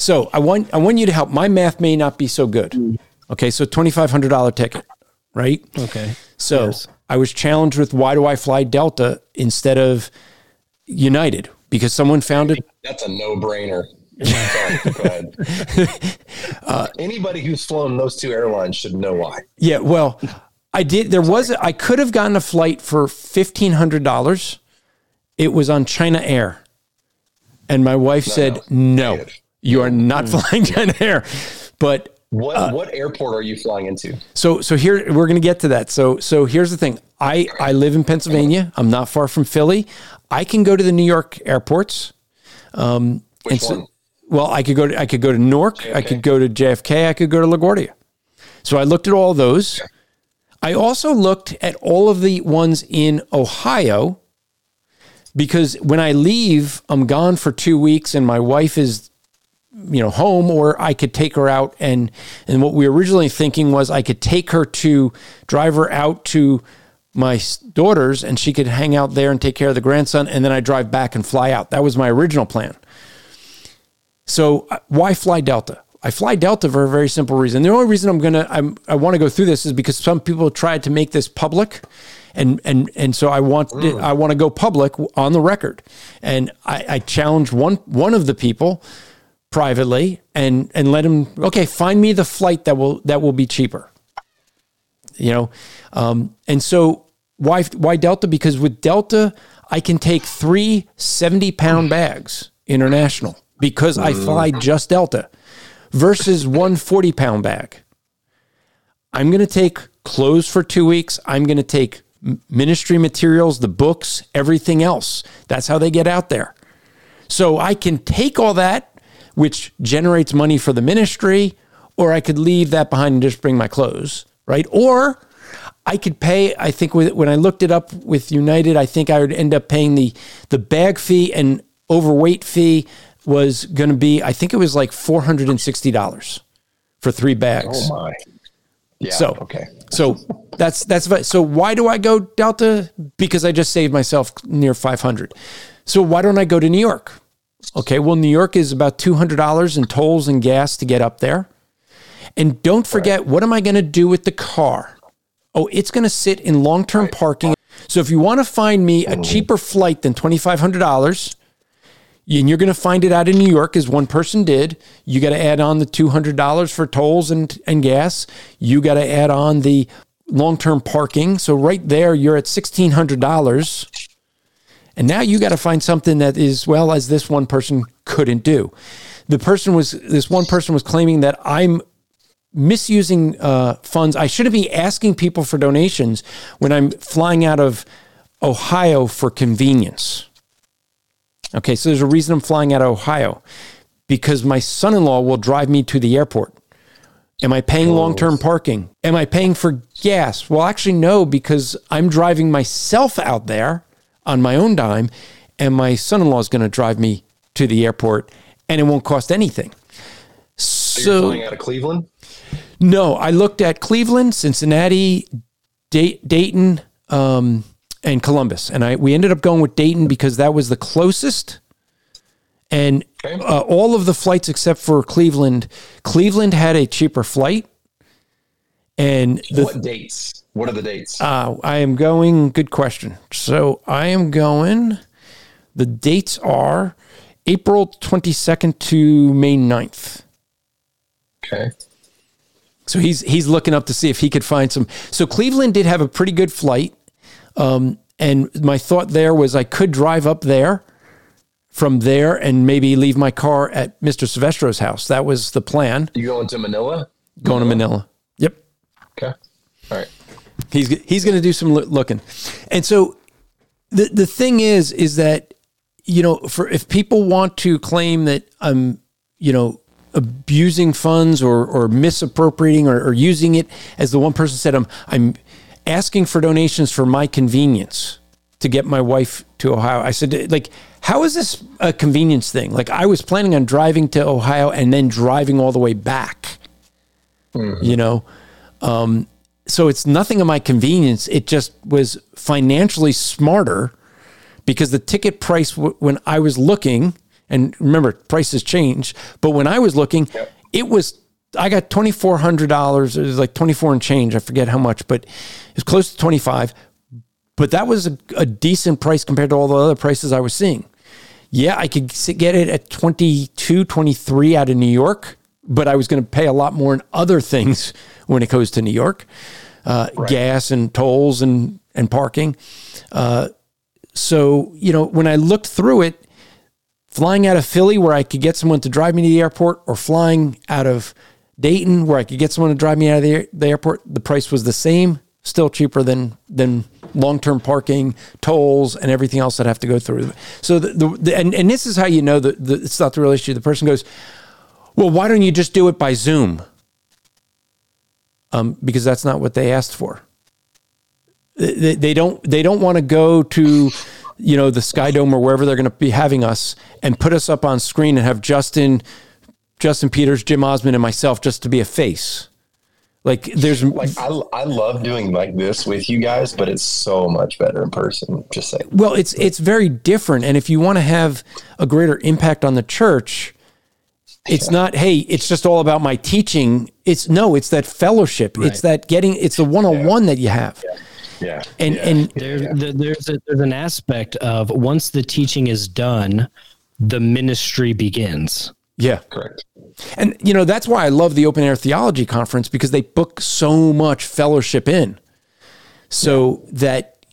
So I want I want you to help. My math may not be so good. Mm-hmm. Okay, so $2,500 ticket, right? Okay. So yes. I was challenged with why do I fly Delta instead of United? Because someone found it. That's a no brainer. uh, Anybody who's flown those two airlines should know why. Yeah, well, I did. There was, I could have gotten a flight for $1,500. It was on China Air. And my wife no, said, no, no you are not mm. flying China Air. But what uh, what airport are you flying into? So so here we're going to get to that. So so here's the thing. I I live in Pennsylvania. I'm not far from Philly. I can go to the New York airports. Um, Which so, one? Well, I could go to I could go to Newark. JFK. I could go to JFK. I could go to LaGuardia. So I looked at all those. Okay. I also looked at all of the ones in Ohio because when I leave, I'm gone for two weeks, and my wife is you know home or I could take her out and and what we were originally thinking was I could take her to drive her out to my daughters and she could hang out there and take care of the grandson and then I drive back and fly out. That was my original plan. So uh, why fly Delta? I fly Delta for a very simple reason. The only reason I'm gonna I'm, I want to go through this is because some people tried to make this public, and and and so I want mm. I want to go public on the record, and I, I challenged one one of the people privately and and let him okay find me the flight that will that will be cheaper. You know um, and so why why delta? Because with delta i can take three 70 pound bags international because i fly just delta versus one 40 pound bag. I'm going to take clothes for two weeks. I'm going to take ministry materials the books everything else. That's how they get out there. So i can take all that which generates money for the ministry, or I could leave that behind and just bring my clothes, right? Or I could pay. I think when I looked it up with United, I think I would end up paying the the bag fee and overweight fee was going to be. I think it was like four hundred and sixty dollars for three bags. Oh my! Yeah. So okay. So that's that's so. Why do I go Delta? Because I just saved myself near five hundred. So why don't I go to New York? Okay, well, New York is about $200 in tolls and gas to get up there. And don't forget, right. what am I going to do with the car? Oh, it's going to sit in long term right. parking. So if you want to find me a hmm. cheaper flight than $2,500, and you're going to find it out in New York, as one person did. You got to add on the two hundred dollars for tolls and and gas. You got to add on the long term parking. So right there, you're at sixteen hundred dollars. And now you got to find something that is well as this one person couldn't do. The person was this one person was claiming that I'm misusing uh, funds. I shouldn't be asking people for donations when I'm flying out of Ohio for convenience. Okay, so there's a reason I'm flying out of Ohio because my son in law will drive me to the airport. Am I paying long term parking? Am I paying for gas? Well, actually, no, because I'm driving myself out there on my own dime, and my son in law is going to drive me to the airport, and it won't cost anything. So, so you're flying out of Cleveland? No, I looked at Cleveland, Cincinnati, Dayton, um, and Columbus, and I we ended up going with Dayton because that was the closest. And okay. uh, all of the flights except for Cleveland, Cleveland had a cheaper flight. And the, what dates? What are the dates? Uh, I am going. Good question. So I am going. The dates are April twenty second to May 9th. Okay. So he's he's looking up to see if he could find some. So Cleveland did have a pretty good flight, um, and my thought there was I could drive up there from there and maybe leave my car at Mr. Silvestro's house. That was the plan. You going to Manila? Going Manila. to Manila. Okay. All right. He's he's going to do some looking, and so the the thing is is that you know for if people want to claim that I'm you know abusing funds or, or misappropriating or, or using it. As the one person said, I'm, I'm asking for donations for my convenience to get my wife to Ohio. I said, like, how is this a convenience thing? Like, I was planning on driving to Ohio and then driving all the way back, mm-hmm. you know? Um, so it's nothing of my convenience. It just was financially smarter because the ticket price w- when I was looking and remember, prices change. But when I was looking, yep. it was I got twenty four hundred dollars. It was like twenty four and change. I forget how much, but it was close to twenty five. But that was a, a, decent price compared to all the other prices I was seeing. Yeah, I could get it at 22, 23 out of New York, but I was going to pay a lot more in other things when it goes to New York, uh, right. gas and tolls and and parking. Uh, so you know, when I looked through it, flying out of Philly where I could get someone to drive me to the airport or flying out of Dayton where I could get someone to drive me out of the, the airport, the price was the same, still cheaper than than long-term parking, tolls, and everything else that I have to go through. So the, the, the and, and this is how you know that it's not the real issue. The person goes, well, why don't you just do it by Zoom? Um, because that's not what they asked for. They, they don't they don't want to go to you know, the Sky Dome or wherever they're going to be having us and put us up on screen and have Justin, Justin Peters, Jim Osman, and myself just to be a face. Like there's like I, I love doing like this with you guys, but it's so much better in person. Just say Well, it's it's very different, and if you want to have a greater impact on the church, it's yeah. not hey, it's just all about my teaching. It's no, it's that fellowship. Right. It's that getting. It's the one on one that you have. Yeah. Yeah. And yeah. and there, there's a, there's an aspect of once the teaching is done, the ministry begins. Yeah. Correct. And you know, that's why I love the Open Air Theology Conference because they book so much fellowship in. So yeah. that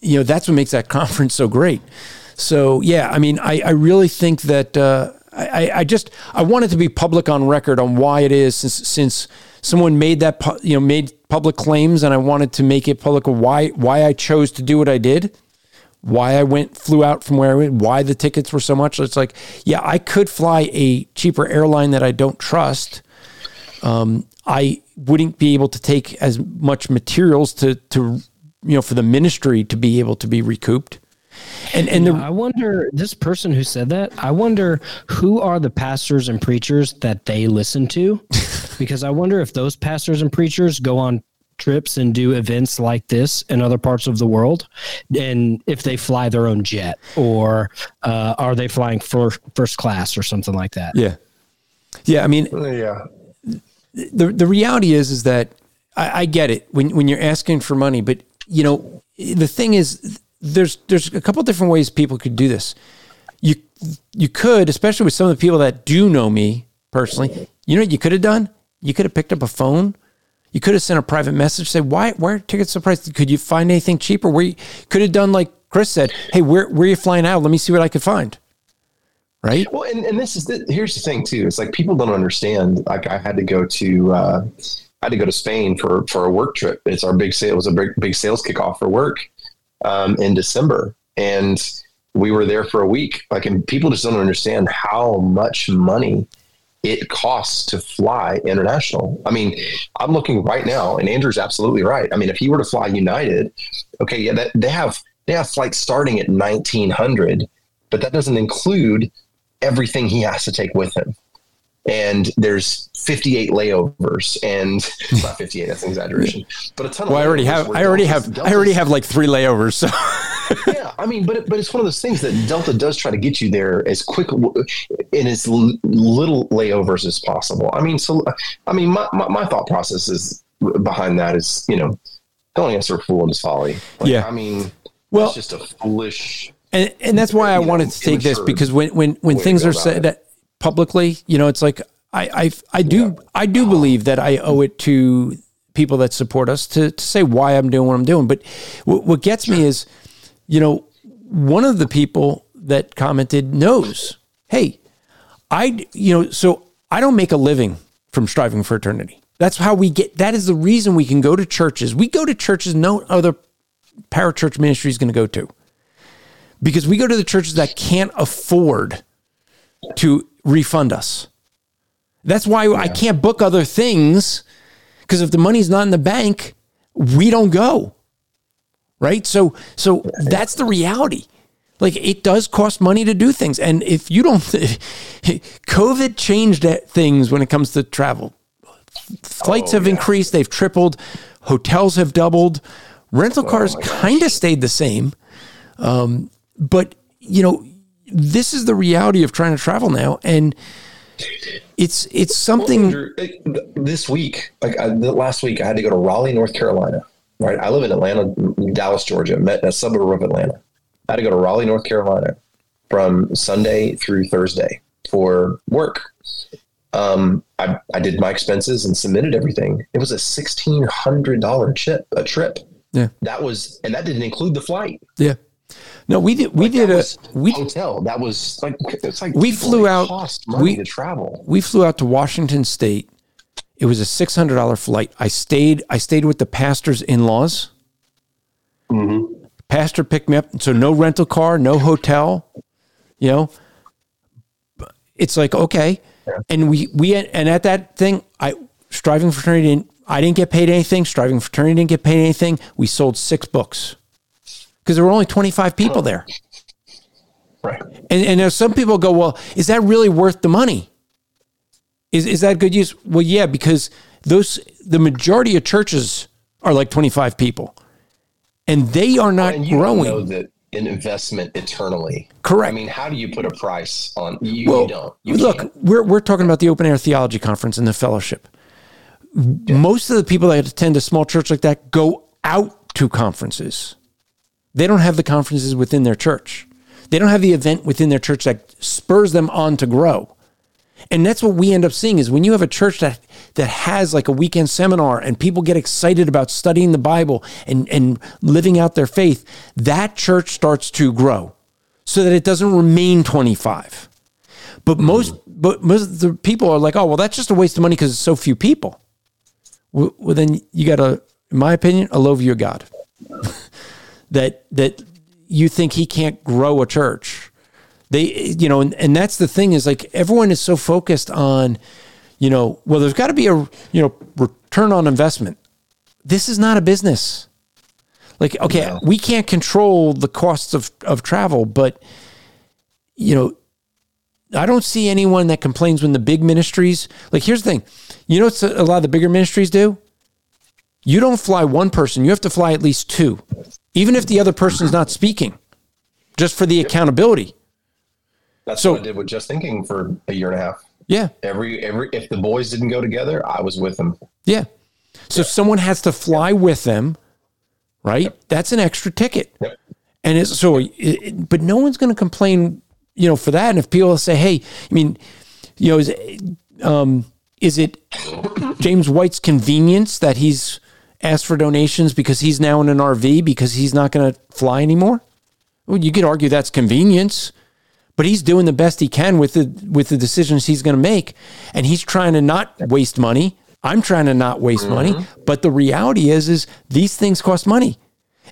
you know, that's what makes that conference so great. So yeah, I mean, I, I really think that uh, I, I just I wanted to be public on record on why it is since since someone made that you know made public claims and I wanted to make it public why why I chose to do what I did why I went flew out from where I went why the tickets were so much. It's like yeah I could fly a cheaper airline that I don't trust. Um, I wouldn't be able to take as much materials to to you know for the ministry to be able to be recouped and and the, I wonder this person who said that. I wonder who are the pastors and preachers that they listen to, because I wonder if those pastors and preachers go on trips and do events like this in other parts of the world, and if they fly their own jet or uh, are they flying for first class or something like that. Yeah, yeah. I mean, yeah. The the reality is is that I, I get it when when you're asking for money, but you know the thing is there's there's a couple different ways people could do this. You you could, especially with some of the people that do know me personally, you know what you could have done? You could have picked up a phone. You could have sent a private message, say, why, why are tickets so priced? Could you find anything cheaper? Where could have done like Chris said, hey, where, where are you flying out? Let me see what I could find. Right. Well, and, and this is the, here's the thing too. It's like people don't understand. Like I had to go to, uh, I had to go to Spain for, for a work trip. It's our big sale. It was a big, big sales kickoff for work um, in December. And we were there for a week. Like, and people just don't understand how much money it costs to fly international. I mean, I'm looking right now, and Andrew's absolutely right. I mean, if he were to fly United, okay, yeah, that, they have they have flights starting at 1900, but that doesn't include everything he has to take with him. And there's 58 layovers, and not 58. That's an exaggeration, but a ton. Well, I already have. I already have. I already have like three layovers. So. yeah, I mean, but it, but it's one of those things that Delta does try to get you there as quick in as little layovers as possible. I mean, so I mean, my, my, my thought process is behind that is you know, don't answer a fool in his folly. Like, yeah, I mean, well, it's just a foolish. And and that's why I wanted to take this because when when when things are said it. Publicly, you know, it's like I I I do yeah. I do believe that I owe it to people that support us to, to say why I'm doing what I'm doing. But w- what gets me is you know, one of the people that commented knows, hey, I, you know, so I don't make a living from striving for eternity. That's how we get, that is the reason we can go to churches. We go to churches no other parachurch ministry is going to go to because we go to the churches that can't afford to refund us. That's why yeah. I can't book other things because if the money's not in the bank, we don't go right? So so that's the reality. Like it does cost money to do things, and if you don't, COVID changed things when it comes to travel. Flights oh, have yeah. increased; they've tripled. Hotels have doubled. Rental oh, cars oh kind of stayed the same, um, but you know this is the reality of trying to travel now, and it's it's something. Well, Andrew, this week, like uh, last week, I had to go to Raleigh, North Carolina right? I live in Atlanta, Dallas, Georgia, met a suburb of Atlanta. I had to go to Raleigh, North Carolina from Sunday through Thursday for work. Um, I, I did my expenses and submitted everything. It was a sixteen hundred dollar chip a trip. Yeah, that was, and that didn't include the flight. Yeah, no, we did. We like did a we hotel. That was like it's like we flew out. we to travel. We flew out to Washington State it was a six hundred dollar flight. I stayed. I stayed with the pastor's in laws. Mm-hmm. Pastor picked me up, so no rental car, no hotel. You know, it's like okay, yeah. and we we and at that thing, I striving for eternity didn't. I didn't get paid anything. Striving for Eternity didn't get paid anything. We sold six books because there were only twenty five people there. Right. And and some people go, well, is that really worth the money? Is is that good use? Well, yeah, because those the majority of churches are like 25 people. And they are not and you growing. know that an investment eternally. Correct. I mean, how do you put a price on you, well, you don't. You look, can't. we're we're talking about the open air theology conference and the fellowship. Yeah. Most of the people that attend a small church like that go out to conferences. They don't have the conferences within their church. They don't have the event within their church that spurs them on to grow. And that's what we end up seeing is when you have a church that that has like a weekend seminar and people get excited about studying the Bible and, and living out their faith, that church starts to grow so that it doesn't remain 25. But most but most the people are like, oh well, that's just a waste of money because it's so few people. Well, well, then you got a, in my opinion, a low view of God. That that you think he can't grow a church they, you know, and, and that's the thing is like everyone is so focused on, you know, well, there's got to be a, you know, return on investment. This is not a business. Like, okay, no. we can't control the costs of, of travel, but, you know, I don't see anyone that complains when the big ministries, like, here's the thing you know what a lot of the bigger ministries do? You don't fly one person, you have to fly at least two, even if the other person's not speaking, just for the accountability. That's so, what I did with Just Thinking for a year and a half. Yeah. Every every if the boys didn't go together, I was with them. Yeah. So yeah. someone has to fly with them, right? Yep. That's an extra ticket. Yep. And it's so, it, but no one's going to complain. you know, for that. And if people say, hey, I mean, you know, is, um, is it James White's convenience that he's asked for donations because he's now in an RV because he's not going to fly anymore? Well, you could argue that's convenience, but he's doing the best he can with the with the decisions he's going to make, and he's trying to not waste money. I'm trying to not waste mm-hmm. money, but the reality is, is these things cost money.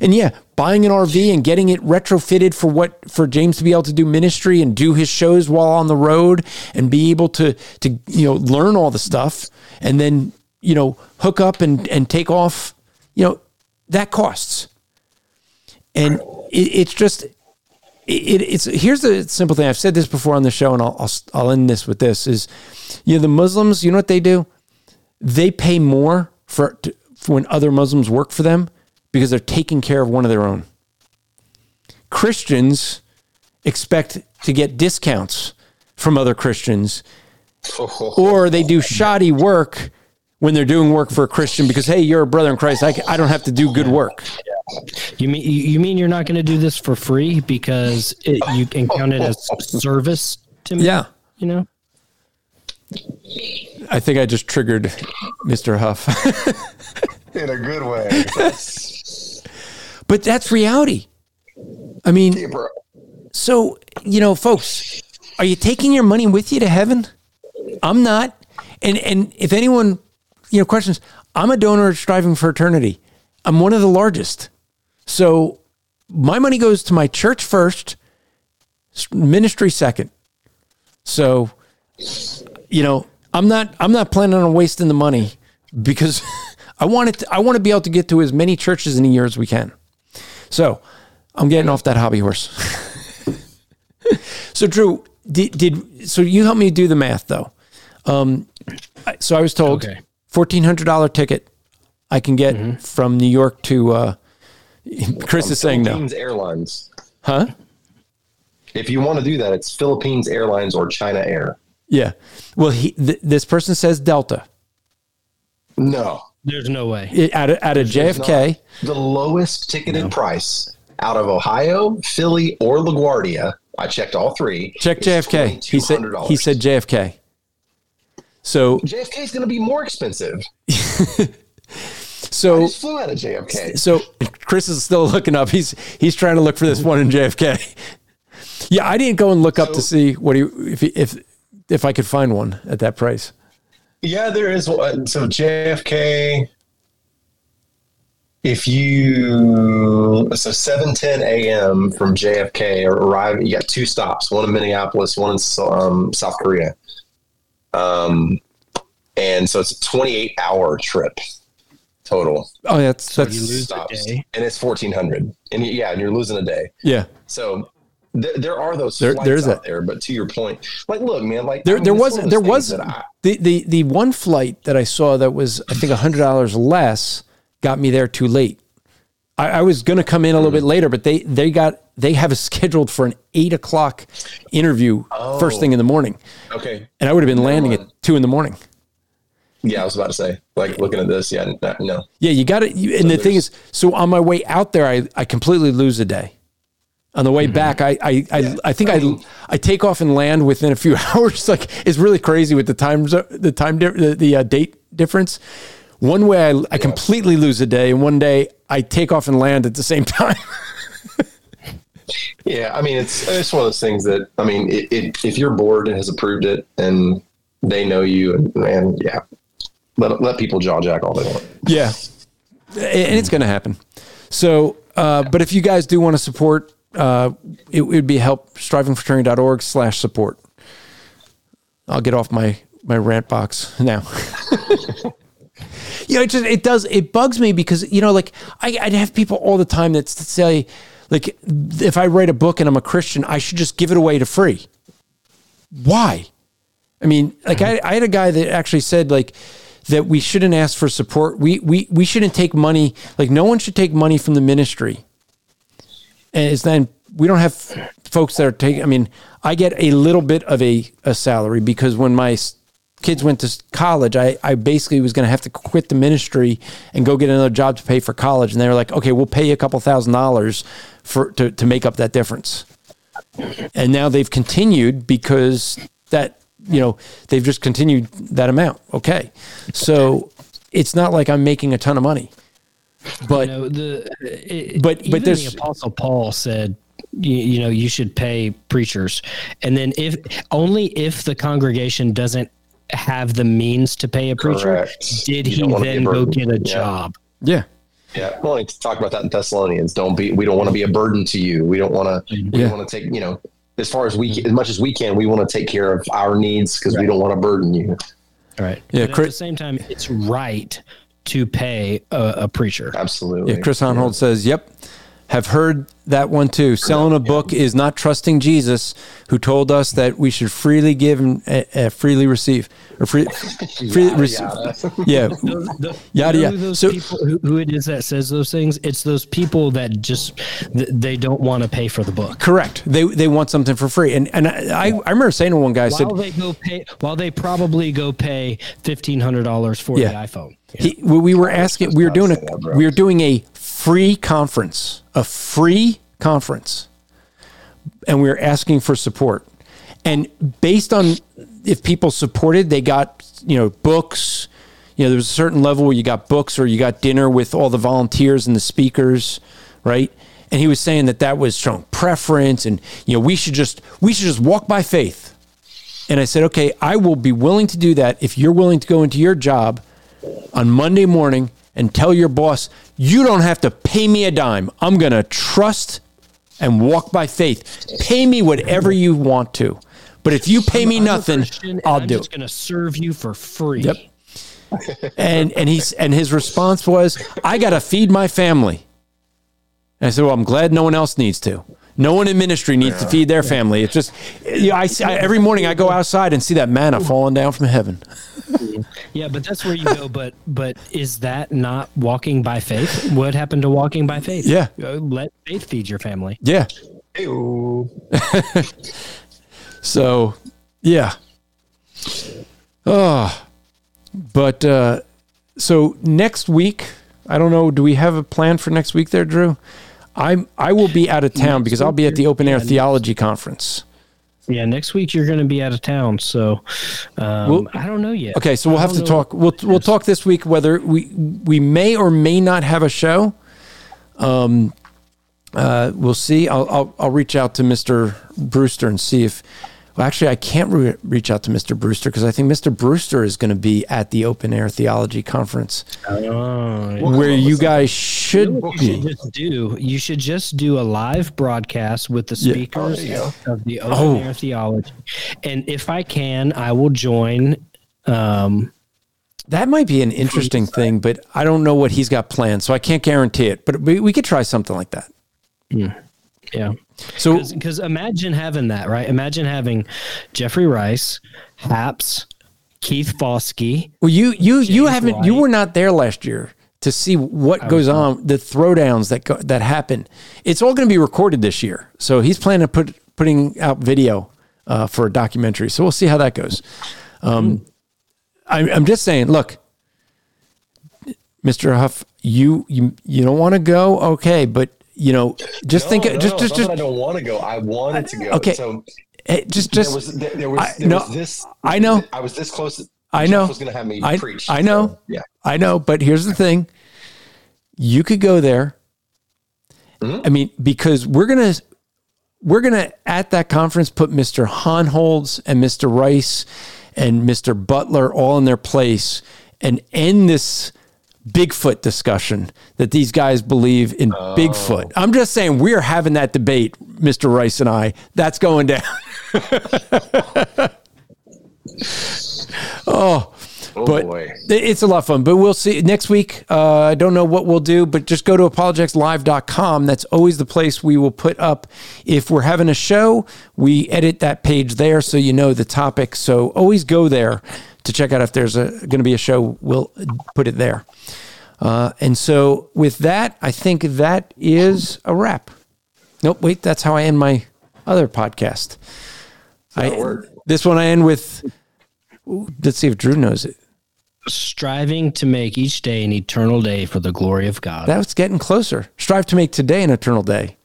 And yeah, buying an RV and getting it retrofitted for what for James to be able to do ministry and do his shows while on the road and be able to to you know learn all the stuff and then you know hook up and and take off, you know that costs. And it, it's just it, it's here's the simple thing. I've said this before on the show, and I'll, I'll I'll end this with this: is you know the Muslims. You know what they do? They pay more for, for when other Muslims work for them because they're taking care of one of their own. Christians expect to get discounts from other Christians, or they do shoddy work when they're doing work for a Christian because hey, you're a brother in Christ. I, I don't have to do good work. You mean you mean you're not going to do this for free because it, you can count it as service to me? Yeah, you know. I think I just triggered Mr. Huff in a good way. But that's reality. I mean, so, you know, folks, are you taking your money with you to heaven? I'm not. And and if anyone, you know, questions, I'm a donor striving for eternity. I'm one of the largest. So my money goes to my church first, ministry second. So, you know, I'm not I'm not planning on wasting the money because I want it to, I want to be able to get to as many churches in a year as we can. So I'm getting off that hobby horse. so Drew, did, did so you helped me do the math though. Um, so I was told okay. Fourteen hundred dollar ticket I can get mm-hmm. from New York to. Uh, Chris from is saying Philippines no. Airlines, huh? If you want to do that, it's Philippines Airlines or China Air. Yeah. Well, he th- this person says Delta. No. There's no way. It, at a, at a JFK, the lowest ticketed no. price out of Ohio, Philly, or LaGuardia. I checked all three. Check JFK. He said he said JFK. So JFK is going to be more expensive. so I flew out of JFK. So Chris is still looking up. He's he's trying to look for this one in JFK. yeah, I didn't go and look so, up to see what he if if if I could find one at that price. Yeah, there is one. So JFK, if you so seven ten a.m. from JFK arrive, you got two stops, one in Minneapolis, one in um, South Korea. Um, and so it's a twenty eight hour trip total. Oh, that's so that's you lose stops, and it's fourteen hundred, and yeah, and you're losing a day. Yeah. So there, there are those there, there's out there, but to your point, like, look, man, like there, I mean, there was there was I, the, the the one flight that I saw that was I think a hundred dollars less got me there too late. I, I was going to come in a little bit hmm. later, but they they got they have a scheduled for an eight o'clock interview oh, first thing in the morning. Okay, and I would have been landing at two in the morning. Yeah, I was about to say, like looking at this, yeah, no. Yeah, you got it. And so the thing is, so on my way out there, I, I completely lose a day. On the way mm-hmm. back, I I, I, yeah. I think I, I I take off and land within a few hours. Like it's really crazy with the times the time the, the uh, date difference. One way I, I yeah. completely lose a day, and one day I take off and land at the same time. Yeah, I mean it's it's one of those things that I mean it, it, if your board has approved it and they know you and, and yeah, let let people jaw jack all they want. Yeah, and it's going to happen. So, uh, but if you guys do want to support uh, it, would be help strivingforeternity.org slash support. I'll get off my, my rant box now. you know, it just, it does, it bugs me because, you know, like I, I'd have people all the time that say, like, if I write a book and I'm a Christian, I should just give it away to free. Why? I mean, like mm-hmm. I, I had a guy that actually said like that we shouldn't ask for support. We, we, we shouldn't take money. Like no one should take money from the ministry and it's then we don't have folks that are taking. I mean, I get a little bit of a, a salary because when my kids went to college, I, I basically was going to have to quit the ministry and go get another job to pay for college. And they were like, okay, we'll pay you a couple thousand dollars for to, to make up that difference. and now they've continued because that you know they've just continued that amount. Okay, so it's not like I'm making a ton of money, but you know, the it, But- but even there's- the apostle Paul said. You, you know you should pay preachers and then if only if the congregation doesn't have the means to pay a preacher Correct. did You he don't wanna be a then go get a Yeah. job yeah, Yeah, well, like talk about that in Thessalonians. Don't be. We don't want to be a burden to you. We don't want to. We mm-hmm. Yeah. want to take. You know, as far as we, mm-hmm. as much as we can, we want to take care of our needs because we don't want to burden you. right Yeah, But at Chris- the same time it's right to pay a, a preacher Absolutely. yeah. Chris Hohnholz says, "Yep." Have heard that one too. Selling a book is not trusting Jesus, who told us that we should freely give and uh, uh, freely receive, or free, freely receive. Yeah, Those- the- Yada, yada. who Those So- people, who, who it is that says those things? It's those people that just they don't want to pay for the book. correct. They they want something for free, and and I I remember saying to one guy, I said, While they go pay, while they probably go pay fifteen hundred dollars for Yeah. the iPhone. He, we we were asking, we were doing a, say that, bro. we were doing a free conference, a free conference, and we were asking for support. And based on if people supported, they got you know books. You know, there was a certain level where you got books or you got dinner with all the volunteers and the speakers, right? And he was saying that that was strong preference, and you know we should just we should just walk by faith. And I said, okay, I will be willing to do that if you're willing to go into your job on Monday morning and tell your boss, you don't have to pay me a dime. I'm going to trust and walk by faith. Pay me whatever you want to. But if you pay me nothing, Christian, and I'll I'm do just it. going to serve you for free. Yep. And and he's and his response was, I got to feed my family. And I said, well, I'm glad no one else needs to. No one in ministry needs to feed their family. It's just, you know, I, I every morning I go outside and see that manna falling down from heaven. Yeah, but that's where you go. But but is that not walking by faith? What happened to walking by faith? Yeah. Uh, let faith feed your family. Yeah. So, yeah. Oh, but uh, so next week, I don't know. Do we have a plan for next week there, Drew? I'm I will be out of town because I'll be at the open air theology conference. Yeah, next week you're going to be out of town, so um, Well- I don't know yet. Okay, so we'll have to talk. We'll we'll talk this week whether we we may or may not have a show. Um, uh, we'll see. I'll, I'll I'll reach out to Mr. Brewster and see if. Well, actually, I can't re- reach out to Mr. Brewster because I think Mr. Brewster is going to be at the Open Air Theology Conference, Oh, where you guys should you should be. just do you should just do a live broadcast with the Yeah. speakers of the open Oh. air theology and if i can i will join um That might be an interesting thing, but I don't know what he's got planned, so I can't guarantee it. But we, we could try something like that. yeah So because imagine having that right imagine having jeffrey rice haps keith foskey Well, you you you haven't you were not there last year to see what goes on, the throwdowns that go, that happen. It's all going to be recorded this year, so he's planning to put putting out video uh, for a documentary. So we'll see how that goes. Um, I'm I'm just saying, look, Mister Huff, you you you don't want to go, okay, but you know, just think, No, no, just no, just just I don't want to go. I wanted to go. Okay. So eh, just just there was there, there was, I- there no, was this. I know. I was this close. I Jeff know. Was going to have me I, preach. I know. so, yeah. I know. But here's the thing you could go there. Mm-hmm. I mean, because we're going to, we're going to at that conference put Mr. Hohnholz and Mr. Rice and Mr. Butler all in their place and end this Bigfoot discussion that these guys believe in Oh. Bigfoot. I'm just saying we're having that debate, Mr. Rice and I. That's going down. oh, Oh but boy. it's a lot of fun. But we'll see next week. Uh, I don't know what we'll do, but just go to apologeticslive.com. That's always the place we will put up. If we're having a show, we edit that page there so you know the topic. So always go there to check out if there's going to be a show. We'll put it there. Uh, and so with that, I think that is a wrap. Nope, wait, that's how I end my other podcast. I, this one I end with. Let's see if Drew knows it. striving to make each day an eternal day for the glory of god That's getting closer. Strive to make today an eternal day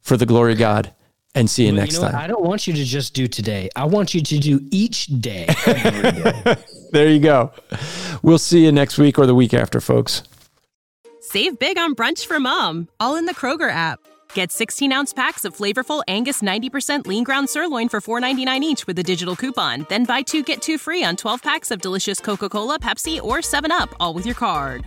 for the glory of God. And see you Well, next know what? time. I don't want you to just do today. I want you to do each day. There you go. We'll see you next week or the week after, folks. Save big on brunch for mom, all in the Kroger app. Get 16 ounce packs of flavorful Angus 90% lean ground sirloin for $4.99 each with a digital coupon. Then buy two get two free on 12 packs of delicious Coca Cola, Pepsi, or 7UP, all with your card.